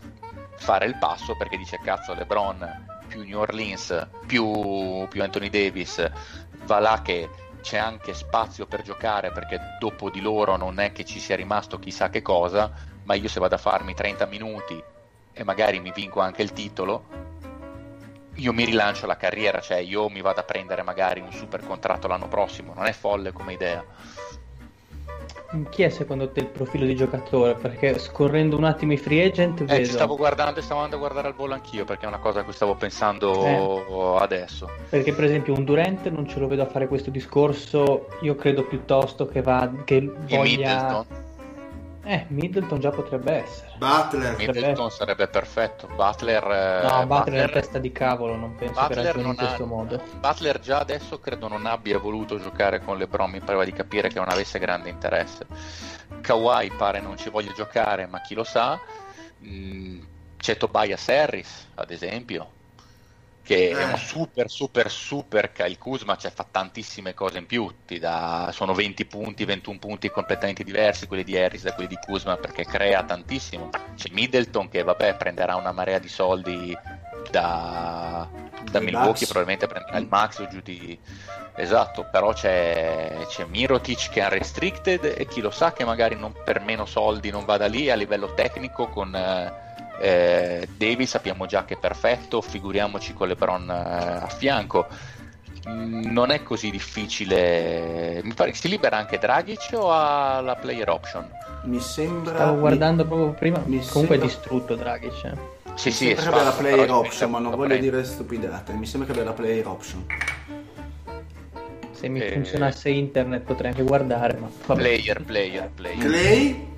fare il passo perché dice cazzo LeBron più New Orleans più, più Anthony Davis va là che c'è anche spazio per giocare perché dopo di loro non è che ci sia rimasto chissà che cosa, ma io se vado a farmi 30 minuti e magari mi vinco anche il titolo, io mi rilancio la carriera, cioè io mi vado a prendere magari un super contratto l'anno prossimo, non è folle come idea. Chi è secondo te il profilo di giocatore? Perché scorrendo un attimo i free agent eh, vedo... ci stavo guardando e stavo andando a guardare al volo anch'io perché è una cosa a cui stavo pensando eh. adesso. Perché per esempio un Durant non ce lo vedo a fare questo discorso, io credo piuttosto che, va, che voglia... Middleton? Eh, Middleton già potrebbe essere. Butler. Middleton sarebbe perfetto. Butler. No, eh, Butler, Butler è testa di cavolo, non penso Butler che ragioni in questo ha... modo. Butler già adesso credo non abbia voluto giocare con LeBron, mi pareva di capire che non avesse grande interesse. Kawhi pare non ci voglia giocare, ma chi lo sa. Mm, c'è Tobias Harris, ad esempio, che eh. è un super super super Kyle Kuzma cioè fa tantissime cose in più dà, sono 20 punti 21 punti completamente diversi quelli di Harris da quelli di Kuzma perché crea tantissimo c'è Middleton che vabbè prenderà una marea di soldi da, da Milwaukee probabilmente prenderà il max o giù di esatto però c'è, c'è Mirotic che è unrestricted e chi lo sa che magari non per meno soldi non vada lì a livello tecnico con eh, eh, Davis sappiamo già che è perfetto, figuriamoci con LeBron eh, a fianco. Mm, non è così difficile. Mi pare che si libera anche Dragic o ha la player option? Mi sembra. Stavo guardando mi... proprio prima. Mi Comunque sembra... è distrutto Dragic. Eh. Sì, mi sì, sembra che abbia la player option, ma non voglio prende. dire stupidate. Mi sembra che abbia la player option. Se mi eh... funzionasse internet potrei anche guardare. Ma vabbè. Player, player, player. Clay?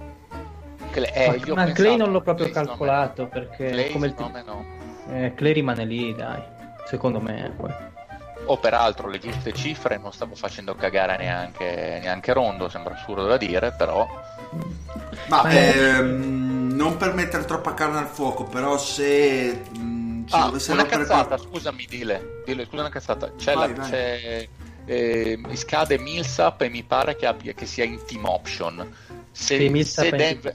Clay, eh, ma, ma Clay non l'ho proprio Clay calcolato perché Clay, come il t- no. eh, Clay rimane lì, dai. Secondo me. Poi. O peraltro le giuste cifre non stavo facendo cagare neanche, neanche Rondo, sembra assurdo da dire, però. Ma, ma ehm, non per mettere troppa carne al fuoco, però se. Mh, ah, una cazzata, prepar- scusami, dile, dile, scusa una cazzata. C'è vai, la, vai. C'è, eh, mi scade Millsap e mi pare che, abbia, che sia in team option. Se, sì, se Denver,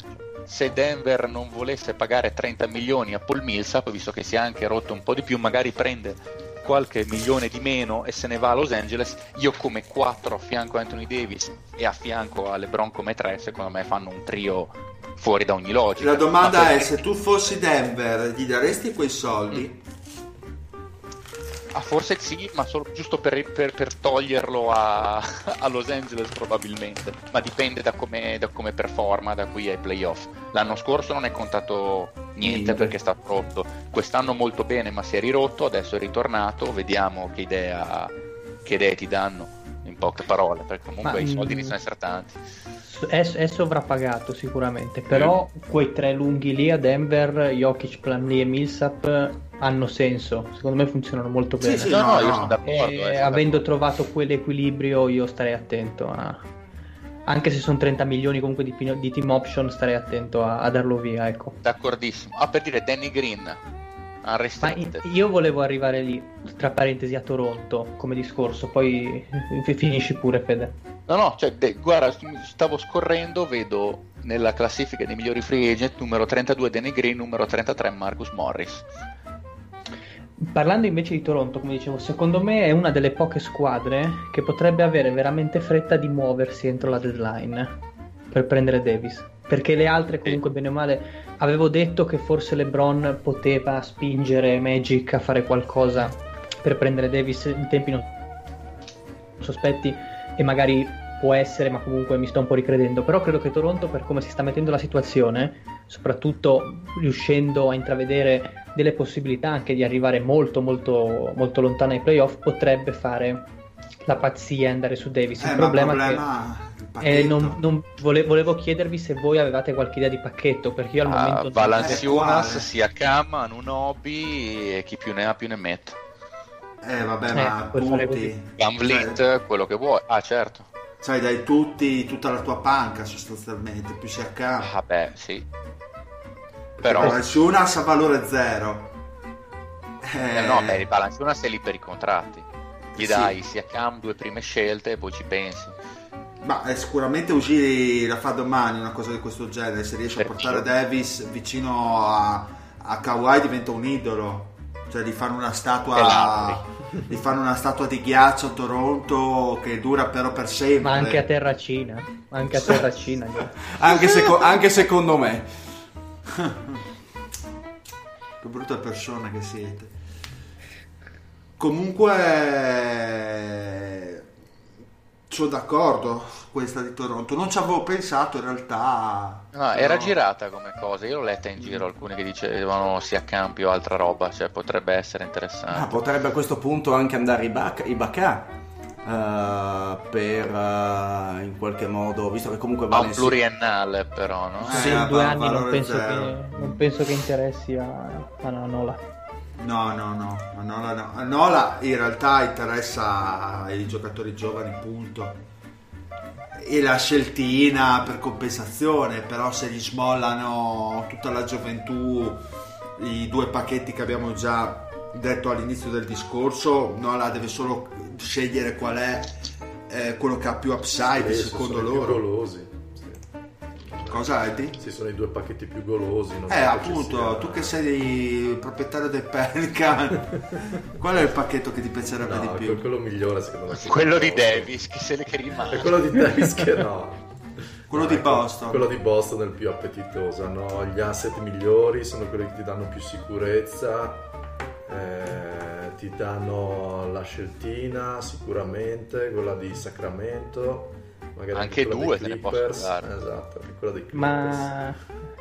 se Denver non volesse pagare 30 milioni a Paul Millsap, visto che si è anche rotto un po' di più, magari prende qualche milione di meno e se ne va a Los Angeles, io come 4 a fianco a Anthony Davis e a fianco a LeBron come 3, secondo me fanno un trio fuori da ogni logica. La domanda è, se tu fossi Denver, gli daresti quei soldi? Mm Ah, forse sì, ma solo giusto per, per, per toglierlo a, a, Los Angeles probabilmente, ma dipende da come, da come, performa da qui ai playoff. L'anno scorso non è contato niente, niente perché è stato rotto, quest'anno molto bene ma si è rirotto, adesso è ritornato, vediamo che idea, che idee ti danno in poche parole, perché comunque ma, i soldi iniziano a essere tanti. È, è sovrappagato sicuramente, però mm. quei tre lunghi lì a Denver, Jokic, Planley e Millsap hanno senso, secondo me funzionano molto bene. Sì, sì, no, no, io sono d'accordo. E, eh, avendo d'accordo. trovato quell'equilibrio io starei attento a... Anche se sono 30 milioni comunque di, di team option starei attento a, a, darlo via, ecco. D'accordissimo. Ah, per dire Danny Green. Ma io volevo arrivare lì, tra parentesi, a Toronto come discorso, poi finisci pure Fede. No, no, cioè, de, guarda, stavo scorrendo, vedo nella classifica dei migliori free agent numero 32 Danny Green, numero 33 Marcus Morris. Parlando invece di Toronto, come dicevo, secondo me è una delle poche squadre che potrebbe avere veramente fretta di muoversi entro la deadline per prendere Davis. Perché le altre, comunque, bene o male, avevo detto che forse LeBron poteva spingere Magic a fare qualcosa per prendere Davis in tempi non sospetti e magari può essere, ma comunque mi sto un po' ricredendo. Però credo che Toronto, per come si sta mettendo la situazione, soprattutto riuscendo a intravedere delle possibilità anche di arrivare molto molto molto lontano ai playoff potrebbe fare la pazzia e andare su Davis eh, il problema, problema è che eh, non, non vole, volevo chiedervi se voi avevate qualche idea di pacchetto perché io al ah, momento Valanciunas, eh, sia Cam, Anunobi e chi più ne ha più ne mette eh vabbè ma eh, tutti. Van Vliet, cioè, quello che vuoi. Ah certo. cioè dai tutti tutta la tua panca sostanzialmente più sia Cam ah beh sì. Però, Valanciunas ha valore zero. eh, no, beh, il Valanciunas è lì per i contratti. Gli Sì. dai sia Cam due prime scelte e poi ci pensi. Ma eh, sicuramente uscire la fa domani una cosa di questo genere. Se riesce a Per portare chi? Davis vicino a, a Kawhi diventa un idolo. Cioè di fare una statua. Di fare una statua di ghiaccio a Toronto che dura però per sempre. Ma anche a Terracina, anche a Terracina. Anche, seco- anche secondo me. Che brutta persona che siete. Comunque sono d'accordo questa di Toronto. Non ci avevo pensato in realtà. No, era girata come cosa. Io l'ho letta in giro alcune che dicevano sia campi o altra roba. Cioè, potrebbe essere Ah, interessante. potrebbe a questo punto anche andare Ibaka, Ibaka eh, per eh, in qualche modo, visto che comunque Ha un Valencia pluriennale, però, no? Eh, Sì, in due va- anni non penso, che, non penso che interessi a, a Nola. No, no, no, a Nola, no. A Nola in realtà interessa ai giocatori giovani, punto. E la sceltina per compensazione, però se gli smollano tutta la gioventù, i due pacchetti che abbiamo già detto all'inizio del discorso, Nola deve solo scegliere qual è eh, quello che ha più upside Sì, secondo sono i più loro. golosi. Cosa Eddie? Sì, sono i due pacchetti più golosi. non Eh, appunto, sia- tu che sei il proprietario del Pelican, qual è il pacchetto che ti piacerebbe No, di più? quello migliore secondo me. Quello di Davis, che se ne che rimane. E quello di Davis che no. Quello No, di ecco, Boston. Quello di Boston è il più appetitoso. Hanno gli asset migliori, sono quelli che ti danno più sicurezza. eh, ti danno la sceltina sicuramente, quella di Sacramento. Magari Anche due te ne posso Clippers. dare. Esatto, quella dei Clippers. Ma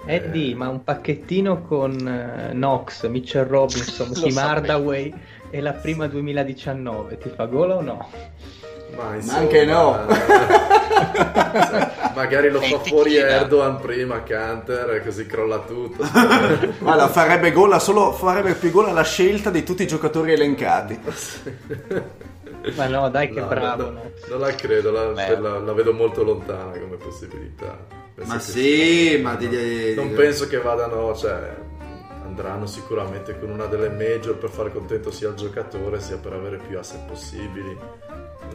Eddie, Eh. ma un pacchettino con eh, Knox, Mitchell Robinson, Tim. Hardaway e la prima 2019 ti fa gola o no? Ma, anche no. magari lo fa fuori. Erdogan prima, Canter, e così crolla tutto. Guarda, farebbe gol a solo farebbe più gol alla scelta di tutti i giocatori elencati. Ma no, dai che No, bravo. no, Knox. non la credo, la, la- la vedo molto lontana come possibilità. Penso Ma sì, ma degli- Non penso che vadano, cioè, andranno sicuramente con una delle major per fare contento sia il giocatore sia per avere più asset possibili.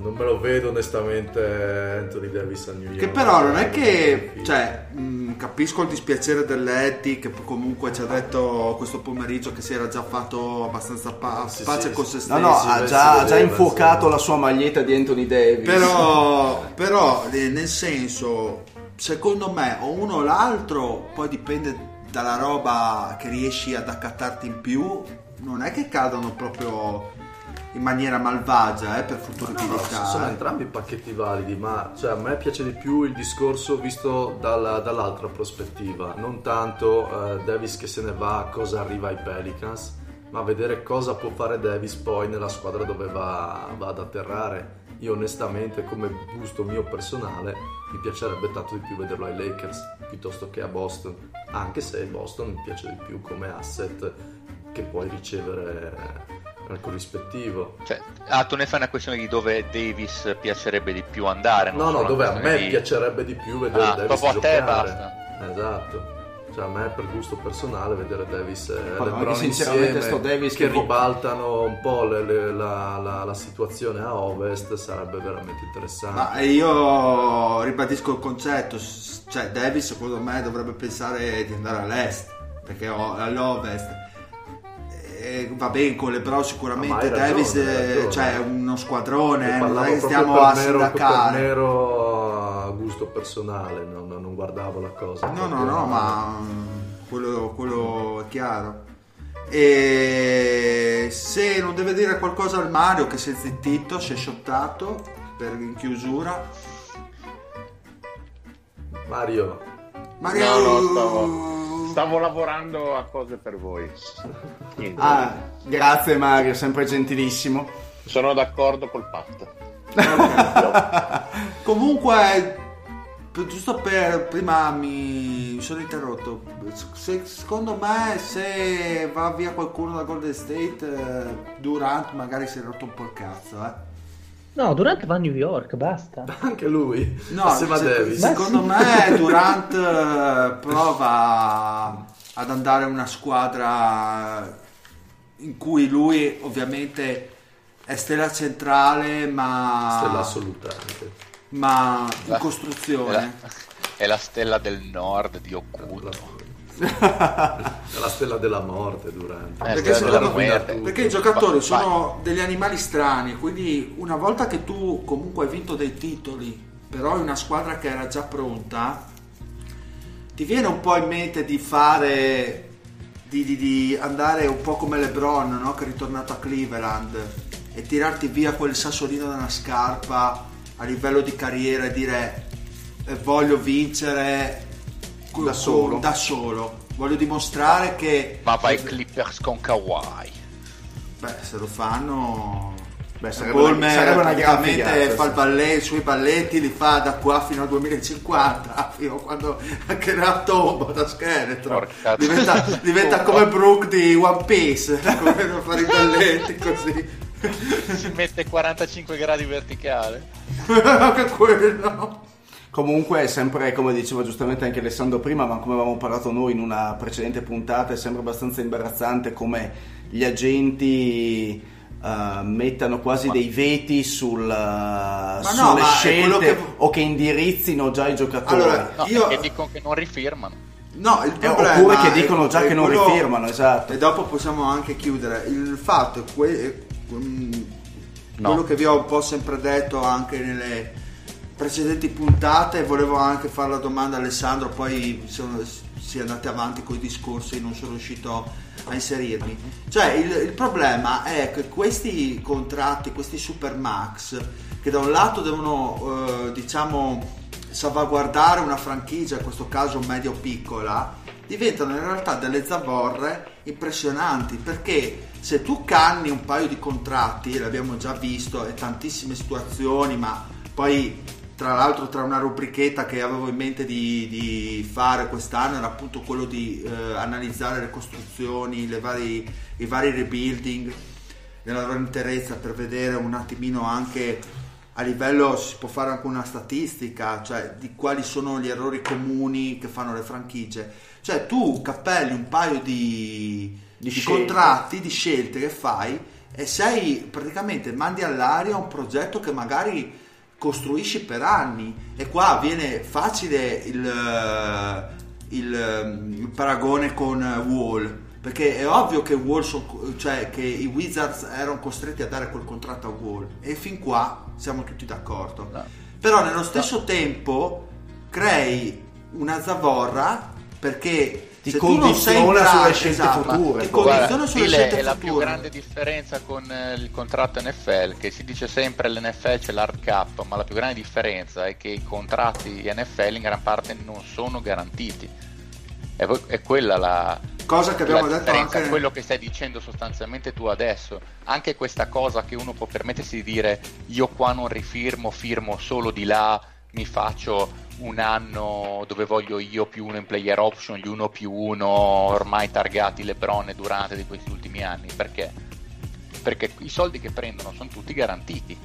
Non me lo vedo onestamente Anthony Davis a New York. Che però non è che, cioè, mh, capisco il dispiacere dell'Eddie che comunque ci ha detto questo pomeriggio che si era già fatto abbastanza pa- Sì, pace sì, con se No, stesso. no, sì, ha già, ha già infuocato la sua maglietta di Anthony Davis. Però, però, eh, nel senso, secondo me o uno o l'altro, poi dipende dalla roba che riesci ad accattarti in più, non è che cadono proprio in maniera malvagia eh, per futuri No, no, sono eh. entrambi pacchetti validi, ma cioè, a me piace di più il discorso visto dalla- dall'altra prospettiva, non tanto eh, Davis che se ne va, cosa arriva ai Pelicans, ma vedere cosa può fare Davis poi nella squadra dove va, va ad atterrare. Io onestamente, come gusto mio personale, mi piacerebbe tanto di più vederlo ai Lakers piuttosto che a Boston, anche se Boston mi piace di più come asset che puoi ricevere al corrispettivo. Cioè, ah, tu ne fai una questione di dove Davis piacerebbe di più andare. non No, no, dove a me di- piacerebbe di più vedere Ah, Davis proprio a te giocare. basta. Esatto. Cioè a me per gusto personale vedere Davis e Ma LeBron sinceramente insieme sto Davis che che ribaltano un po' le- le- la, la- la situazione a ovest sarebbe veramente interessante. Ma io ribadisco il concetto, cioè Davis secondo me dovrebbe pensare di andare all'est, perché ho- all'ovest eh, va bene con LeBron Ma sicuramente, ragione, Davis eh, ragione. cioè uno Ne squadrone, non parlavo è che stiamo per a mero, per sindacare. mero gusto personale, non, non guardavo la cosa. No, no, no, ma mm, quello, quello è chiaro. E se non deve dire qualcosa al Mario che si è zittito, si è shottato per in chiusura. Mario, Mario, No, no, stavo, stavo lavorando a cose per voi. Niente. Ah, grazie Mario, sempre gentilissimo. Sono d'accordo col patto. Comunque, giusto per prima mi sono interrotto. Se- secondo me, se va via qualcuno da Golden State, eh, Durant magari si è rotto un po' il cazzo, eh. No, Durant va a New York, basta. anche lui, No, assieme a se- Davis. secondo me Durant eh, prova ad andare a una squadra in cui lui ovviamente è stella centrale ma Stella assoluta anche. ma in costruzione È la, è la stella del nord di Okuno. È la stella della morte durante. Eh, Perché stella secondo muerte. perché i giocatori Vai. sono degli animali strani, quindi una volta che tu comunque hai vinto dei titoli, però hai una squadra che era già pronta, ti viene un po' in mente di fare, di, di- di andare un po' come LeBron, no? che è ritornato a Cleveland, e tirarti via quel sassolino da una scarpa a livello di carriera e dire eh, voglio vincere Da solo. da solo. Voglio dimostrare che Ma vai Clippers con Kawhi. Beh, se lo fanno. Beh, sarebbe una- Bolmer sarebbe una praticamente figata, fa ballet, i suoi balletti li fa da qua fino al 2050, fino a quando anche la tomba da scheletro. Porca Diventa, diventa come Brooke di One Piece, come a fare i balletti così. Si mette 45 gradi verticale. Anche quello. Comunque è sempre, come diceva giustamente anche Alessandro prima, ma come avevamo parlato noi in una precedente puntata, è sempre abbastanza imbarazzante come gli agenti eh, mettano quasi dei veti sul, eh, no, sulle ma quello scelte che- o che indirizzino già i giocatori. Allora, No, Io- perché dicono che non rifirmano. No, il Eh, problema oppure che dicono già che non quello- rifirmano, esatto. E dopo possiamo anche chiudere. Il fatto è que- mm, No. quello che vi ho un po' sempre detto anche nelle precedenti puntate, volevo anche fare la domanda a Alessandro, poi sono, si è andati avanti con i discorsi, non sono riuscito a inserirmi. Cioè, il, il problema è che questi contratti, questi super max, che da un lato devono, eh, diciamo, salvaguardare una franchigia, in questo caso medio piccola, diventano in realtà delle zavorre impressionanti perché se tu canni un paio di contratti, l'abbiamo già visto, e tantissime situazioni, ma poi tra l'altro tra una rubrichetta che avevo in mente di, di fare quest'anno era appunto quello di eh, analizzare le costruzioni, le vari, i vari rebuilding nella loro interezza per vedere un attimino anche a livello si può fare anche una statistica, cioè di quali sono gli errori comuni che fanno le franchigie. Cioè tu cappelli un paio di, Di di contratti, di scelte che fai e sei praticamente mandi all'aria un progetto che magari costruisci per anni. E qua viene facile il, eh, il, il paragone con eh, Wall perché è ovvio che Wall son- cioè che i Wizards erano costretti a dare quel contratto a Wall e fin qua siamo tutti d'accordo. No. però nello stesso tempo crei una zavorra perché Ti se condiziona sulle scelte esatto, future, ti condiziona sulle scelte è la più future. grande differenza con eh, il contratto NFL, che si dice sempre l'NFL c'è l'hard cap, ma la più grande differenza è che i contratti NFL in gran parte non sono garantiti. È, è quella la, cosa che abbiamo detto anche quello che stai dicendo sostanzialmente tu adesso. Anche questa cosa che uno può permettersi di dire io qua non rifirmo, firmo solo di là, mi faccio un anno dove voglio io più uno in player option, gli uno più uno ormai targati Lebron e Durante di questi ultimi anni. Perché? Perché i soldi che prendono sono tutti garantiti.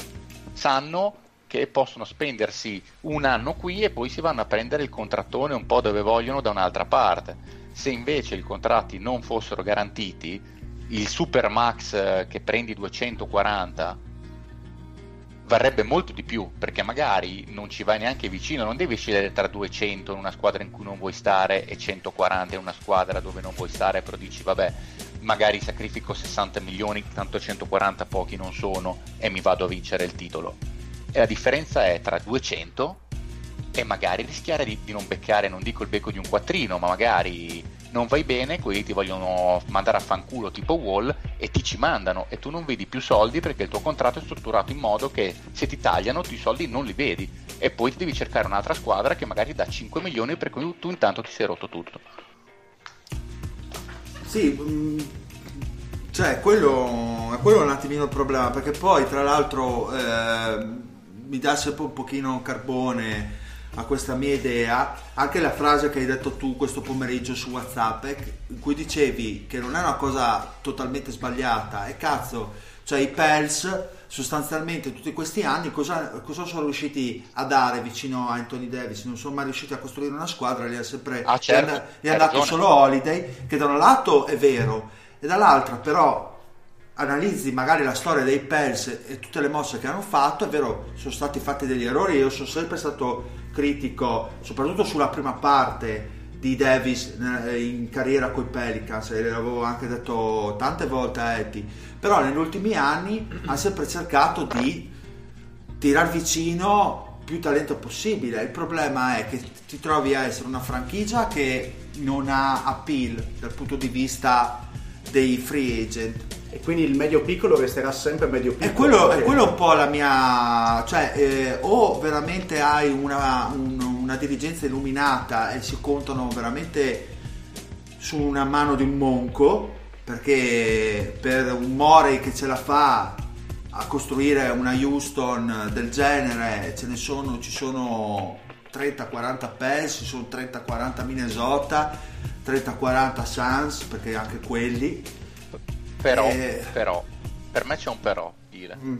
Sanno che possono spendersi un anno qui e poi si vanno a prendere il contrattone un po' dove vogliono da un'altra parte. Se invece i contratti non fossero garantiti, il super max eh, che prendi 240 varrebbe molto di più perché magari non ci vai neanche vicino, non devi scegliere tra 200 in una squadra in cui non vuoi stare e 140 in una squadra dove non vuoi stare, però dici vabbè, magari sacrifico 60 milioni, tanto 140 pochi non sono e mi vado a vincere il titolo. E la differenza è tra 200 e magari rischiare di, di non beccare, non dico il becco di un quattrino, ma magari non vai bene, quelli ti vogliono mandare a fanculo tipo Wall e ti ci mandano e tu non vedi più soldi perché il tuo contratto è strutturato in modo che se ti tagliano tu i soldi non li vedi e poi ti devi cercare un'altra squadra che magari dà 5 milioni perché tu intanto ti sei rotto tutto. Sì, mm, cioè quello, quello è un attimino il problema, perché poi tra l'altro eh, mi dà sempre un pochino carbone a questa mia idea, anche la frase che hai detto tu questo pomeriggio su Whatsapp, eh, in cui dicevi che non è una cosa totalmente sbagliata, e cazzo, Cioè i Pels sostanzialmente tutti questi anni cosa, cosa sono riusciti a dare vicino a Anthony Davis? Non sono mai riusciti a costruire una squadra, li ha sempre Ah, certo, gli è, gli è andato solo Holiday, che da un lato è vero, e dall'altra però analizzi magari la storia dei Pels e tutte le mosse che hanno fatto, è vero, sono stati fatti degli errori, io sono sempre stato critico, soprattutto sulla prima parte di Davis eh, in carriera coi Pelicans, l'avevo anche detto tante volte a Eddie, però negli ultimi anni ha sempre cercato di tirar vicino più talento possibile. Il problema è che ti trovi a essere una franchigia che non ha appeal dal punto di vista dei free agent. E quindi il medio piccolo resterà sempre medio piccolo. E quello, è quello un po' la mia... cioè eh, o veramente hai una, un- una dirigenza illuminata e si contano veramente su una mano di un monco, perché per un Morey che ce la fa a costruire una Houston del genere ce ne sono, ci sono 30-40 Pels, ci sono 30-40 Minnesota, 30-40 Suns, perché anche quelli. Però, Eh. però, per me c'è un però, dire. Mm.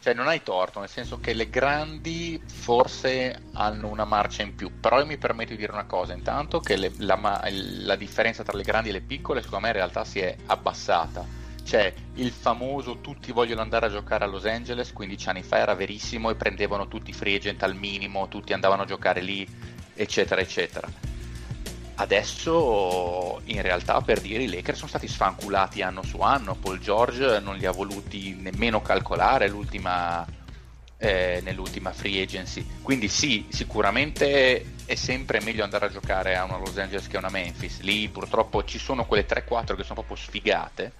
Cioè, non hai torto, nel senso che le grandi forse hanno una marcia in più. Però io mi permetto di dire una cosa: intanto che le- la, la differenza tra le grandi e le piccole, secondo me, in realtà si è abbassata. Cioè, il famoso tutti vogliono andare a giocare a Los Angeles 15 anni fa era verissimo e prendevano tutti i free agent al minimo, tutti andavano a giocare lì, eccetera, eccetera. Adesso in realtà per dire i Lakers sono stati sfanculati anno su anno, Paul George non li ha voluti nemmeno calcolare l'ultima, eh, nell'ultima free agency, quindi sì, sicuramente è sempre meglio andare a giocare a una Los Angeles che a una Memphis, lì purtroppo ci sono quelle 3-4 che sono proprio sfigate,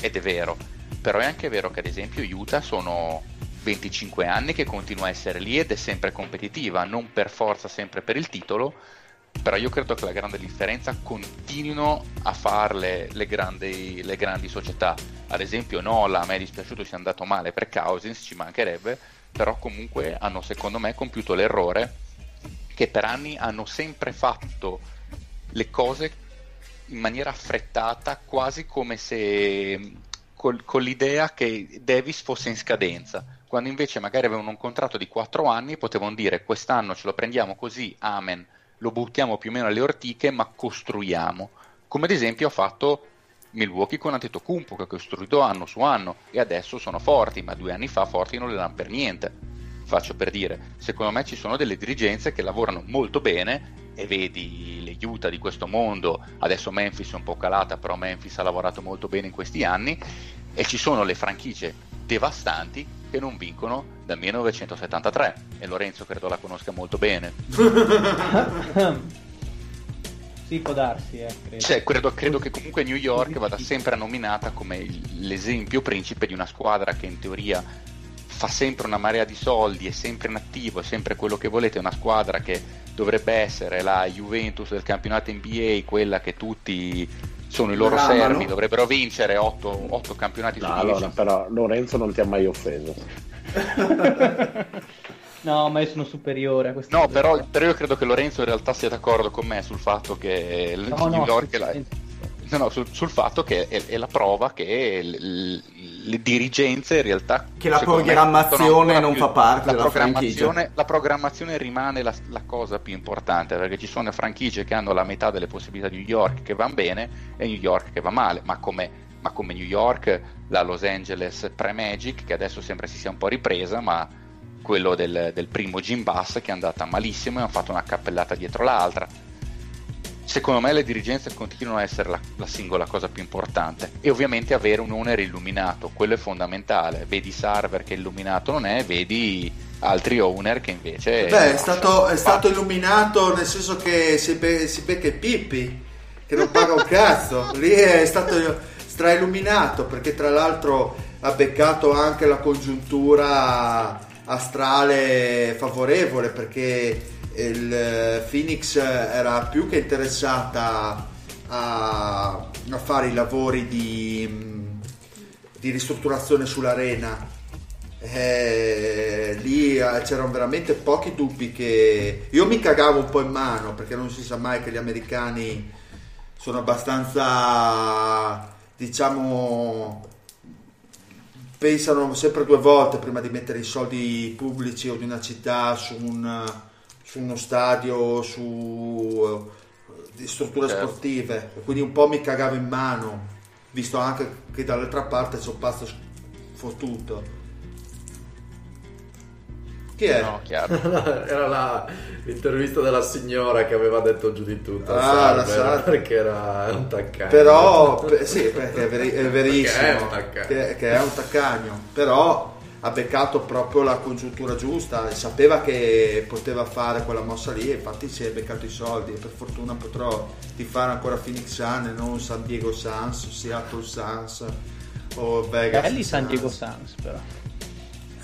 ed è vero, però è anche vero che ad esempio Utah sono 25 anni che continua a essere lì ed è sempre competitiva, non per forza sempre per il titolo, però io credo che la grande differenza continuino a farle le grandi, le grandi società. Ad esempio Nola, a me è dispiaciuto sia andato male per Cousins, ci mancherebbe, però comunque hanno secondo me compiuto l'errore che per anni hanno sempre fatto le cose in maniera affrettata, quasi come se col- con l'idea che Davis fosse in scadenza, quando invece magari avevano un contratto di 4 anni potevano dire quest'anno ce lo prendiamo così, amen, lo buttiamo più o meno alle ortiche, ma costruiamo. Come ad esempio ha fatto Milwaukee con Antetokounmpo che ha costruito anno su anno e adesso sono forti, ma due anni fa forti non le danno per niente. Faccio per dire, secondo me ci sono delle dirigenze che lavorano molto bene e vedi le Utah di questo mondo, adesso Memphis è un po' calata, però Memphis ha lavorato molto bene in questi anni e ci sono le franchigie devastanti che non vincono dal 1973 e Lorenzo credo la conosca molto bene. sì, può darsi, eh, credo. Cioè, credo, credo che comunque New York vada sempre nominata come l'esempio principe di una squadra che in teoria fa sempre una marea di soldi, è sempre in attivo, è sempre quello che volete, una squadra che dovrebbe essere la Juventus del campionato NBA, quella che tutti sono i loro Bramano. servi, dovrebbero vincere 8, campionati No, su 10. allora, però Lorenzo non ti ha mai offeso. No, ma io sono superiore a questa No, però, però io credo che Lorenzo in realtà sia d'accordo con me sul fatto che No, New no, York è la. No, no, sul, sul fatto che è, è la prova che l- l- le dirigenze in realtà Che la me, programmazione ancora non più- fa parte la della programmazione, la programmazione rimane la, la cosa più importante perché ci sono franchigie che hanno la metà delle possibilità di New York che vanno bene e New York che va male ma come, ma come New York la Los Angeles pre-Magic che adesso sembra si sia un po' ripresa ma quello del, del primo Jim Bass che è andata malissimo e hanno fatto una cappellata dietro l'altra secondo me le dirigenze continuano a essere la, la singola cosa più importante e ovviamente avere un owner illuminato, quello è fondamentale. Vedi Sarver che illuminato non è, vedi altri owner che invece... Beh, è stato, è stato illuminato nel senso che si, be- si becca i Pippi, che non paga un cazzo. Lì è stato strailluminato perché tra l'altro ha beccato anche la congiuntura astrale favorevole perché il eh, Phoenix era più che interessata a, a fare i lavori di, di ristrutturazione sull'arena. Eh, lì eh, c'erano veramente pochi dubbi che io mi cagavo un po' in mano perché non si sa mai che gli americani sono abbastanza diciamo pensano sempre due volte prima di mettere i soldi pubblici o di una città su, un, su uno stadio, su eh, di strutture Certo. sportive. Quindi un po' mi cagavo in mano, visto anche che dall'altra parte c'è un pasto fottuto. Chi è? No, chiaro. Era la, l'intervista della signora che aveva detto giù di tutto. Ah, la Sarver. perché era un taccagno. Però, pe- sì, perché è, veri- è verissimo, Perché è un taccagno. che, che è un taccagno, però ha beccato proprio la congiuntura giusta, sapeva che poteva fare quella mossa lì e infatti si è beccato i soldi e per fortuna potrò fare ancora Phoenix Sun e non San Diego Suns, Seattle Suns o Vegas Belli San. Diego Suns però.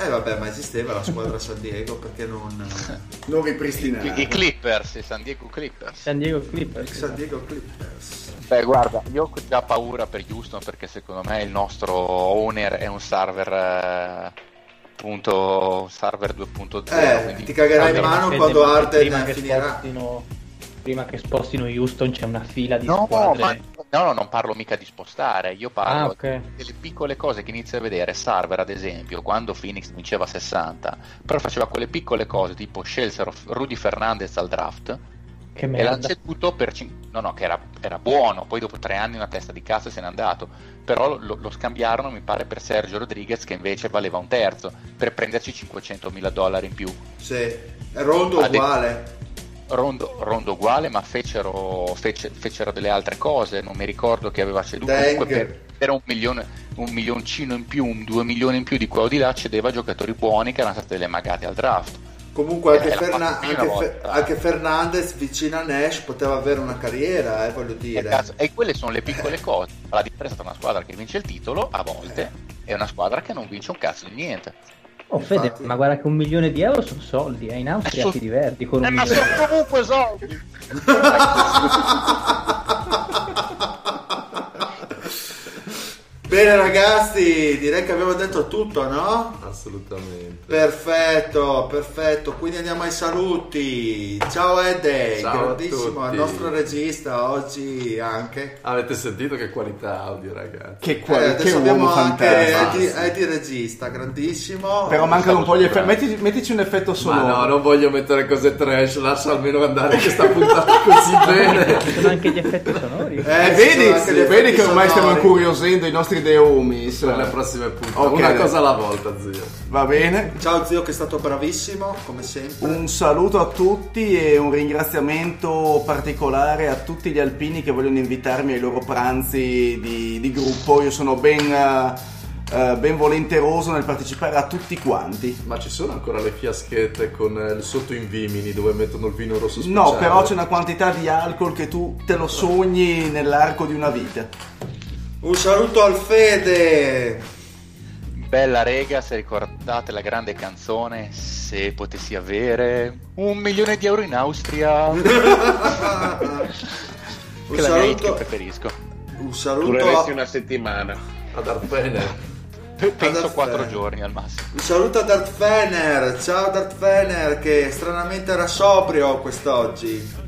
Eh vabbè, ma esisteva la squadra San Diego, perché non... Non I, ripristinare. i Clippers, i San Diego Clippers. San Diego Clippers. San Diego Clippers. Beh, guarda, io ho già paura per Houston perché secondo me il nostro owner è un server eh, punto server 2.0. Eh, quindi- ti cagherai in mano quando Arden prima che finirà. spostino, prima che spostino Houston c'è una fila di No, squadre. ma, no, no, non parlo mica di spostare, io parlo Ah, ok. delle piccole cose che inizi a vedere. Server, ad esempio, quando Phoenix vinceva 60, però faceva quelle piccole cose tipo scelsero Rudy Fernandez al draft Che e merda. ceduto per cin- no no che era, era buono poi dopo tre anni una testa di cazzo se n'è andato però lo, lo scambiarono mi pare per Sergio Rodriguez che invece valeva un terzo per prenderci 500 mila dollari in più Sì, è Rondo de- uguale. Rondo, Rondo uguale ma fecero, fece- fecero delle altre cose non mi ricordo che aveva ceduto comunque per, per un milione un milioncino in più un due milioni in più di quello di là cedeva giocatori buoni che erano state delle magate al draft Comunque anche, Ferna- anche. Fe- anche Fernandez vicino a Nash poteva avere una carriera, eh, voglio E, dire. cazzo, e quelle sono le piccole cose. La differenza tra una squadra che vince il titolo a volte e una squadra che non vince un cazzo di niente. Oh Fede, Infatti. ma guarda che un milione di euro sono soldi, eh. in Austria Eh, ti diverti con Eh, un ma milione. sono comunque soldi. Bene ragazzi, direi che abbiamo detto tutto, no? Assolutamente. Perfetto, perfetto. Quindi andiamo ai saluti. Ciao Ede, Ciao a grandissimo, tutti. al nostro regista oggi anche. Avete sentito che qualità audio, ragazzi? Che, Eh, qual- che adesso uomo abbiamo anche. Eddie, Eddie regista, grandissimo. Però mancano un po' gli effetti. Metti- mettici un effetto Ma sonoro. no, non voglio mettere cose trash, lascia almeno andare questa puntata così bene. Ci sono anche gli effetti sonori. Eh, Eh, vedi, vedi che ormai stiamo sonori. incuriosendo i nostri deomis. Per le prossime puntate. Ok. Una cosa alla volta, zio. Va bene. Ciao zio che è stato bravissimo, come sempre. Un saluto a tutti e un ringraziamento particolare a tutti gli alpini che vogliono invitarmi ai loro pranzi di, di gruppo. Io sono ben, eh, eh, ben volenteroso nel partecipare a tutti quanti. Ma ci sono ancora le fiaschette con eh, il sotto in Vimini dove mettono il vino rosso speciale? No, però c'è una quantità di alcol che tu te lo sogni nell'arco di una vita. Un saluto al Fede. Bella rega, se ricordate la grande canzone Se potessi avere un milione di euro in Austria un Che è la mia che preferisco un saluto, Dureresti a- una settimana. Ad Arpene. Penso Ad quattro giorni al massimo un saluto a Darth Fener. Ciao Darth Fener che stranamente era sobrio quest'oggi.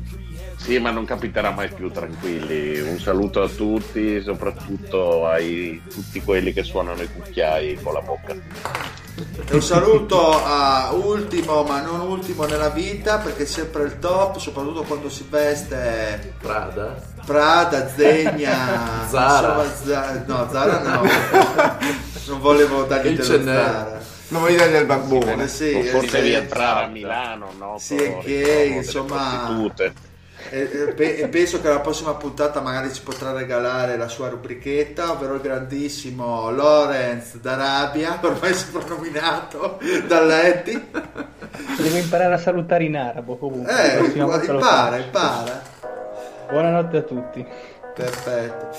Sì, ma non capiterà mai più, tranquilli. Un saluto a tutti, soprattutto ai tutti quelli che suonano i cucchiai con la bocca. E un saluto a ultimo ma non ultimo nella vita perché è sempre il top, soprattutto quando si veste Prada. Prada, Zegna, Zara. insomma, Za- no, Zara no. non volevo dargli Il. Zara. Non voglio dire del barbone. Sì, forse sì. rientrare a Milano, no? Sì, che, insomma, prostitute. E, pe- penso che la prossima puntata magari ci potrà regalare la sua rubrichetta, ovvero il grandissimo Lorenz d'Arabia, ormai soprannominato dall'Eddie. Devo imparare a salutare in arabo comunque. Eh, impara, impara. Buonanotte a tutti. Perfetto.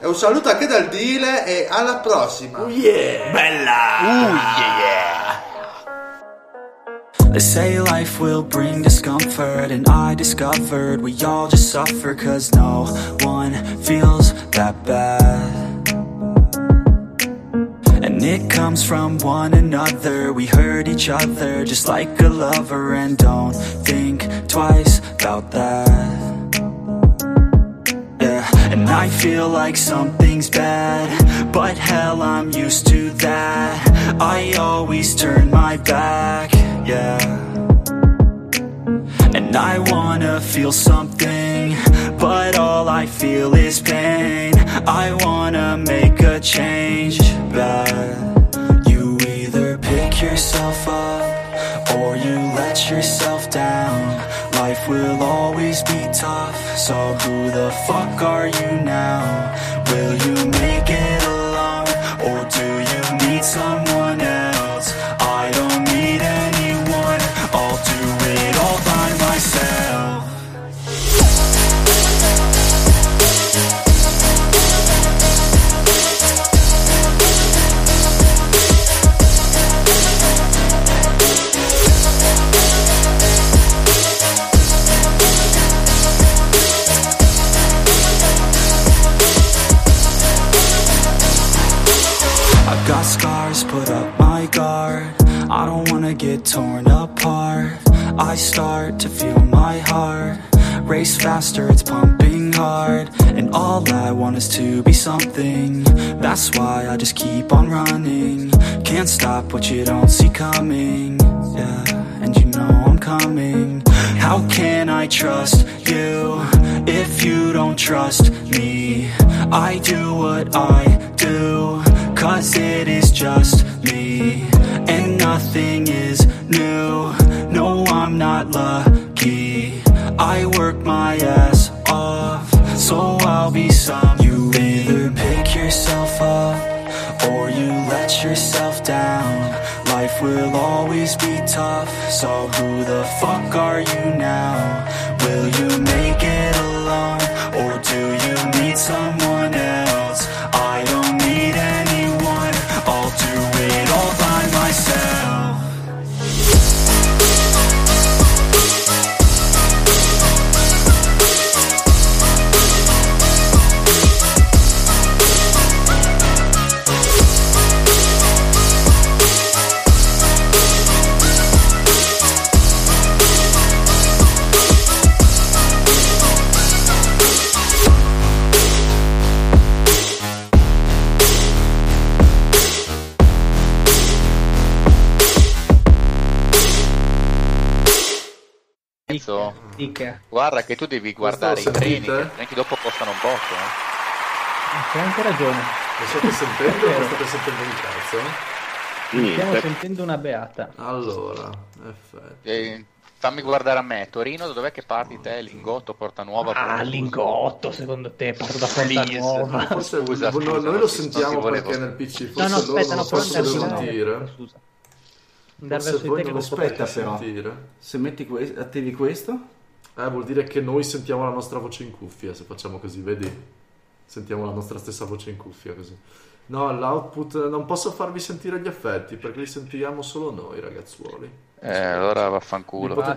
E un saluto anche dal Dile e alla prossima. They say life will bring discomfort, and I discovered we all just suffer cause no one feels that bad. And it comes from one another, we hurt each other just like a lover, and don't think twice about that. And I feel like something's bad, but hell, I'm used to that. I always turn my back, yeah. And I wanna feel something, but all I feel is pain. I wanna make a change, but You either pick yourself up, or you let yourself down. Life will always be tough, so who the fuck are you now? Will you make it torn apart. I start to feel my heart race faster, it's pumping hard. And all I want is to be something. That's why I just keep on running. Can't stop what you don't see coming. Yeah, and you know I'm coming. How can I trust you if you don't trust me? I do what I do, cause it is just me. And nothing is new. No, I'm not lucky. I work my ass off, so I'll be some. You either pick yourself up or you let yourself down. Life will always be tough, so who the fuck are you now? Will you make it alone or do you need someone else? I don't need anyone, I'll do it all by myself. Cazzo. Dica. Guarda che tu devi guardare i lo treni, sentite? che altrimenti dopo costano un botto. Eh. C'è anche ragione. Lo state sentendo o lo state sentendo un cazzo? Stiamo Niente. sentendo una beata. Allora, effetti. Eh, fammi guardare a me, Torino, dov'è che parti te? Lingotto, Porta Nuova? Ah, Porta- lingotto, secondo te, parto da Porta Please. Nuova. Forse Scusa, no- scusa, noi non lo non sentiamo si volevo- perché nel PC No, forse no, loro aspetta, non no, però possono sentire. Scusa. Andare Forse verso di voi non lo aspetta, però. sentire. Se metti que- attivi questo, Eh, vuol dire che noi sentiamo la nostra voce in cuffia, se facciamo così, vedi? Sentiamo la nostra stessa voce in cuffia così. No, l'output non posso farvi sentire gli effetti perché li sentiamo solo noi, ragazzuoli. Eh, allora vaffanculo. Potete